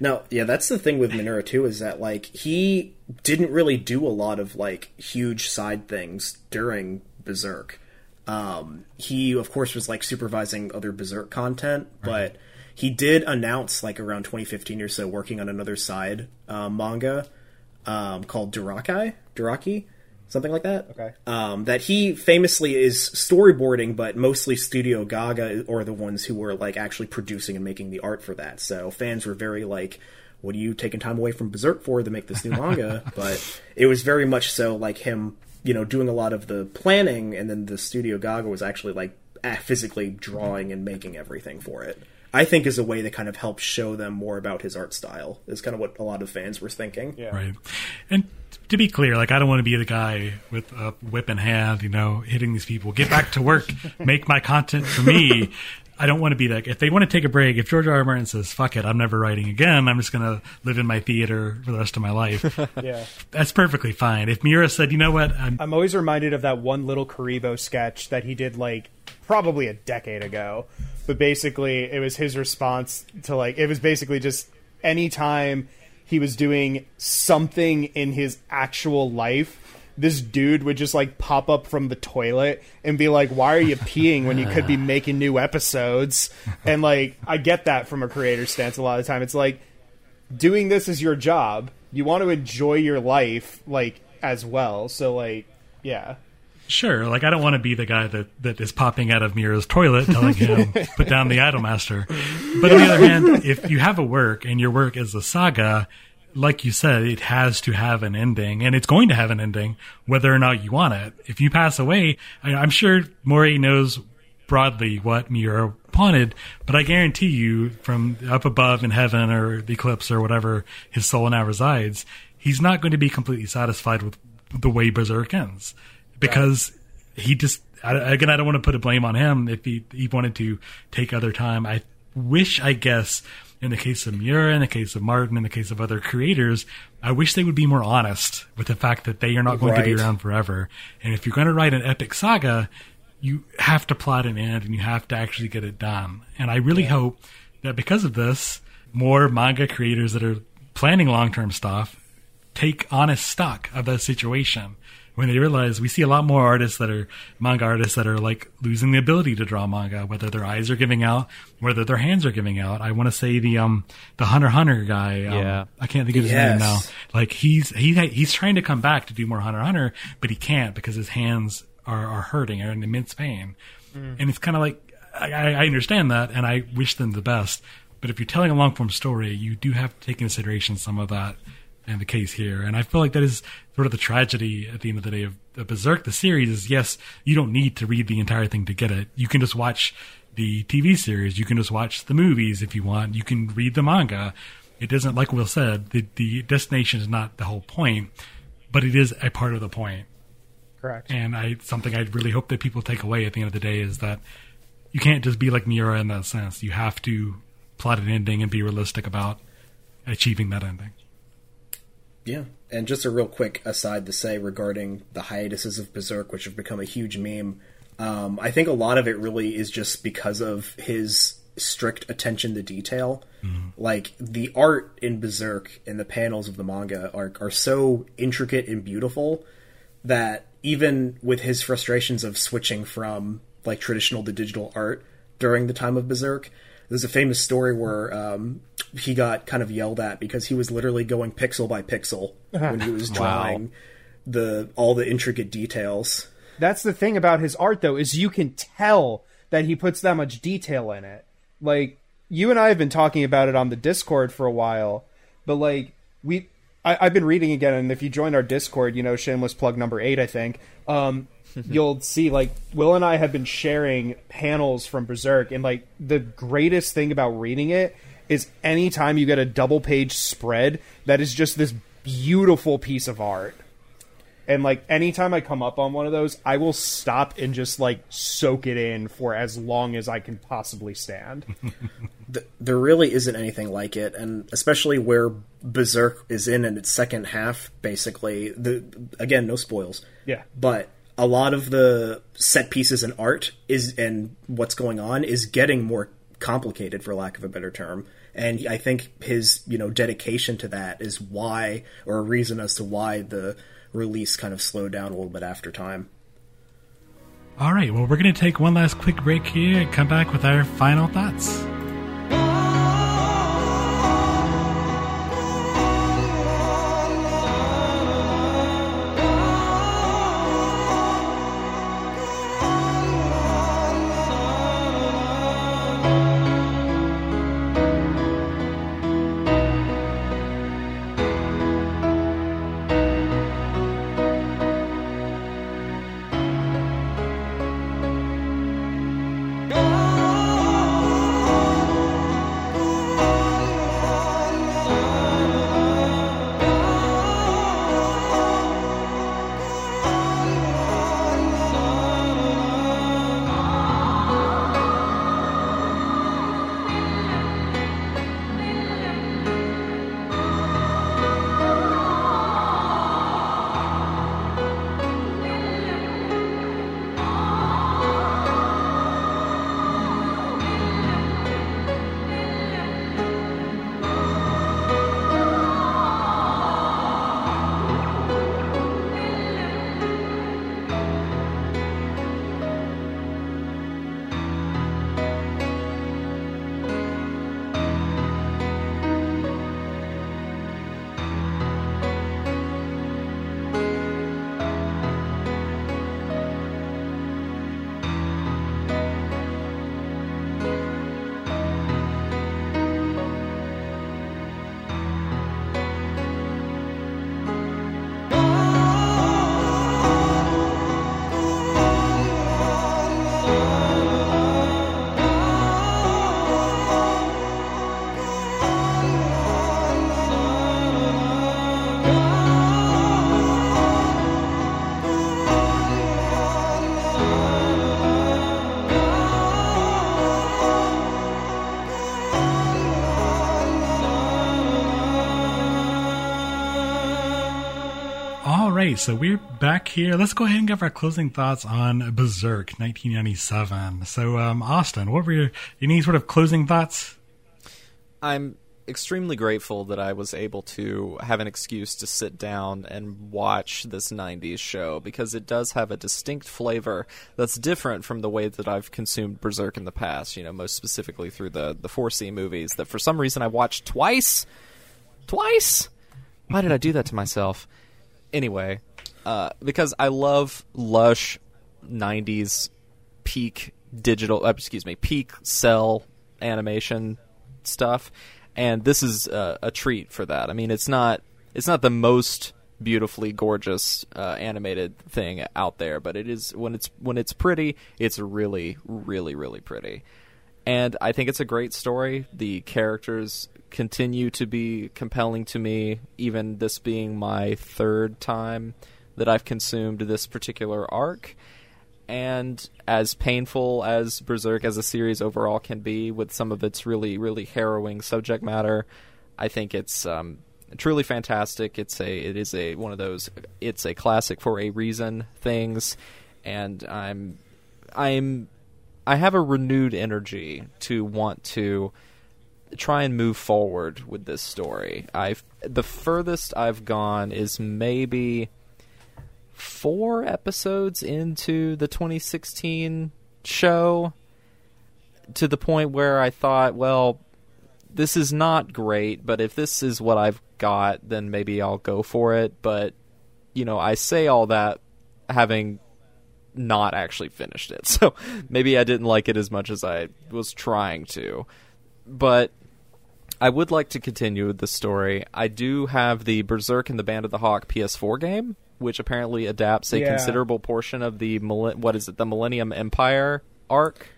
No, yeah, that's the thing with Miura too is that like he didn't really do a lot of like huge side things during Berserk. Um, he of course was like supervising other Berserk content, but he did announce like around 2015 or so working on another side uh, manga um, called Durakai, Duraki, something like that. Okay. Um, that he famously is storyboarding, but mostly Studio Gaga or the ones who were like actually producing and making the art for that. So fans were very like, "What are you taking time away from Berserk for to make this new manga?" but it was very much so like him, you know, doing a lot of the planning, and then the Studio Gaga was actually like physically drawing and making everything for it. I think is a way that kind of helps show them more about his art style. Is kind of what a lot of fans were thinking. Yeah. Right. And to be clear, like I don't want to be the guy with a whip in hand, you know, hitting these people. Get back to work. make my content for me. I don't want to be that. If they want to take a break, if George R. R. Martin says, "Fuck it, I'm never writing again. I'm just going to live in my theater for the rest of my life," Yeah. that's perfectly fine. If Miura said, "You know what, I'm, I'm always reminded of that one little Karibo sketch that he did like probably a decade ago. But basically, it was his response to like it was basically just anytime he was doing something in his actual life. This dude would just like pop up from the toilet and be like, "Why are you peeing when you could be making new episodes?" And like, I get that from a creator stance. A lot of the time, it's like, doing this is your job. You want to enjoy your life like as well. So like, yeah. Sure, like I don't want to be the guy that, that is popping out of Miura's toilet telling him put down the Idolmaster. But on the other hand, if you have a work and your work is a saga, like you said, it has to have an ending, and it's going to have an ending whether or not you want it. If you pass away, I, I'm sure Mori knows broadly what Miura wanted, but I guarantee you, from up above in heaven or the eclipse or whatever his soul now resides, he's not going to be completely satisfied with the way Berserk ends because he just I, again I don't want to put a blame on him if he he wanted to take other time. I wish I guess in the case of Miura, in the case of Martin, in the case of other creators, I wish they would be more honest with the fact that they are not going to be around forever. And if you're going to write an epic saga, you have to plot an end and you have to actually get it done. And I really hope that because of this, more manga creators that are planning long term stuff take honest stock of the situation when they realize we see a lot more artists that are manga artists that are like losing the ability to draw manga, whether their eyes are giving out, whether their hands are giving out. I want to say the um the Hunter Hunter guy. Um, Yeah. I can't think of his name Yes. now. Like he's he he's trying to come back to do more Hunter Hunter, but he can't because his hands are are hurting, are in immense pain. And it's kind of like I, I understand that, and I wish them the best. But if you're telling a long form story, you do have to take into consideration some of that in the case here. And I feel like that is sort of the tragedy at the end of the day of, of Berserk. The series is yes, you don't need to read the entire thing to get it. You can just watch the TV series. You can just watch the movies if you want. You can read the manga. It doesn't, like Will said, the, the destination is not the whole point, but it is a part of the point. Correct. And I something I really hope that people take away at the end of the day is that you can't just be like Miura in that sense. You have to plot an ending and be realistic about achieving that ending. Yeah. And just a real quick aside to say regarding the hiatuses of Berserk, which have become a huge meme, um, I think a lot of it really is just because of his strict attention to detail. Mm-hmm. Like the art in Berserk and the panels of the manga are are so intricate and beautiful that even with his frustrations of switching from like traditional to digital art during the time of Berserk, there's a famous story where um, he got kind of yelled at because he was literally going pixel by pixel when he was drawing wow. the all the intricate details. That's the thing about his art, though, is you can tell that he puts that much detail in it. Like you and I have been talking about it on the Discord for a while, but like we I, have been reading again, and if you join our Discord, you know, shameless plug number eight, I think, um, you'll see like Will and I have been sharing panels from Berserk, and like the greatest thing about reading it is anytime you get a double page spread that is just this beautiful piece of art. And like anytime I come up on one of those, I will stop and just like soak it in for as long as I can possibly stand. there really isn't anything like it, and especially where Berserk is in in its second half, basically. The again, no spoils. Yeah, but a lot of the set pieces and art is and what's going on is getting more complicated, for lack of a better term. And I think his you know dedication to that is why, or a reason as to why the release kind of slowed down a little bit after time. All right, well, we're going to take one last quick break here and come back with our final thoughts. So we're back here. Let's go ahead and give our closing thoughts on Berserk 1997. So, um, Austin, what were your any sort of closing thoughts? I'm extremely grateful that I was able to have an excuse to sit down and watch this 90s show because it does have a distinct flavor that's different from the way that I've consumed Berserk in the past, you know, most specifically through the the 4C movies that for some reason I watched twice. Twice? Why did I do that to myself? Anyway, uh, because I love lush '90s peak digital, uh, excuse me, peak cel animation stuff, and this is uh, a treat for that. I mean, it's not it's not the most beautifully gorgeous uh, animated thing out there, but it is when it's when it's pretty, it's really really really pretty. And I think it's a great story. The characters continue to be compelling to me, even this being my third time that I've consumed this particular arc. And as painful as Berserk as a series overall can be, with some of its really, really harrowing subject matter, I think it's um, truly fantastic. It's a, it is a one of those, it's a classic for a reason things, and I'm, I'm, I have a renewed energy to want to try and move forward with this story. I've the furthest I've gone is maybe four episodes into the 2016 show to the point where I thought, well, this is not great, but if this is what I've got, then maybe I'll go for it. But, you know, I say all that having not actually finished it. So maybe I didn't like it as much as I was trying to. But I would like to continue with the story. I do have the Berserk and the Band of the Hawk PS4 game, which apparently adapts a Yeah. considerable portion of the what is it, the Millennium Empire arc.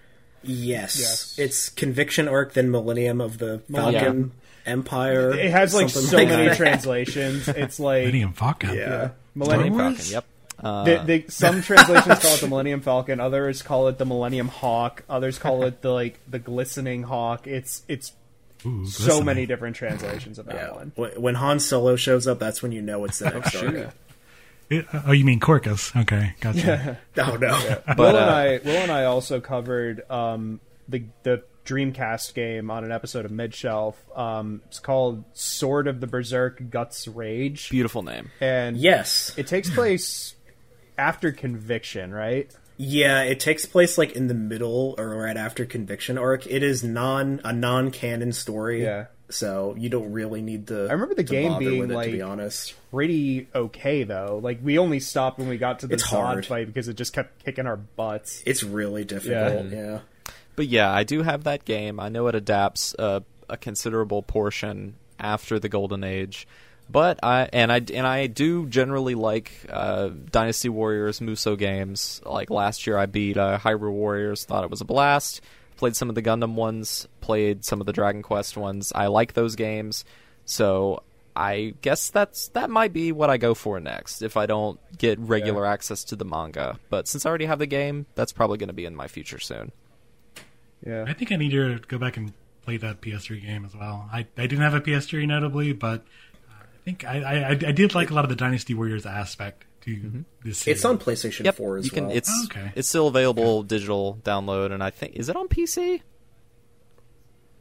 Yes. Yes. It's Conviction Arc, then Millennium of the Falcon Empire. It has like so like many that. translations. It's like Millennium Falcon. Yeah. Millennium Falcon. Wars? Yep. Uh, The, the, some translations call it the Millennium Falcon, others call it the Millennium Hawk, others call it the like the glistening hawk. It's it's Ooh, so glistening. many different translations of that Yeah. one. When when Han Solo shows up, that's when you know it's the next arc. Yeah. It- oh, you mean Corkus? Okay, gotcha. Oh no. but Will and uh, I Will and I also covered um, the the Dreamcast game on an episode of Mid Shelf. Um, it's called Sword of the Berserk Guts Rage, beautiful name. and yes. it takes place after Conviction, right? Yeah, it takes place like in the middle or right after Conviction arc. It is non a non canon story. Yeah. So you don't really need to. I remember the game being, with it, to like- be honest. Pretty okay though. Like we only stopped when we got to the It's Zod hard. fight because it just kept kicking our butts. It's really difficult. Yeah. But yeah, I do have that game. I know it adapts uh, a considerable portion after the Golden Age, but I and I and I do generally like uh, Dynasty Warriors Musou games. Like last year, I beat uh, Hyrule Warriors. Thought it was a blast. Played some of the Gundam ones. Played some of the Dragon Quest ones. I like those games. So I guess that's that might be what I go for next if I don't get regular access to the manga. But since I already have the game, that's probably going to be in my future soon. Yeah. I think I need to go back and play that PS3 game as well. I, I didn't have a PS3 notably, but uh, I think I, I I did like a lot of the Dynasty Warriors aspect to this. Series. It's on PlayStation Yep, 4 as you can. well. It's Oh, okay. it's still available digital download, and I think is it on PC?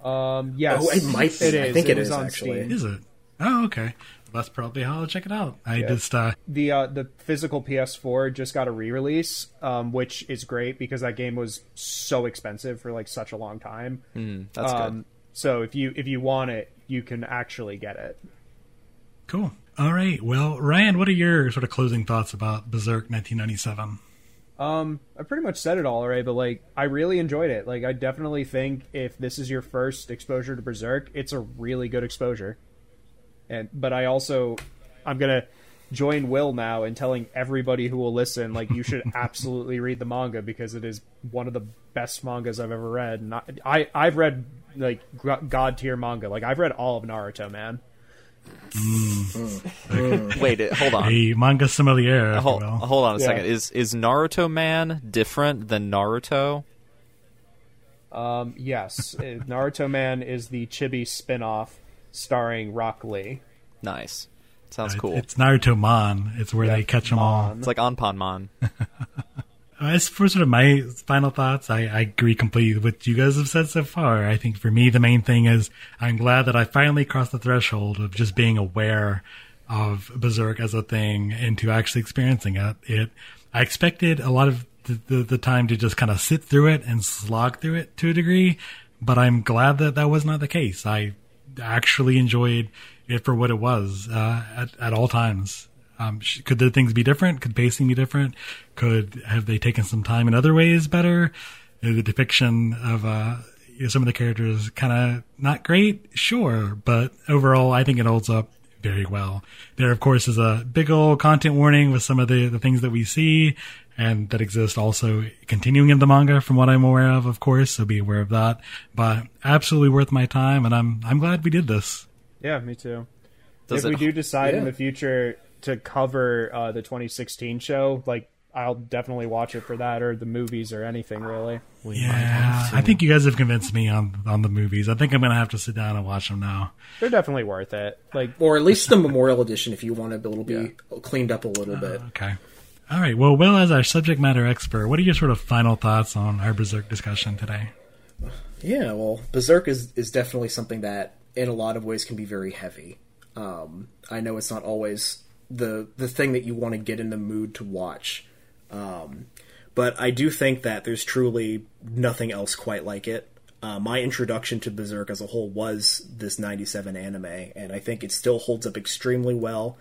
Um. Yes. Oh, it might be. It I think it was is, on actually. Steam. Is it? Oh, okay. That's probably how I'll check it out. I Yeah. just uh, the uh, the physical PS4 just got a re-release, um, which is great because that game was so expensive for like such a long time. Mm, that's um, so if you if you want it, you can actually get it. cool. All right. Well, Ryan, what are your sort of closing thoughts about Berserk 1997? Um, I pretty much said it all already, but like I really enjoyed it. Like I definitely think if this is your first exposure to Berserk, it's a really good exposure. And but I also I'm gonna join Will now in telling everybody who will listen like you should absolutely read the manga because it is one of the best mangas I've ever read. And I, I I've read like god tier manga. Like I've read all of Naruto, man. Good. Wait, hold on. A manga sommelier, if Hold, you will. hold on a Yeah. second. Is is Naruto Man different than Naruto? Um, yes, uh, Naruto Man is the Chibi spin-off starring Rock Lee. Nice. Sounds Uh, cool. It's Naruto Mon. It's where they catch them all. It's like Anpanman. As for sort of my final thoughts, I, I agree completely with what you guys have said so far. I think for me, the main thing is I'm glad that I finally crossed the threshold of just being aware of Berserk as a thing into actually experiencing it. It, I expected a lot of the, the, the time to just kind of sit through it and slog through it to a degree, but I'm glad that that was not the case. I actually enjoyed it for what it was uh, at, at all times. Um, sh- could the things be different? Could pacing be different? Could have they taken some time in other ways better? You know, the depiction of uh, you know, some of the characters kind of not great, sure, but overall, I think it holds up very well. There, of course, is a big old content warning with some of the, the things that we see and that exist also continuing in the manga from what I'm aware of, of course, so be aware of that. But absolutely worth my time, and I'm I'm glad we did this. Yeah, me too. Does if it- we do decide in the future to cover uh, the 2016 show, like I'll definitely watch it for that or the movies or anything really. Yeah, I think you guys have convinced me on on the movies. I think I'm gonna have to sit down and watch them now. They're definitely worth it. Like or at least the memorial edition if you want to be, it'll be cleaned up a little bit. Okay. All right. Well, Will, as our subject matter expert, what are your sort of final thoughts on our Berserk discussion today? Yeah, well, Berserk is is definitely something that, in a lot of ways, can be very heavy. Um, I know it's not always the the thing that you want to get in the mood to watch, um, but I do think that there's truly nothing else quite like it. Uh, my introduction to Berserk as a whole was this '97 anime, and I think it still holds up extremely well.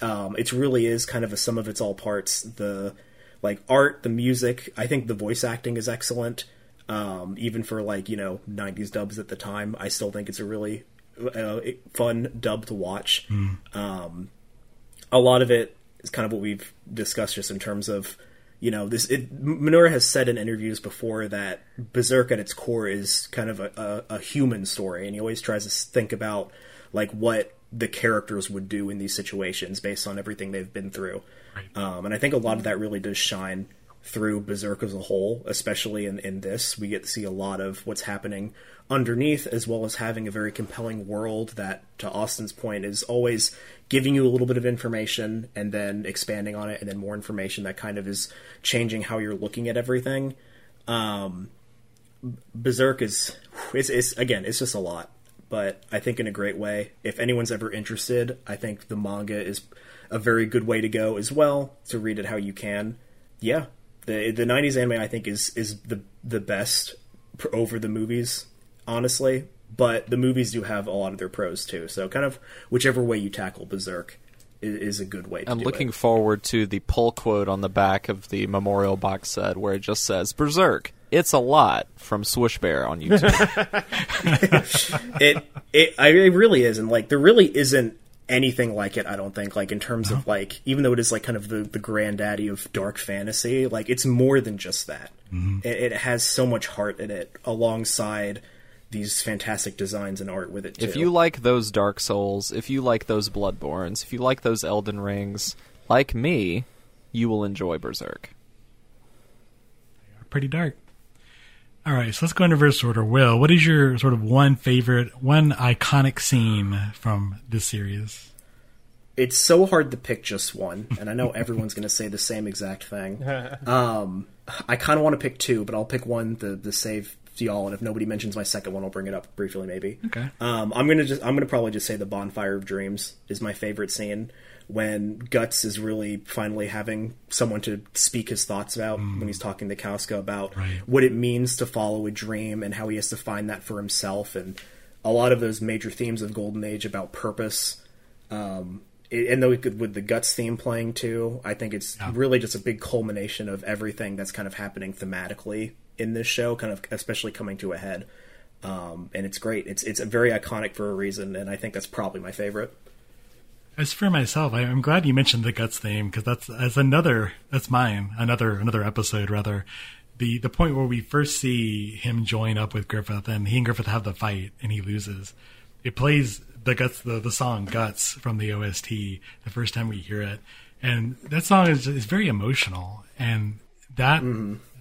Um, it really is kind of a sum of its all parts. The like art, the music. I think the voice acting is excellent. Um, even for like you know '90s dubs at the time, I still think it's a really uh, fun dub to watch. Um, a lot of it is kind of what we've discussed just in terms of you know this. It, Miura has said in interviews before that Berserk at its core is kind of a, a, a human story, and he always tries to think about like what the characters would do in these situations based on everything they've been through. Um, and I think a lot of that really does shine through Berserk as a whole, especially in, in this. We get to see a lot of what's happening underneath, as well as having a very compelling world that, to Austin's point, is always giving you a little bit of information and then expanding on it, and then more information that kind of is changing how you're looking at everything. Um, Berserk is, it's again, it's just a lot, but I think in a great way. If anyone's ever interested, I think the manga is a very good way to go as well to read it how you can. Yeah, the the '90s anime I think is is the the best over the movies, honestly. But the movies do have a lot of their pros too. So kind of whichever way you tackle Berserk is, is a good way. to I'm looking It. forward to the pull quote on the back of the memorial box set where it just says Berserk. It's a lot from Swoosh Bear on YouTube. it it I it really is, and like there really isn't anything like it. I don't think like in terms of uh-huh. like even though it is like kind of the the granddaddy of dark fantasy, like it's more than just that. Mm-hmm. It, it has so much heart in it, alongside these fantastic designs and art with it. Too. if you like those Dark Souls, if you like those Bloodbornes, if you like those Elden Rings, like me, you will enjoy Berserk. They are pretty dark. All right, so let's go in reverse order. Will, what is your sort of one favorite, one iconic scene from this series? it's so hard to pick just one, and I know everyone's going to say the same exact thing. Um, I kind of want to pick two, but I'll pick one to, to save y'all. And if nobody mentions my second one, I'll bring it up briefly, maybe. Okay. Um, I'm gonna just I'm gonna probably just say the bonfire of dreams is my favorite scene when Guts is really finally having someone to speak his thoughts about when he's talking to Casca about Right. what it means to follow a dream and how he has to find that for himself and a lot of those major themes of Golden Age about purpose. Um, and though could, with the Guts theme playing too, I think it's really just a big culmination of everything that's kind of happening thematically in this show, kind of especially coming to a head. Um, and it's great. It's it's very iconic for a reason, and I think that's probably my favorite. As for myself, I, I'm glad you mentioned the guts theme because that's as another that's mine another another episode rather. The the point where we first see him join up with Griffith and he and Griffith have the fight and he loses. It plays the guts the, the song guts from the OST the first time we hear it, and that song is is very emotional and that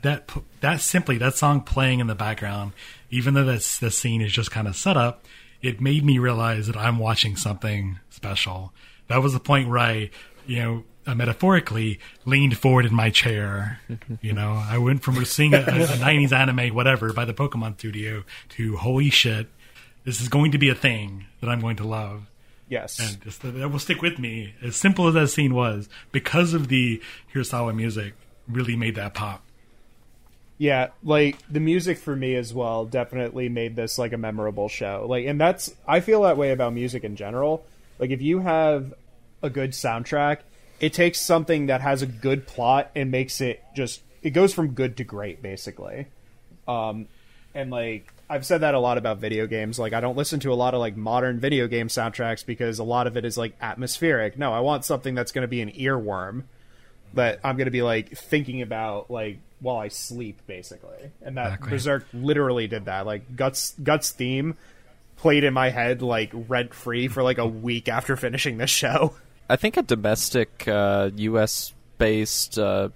that that simply that song playing in the background, even though that's the scene is just kind of set up, it made me realize that I'm watching something special. That was the point where I, you know, uh, metaphorically leaned forward in my chair. you know, I went from seeing a, a, a 90s anime, whatever, by the Pokemon Studio to holy shit, this is going to be a thing that I'm going to love. Yes. And just, that will stick with me. As simple as that scene was, because of the Hirasawa music, really made that pop. Yeah, like the music for me as well definitely made this like a memorable show. Like and that's I feel that way about music in general. Like if you have a good soundtrack, it takes something that has a good plot and makes it just it goes from good to great basically. Um, and like I've said that a lot about video games. Like I don't listen to a lot of like modern video game soundtracks because a lot of it is like atmospheric. No, I want something that's going to be an earworm that I'm going to be like thinking about like while I sleep, basically. And that Exactly. Berserk literally did that. Like Guts Guts theme played in my head like rent free for like a week after finishing this show. I think a domestic uh, U.S. based uh,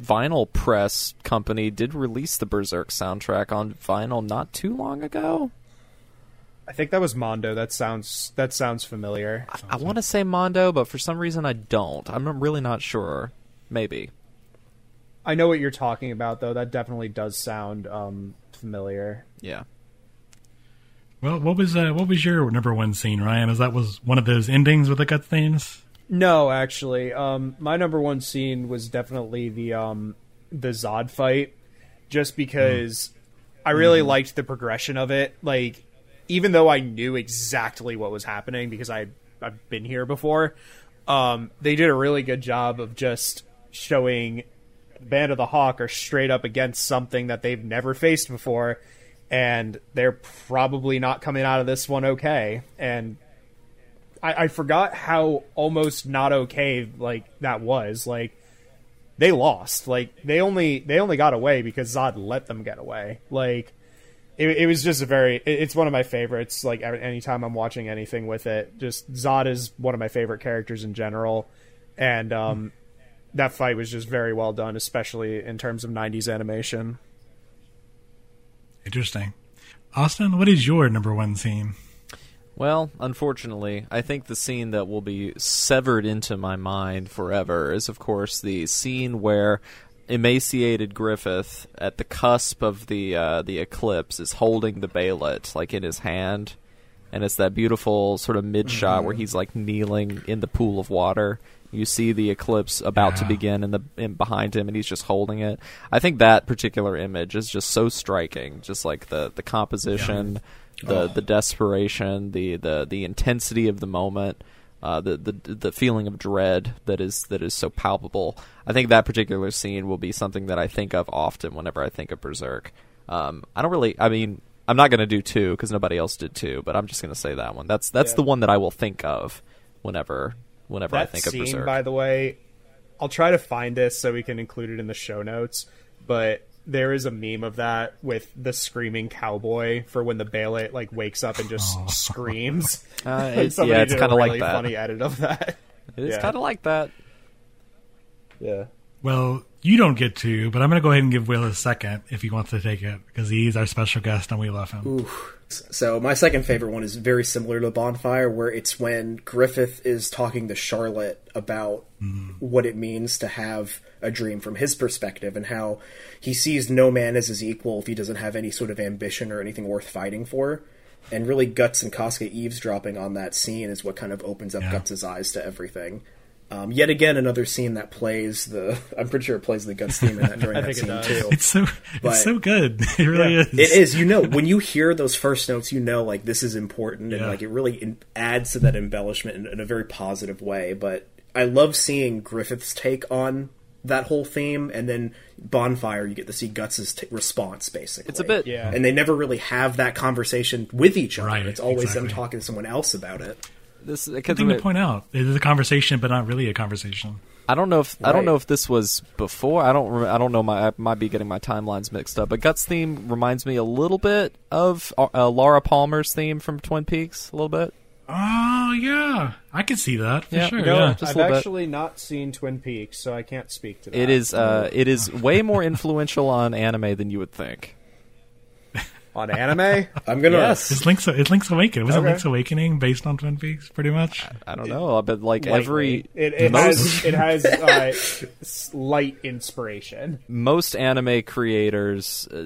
vinyl press company did release the Berserk soundtrack on vinyl not too long ago. I think that was Mondo. That sounds that sounds familiar. I want to say Mondo, but for some reason I don't. I'm really not sure. Maybe. I know what you're talking about though. That definitely does sound um, familiar. Yeah. Well, what was uh, what was your number one scene, Ryan? Is that was one of those endings with the gut themes? No, actually, um, my number one scene was definitely the um, the Zod fight, just because I really liked the progression of it. Like, even though I knew exactly what was happening because I I've been here before, um, they did a really good job of just showing Band of the Hawk are straight up against something that they've never faced before, and they're probably not coming out of this one okay. And I, I forgot how almost not okay like that was. Like they lost. Like they only they only got away because Zod let them get away. Like it, it was just a very. it- it's one of my favorites. Like anytime I'm watching anything with it, just Zod is one of my favorite characters in general, and um, that fight was just very well done, especially in terms of '90s animation. Interesting. Austin, what is your number one scene? Well, unfortunately, I think the scene that will be severed into my mind forever is, of course, the scene where emaciated Griffith, at the cusp of the uh, the eclipse, is holding the Behelit in his hand, and it's that beautiful sort of mid shot where he's like kneeling in the pool of water. You see the eclipse about to begin in the in behind him, and he's just holding it. I think that particular image is just so striking, just like the the composition the the desperation, the, the the intensity of the moment, uh, the the the feeling of dread that is that is so palpable. I think that particular scene will be something that I think of often whenever I think of Berserk. Um, I don't really. I mean, I'm not going to do two because nobody else did two, but I'm just going to say that one. That's that's Yeah. the one that I will think of whenever whenever I that think scene, of Berserk. by the way, I'll try to find this so we can include it in the show notes. But there is a meme of that with the screaming cowboy for when the Behelit wakes up and just screams. Uh, it's- somebody yeah, it's kinda like that. funny edit of that. it is yeah. kind of like that. Yeah. Well, you don't get to, but I'm going to go ahead and give Will a second if he wants to take it because he's our special guest and we love him. So my second favorite one is very similar to Bonfire, where it's when Griffith is talking to Charlotte about mm-hmm. what it means to have a dream from his perspective and how he sees no man as his equal if he doesn't have any sort of ambition or anything worth fighting for. And really, Guts and Casca eavesdropping on that scene is what kind of opens up Yeah. Guts' eyes to everything. Um, yet again, another scene that plays the. I'm pretty sure it plays the Guts theme in that, during I that think it scene does. too. It's so But- it's so good. It really Yeah. is. It is. You know, when you hear those first notes, you know, like this is important, and Yeah. like it really in- adds to that embellishment in, in a very positive way. But I love seeing Griffith's take on that whole theme, and then Bonfire, you get to see Guts's t- response. Basically, It's a bit Yeah. and they never really have that conversation with each other. Right, it's always them talking to someone else about it. This. Good thing to point out. It is a conversation, but not really a conversation. I don't know if I don't know if this was before. I don't. re- I don't know. My I might be getting my timelines mixed up. But Guts theme reminds me a little bit of uh, uh, Laura Palmer's theme from Twin Peaks. A little bit. Oh yeah, I can see that for Yeah, sure. no, yeah. just a I've little bit. actually not seen Twin Peaks, so I can't speak to that. It is. Uh, it is way more influential on anime than you would think. On anime. I'm gonna. Yes. It's Link's it's Link's Awakening. Was it Link's Awakening based on Twin Peaks? Pretty much. I don't know, but like every it, it most has it has uh, slight inspiration. most anime creators uh,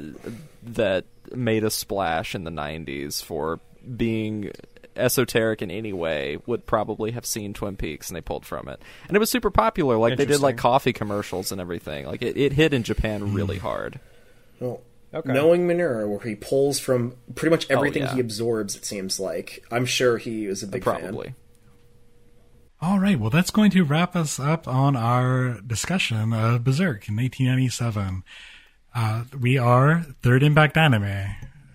that made a splash in the 90s for being esoteric in any way would probably have seen Twin Peaks and they pulled from it. And it was super popular. Like they did like coffee commercials and everything. Like it, it hit in Japan really hard. Well, Okay. Knowing Miura, where he pulls from pretty much everything Oh, yeah. he absorbs, it seems like. I'm sure he is a big fan. Probably. All right. Well, that's going to wrap us up on our discussion of Berserk in 1997. Uh, we are Third Impact Anime.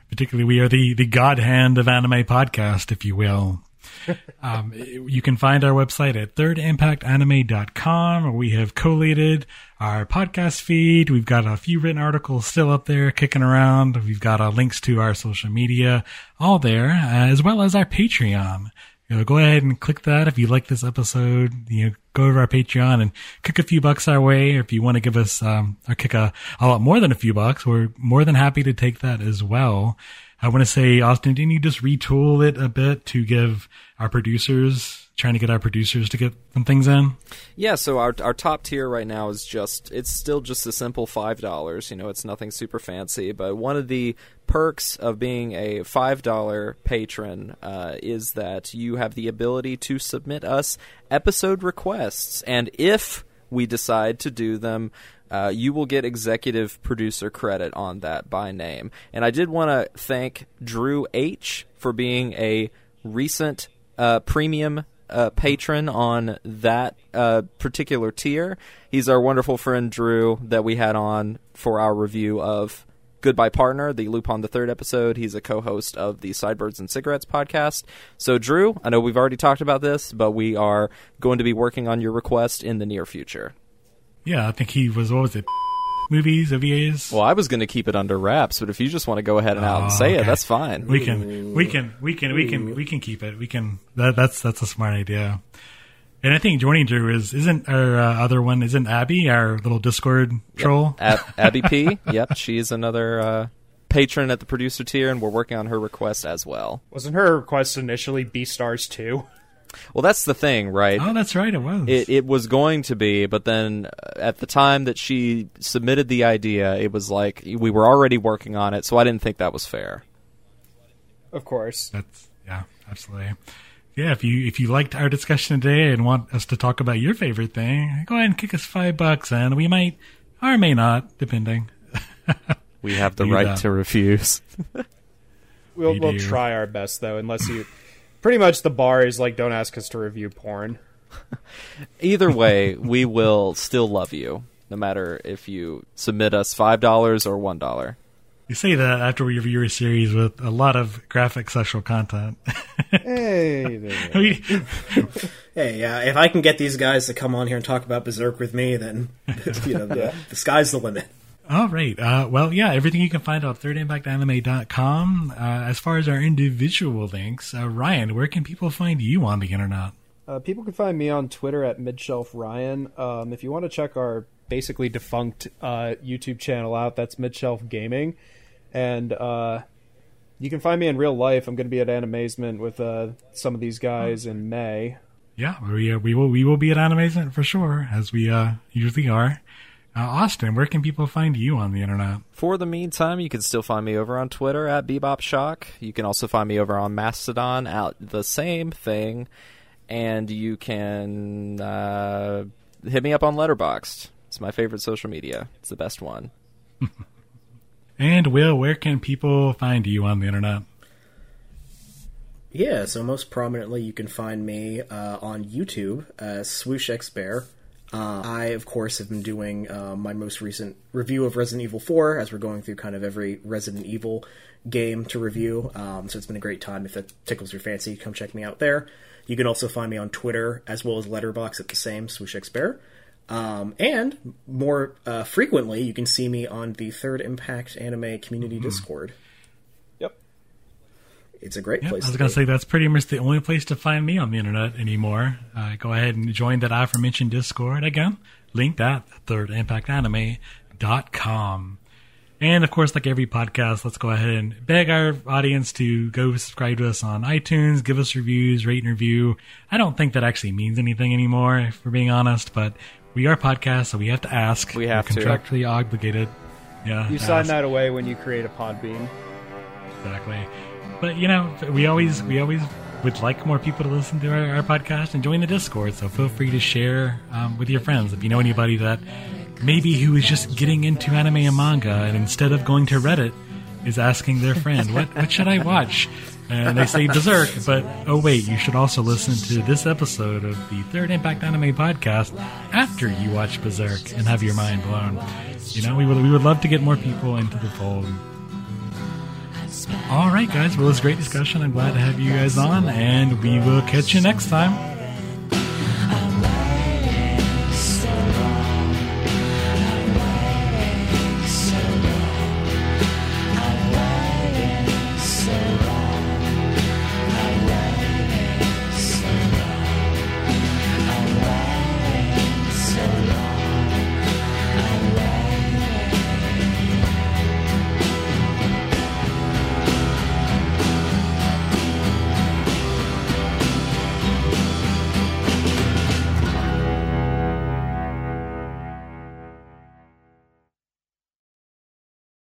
Particularly, we are the, the God Hand of Anime podcast, if you will. um, you can find our website at thirdimpactanime.com we have collated our podcast feed. We've got a few written articles still up there kicking around. We've got uh, links to our social media all there, as well as our Patreon. You know, go ahead and click that if you like this episode. You know, go over our Patreon and kick a few bucks our way. Or if you want to give us, um, or kick a, a lot more than a few bucks, we're more than happy to take that as well. I want to say, Austin, didn't you just retool it a bit to give our producers, trying to get our producers to get some things in? Yeah, so our our top tier right now is just it's still just a simple five dollars. You know, it's nothing super fancy, but one of the perks of being a five dollar patron uh, is that you have the ability to submit us episode requests, and if we decide to do them, uh, you will get executive producer credit on that by name. And I did want to thank Drew H for being a recent uh, premium uh, patron on that uh, particular tier. He's our wonderful friend Drew that we had on for our review of Goodbye Partner, the Lupin the Third episode. He's a co-host of the Sidebirds and Cigarettes podcast. So, Drew, I know we've already talked about this, but we are going to be working on your request in the near future. Yeah, I think he was, what was it? Movies, OVAs? Well, I was going to keep it under wraps, but if you just want to go ahead and out and Oh, say it, oh, that's fine. We can, we can, we can, we can, we can keep it. We can. That, that's that's a smart idea. And I think joining Drew is isn't our uh, other one isn't Abby our little Discord troll. Ab- Abby P. Yep, she's another uh, patron at the producer tier, and we're working on her request as well. Wasn't her request initially Beastars 2? Well, that's the thing, right? Oh, that's right. It was. It, it was going to be, but then uh, at the time that she submitted the idea, it was like we were already working on it, so I didn't think that was fair. Of course. That's yeah, absolutely. Yeah, if you if you liked our discussion today and want us to talk about your favorite thing, go ahead and kick us five bucks, and we might or may not, depending. We have the You right got- to refuse. We'll, We we'll try our best, though, unless you. Pretty much the bar is like, don't ask us to review porn. Either way, we will still love you, no matter if you submit us five dollars or one dollar. You say that after we review a series with a lot of graphic sexual content. Hey. we, Hey, uh, if I can get these guys to come on here and talk about Berserk with me, then you know the, the sky's the limit. All right. Uh, well, yeah, everything you can find on thirdimpactanime.com. Uh, as far as our individual links, uh, Ryan, where can people find you on the internet? Uh, people can find me on Twitter at Midshelf Ryan. Um, if you want to check our basically defunct uh, YouTube channel out, that's Midshelf Gaming. And uh, you can find me in real life. I'm going to be at Animazement with uh, some of these guys in May. Yeah, we, uh, we will we will be at Animazement for sure, as we uh, usually are. Uh, Austin, where can people find you on the internet? For the meantime, you can still find me over on Twitter at Bebop Shock. You can also find me over on Mastodon at the same thing, and you can uh, hit me up on Letterboxd. It's my favorite social media. It's the best one. And Will, where can people find you on the internet? Yeah, so most prominently, you can find me uh, on YouTube as Swoosh X Bear. Uh, I, of course, have been doing uh, my most recent review of Resident Evil 4 as we're going through kind of every Resident Evil game to review. Um, so it's been a great time. If that tickles your fancy, come check me out there. You can also find me on Twitter as well as Letterboxd at the same Swoosh X Bear. Um, and more uh, frequently, you can see me on the Third Impact Anime Community Discord. Yep. It's a great place. I was to going to be. say that's pretty much the only place to find me on the internet anymore. Uh, go ahead and join that aforementioned Discord again, linked at thirdimpactanime.com. And of course, like every podcast, let's go ahead and beg our audience to go subscribe to us on iTunes, give us reviews, rate and review. I don't think that actually means anything anymore, if we're being honest, but we are podcasts, so we have to ask. We have we're to. contractually obligated. Yeah, You sign ask. that away when you create a Podbean. Exactly. But you know, we always we always would like more people to listen to our, our podcast and join the Discord. So feel free to share um, with your friends if you know anybody that maybe who is just getting into anime and manga and instead of going to Reddit is asking their friend, "What what should I watch?" And they say Berserk, but oh wait, you should also listen to this episode of the Third Impact Anime podcast after you watch Berserk and have your mind blown. you know, we would we would love to get more people into the fold. All right, guys. Well, it was a great discussion. I'm glad to have you guys on, and we will catch you next time.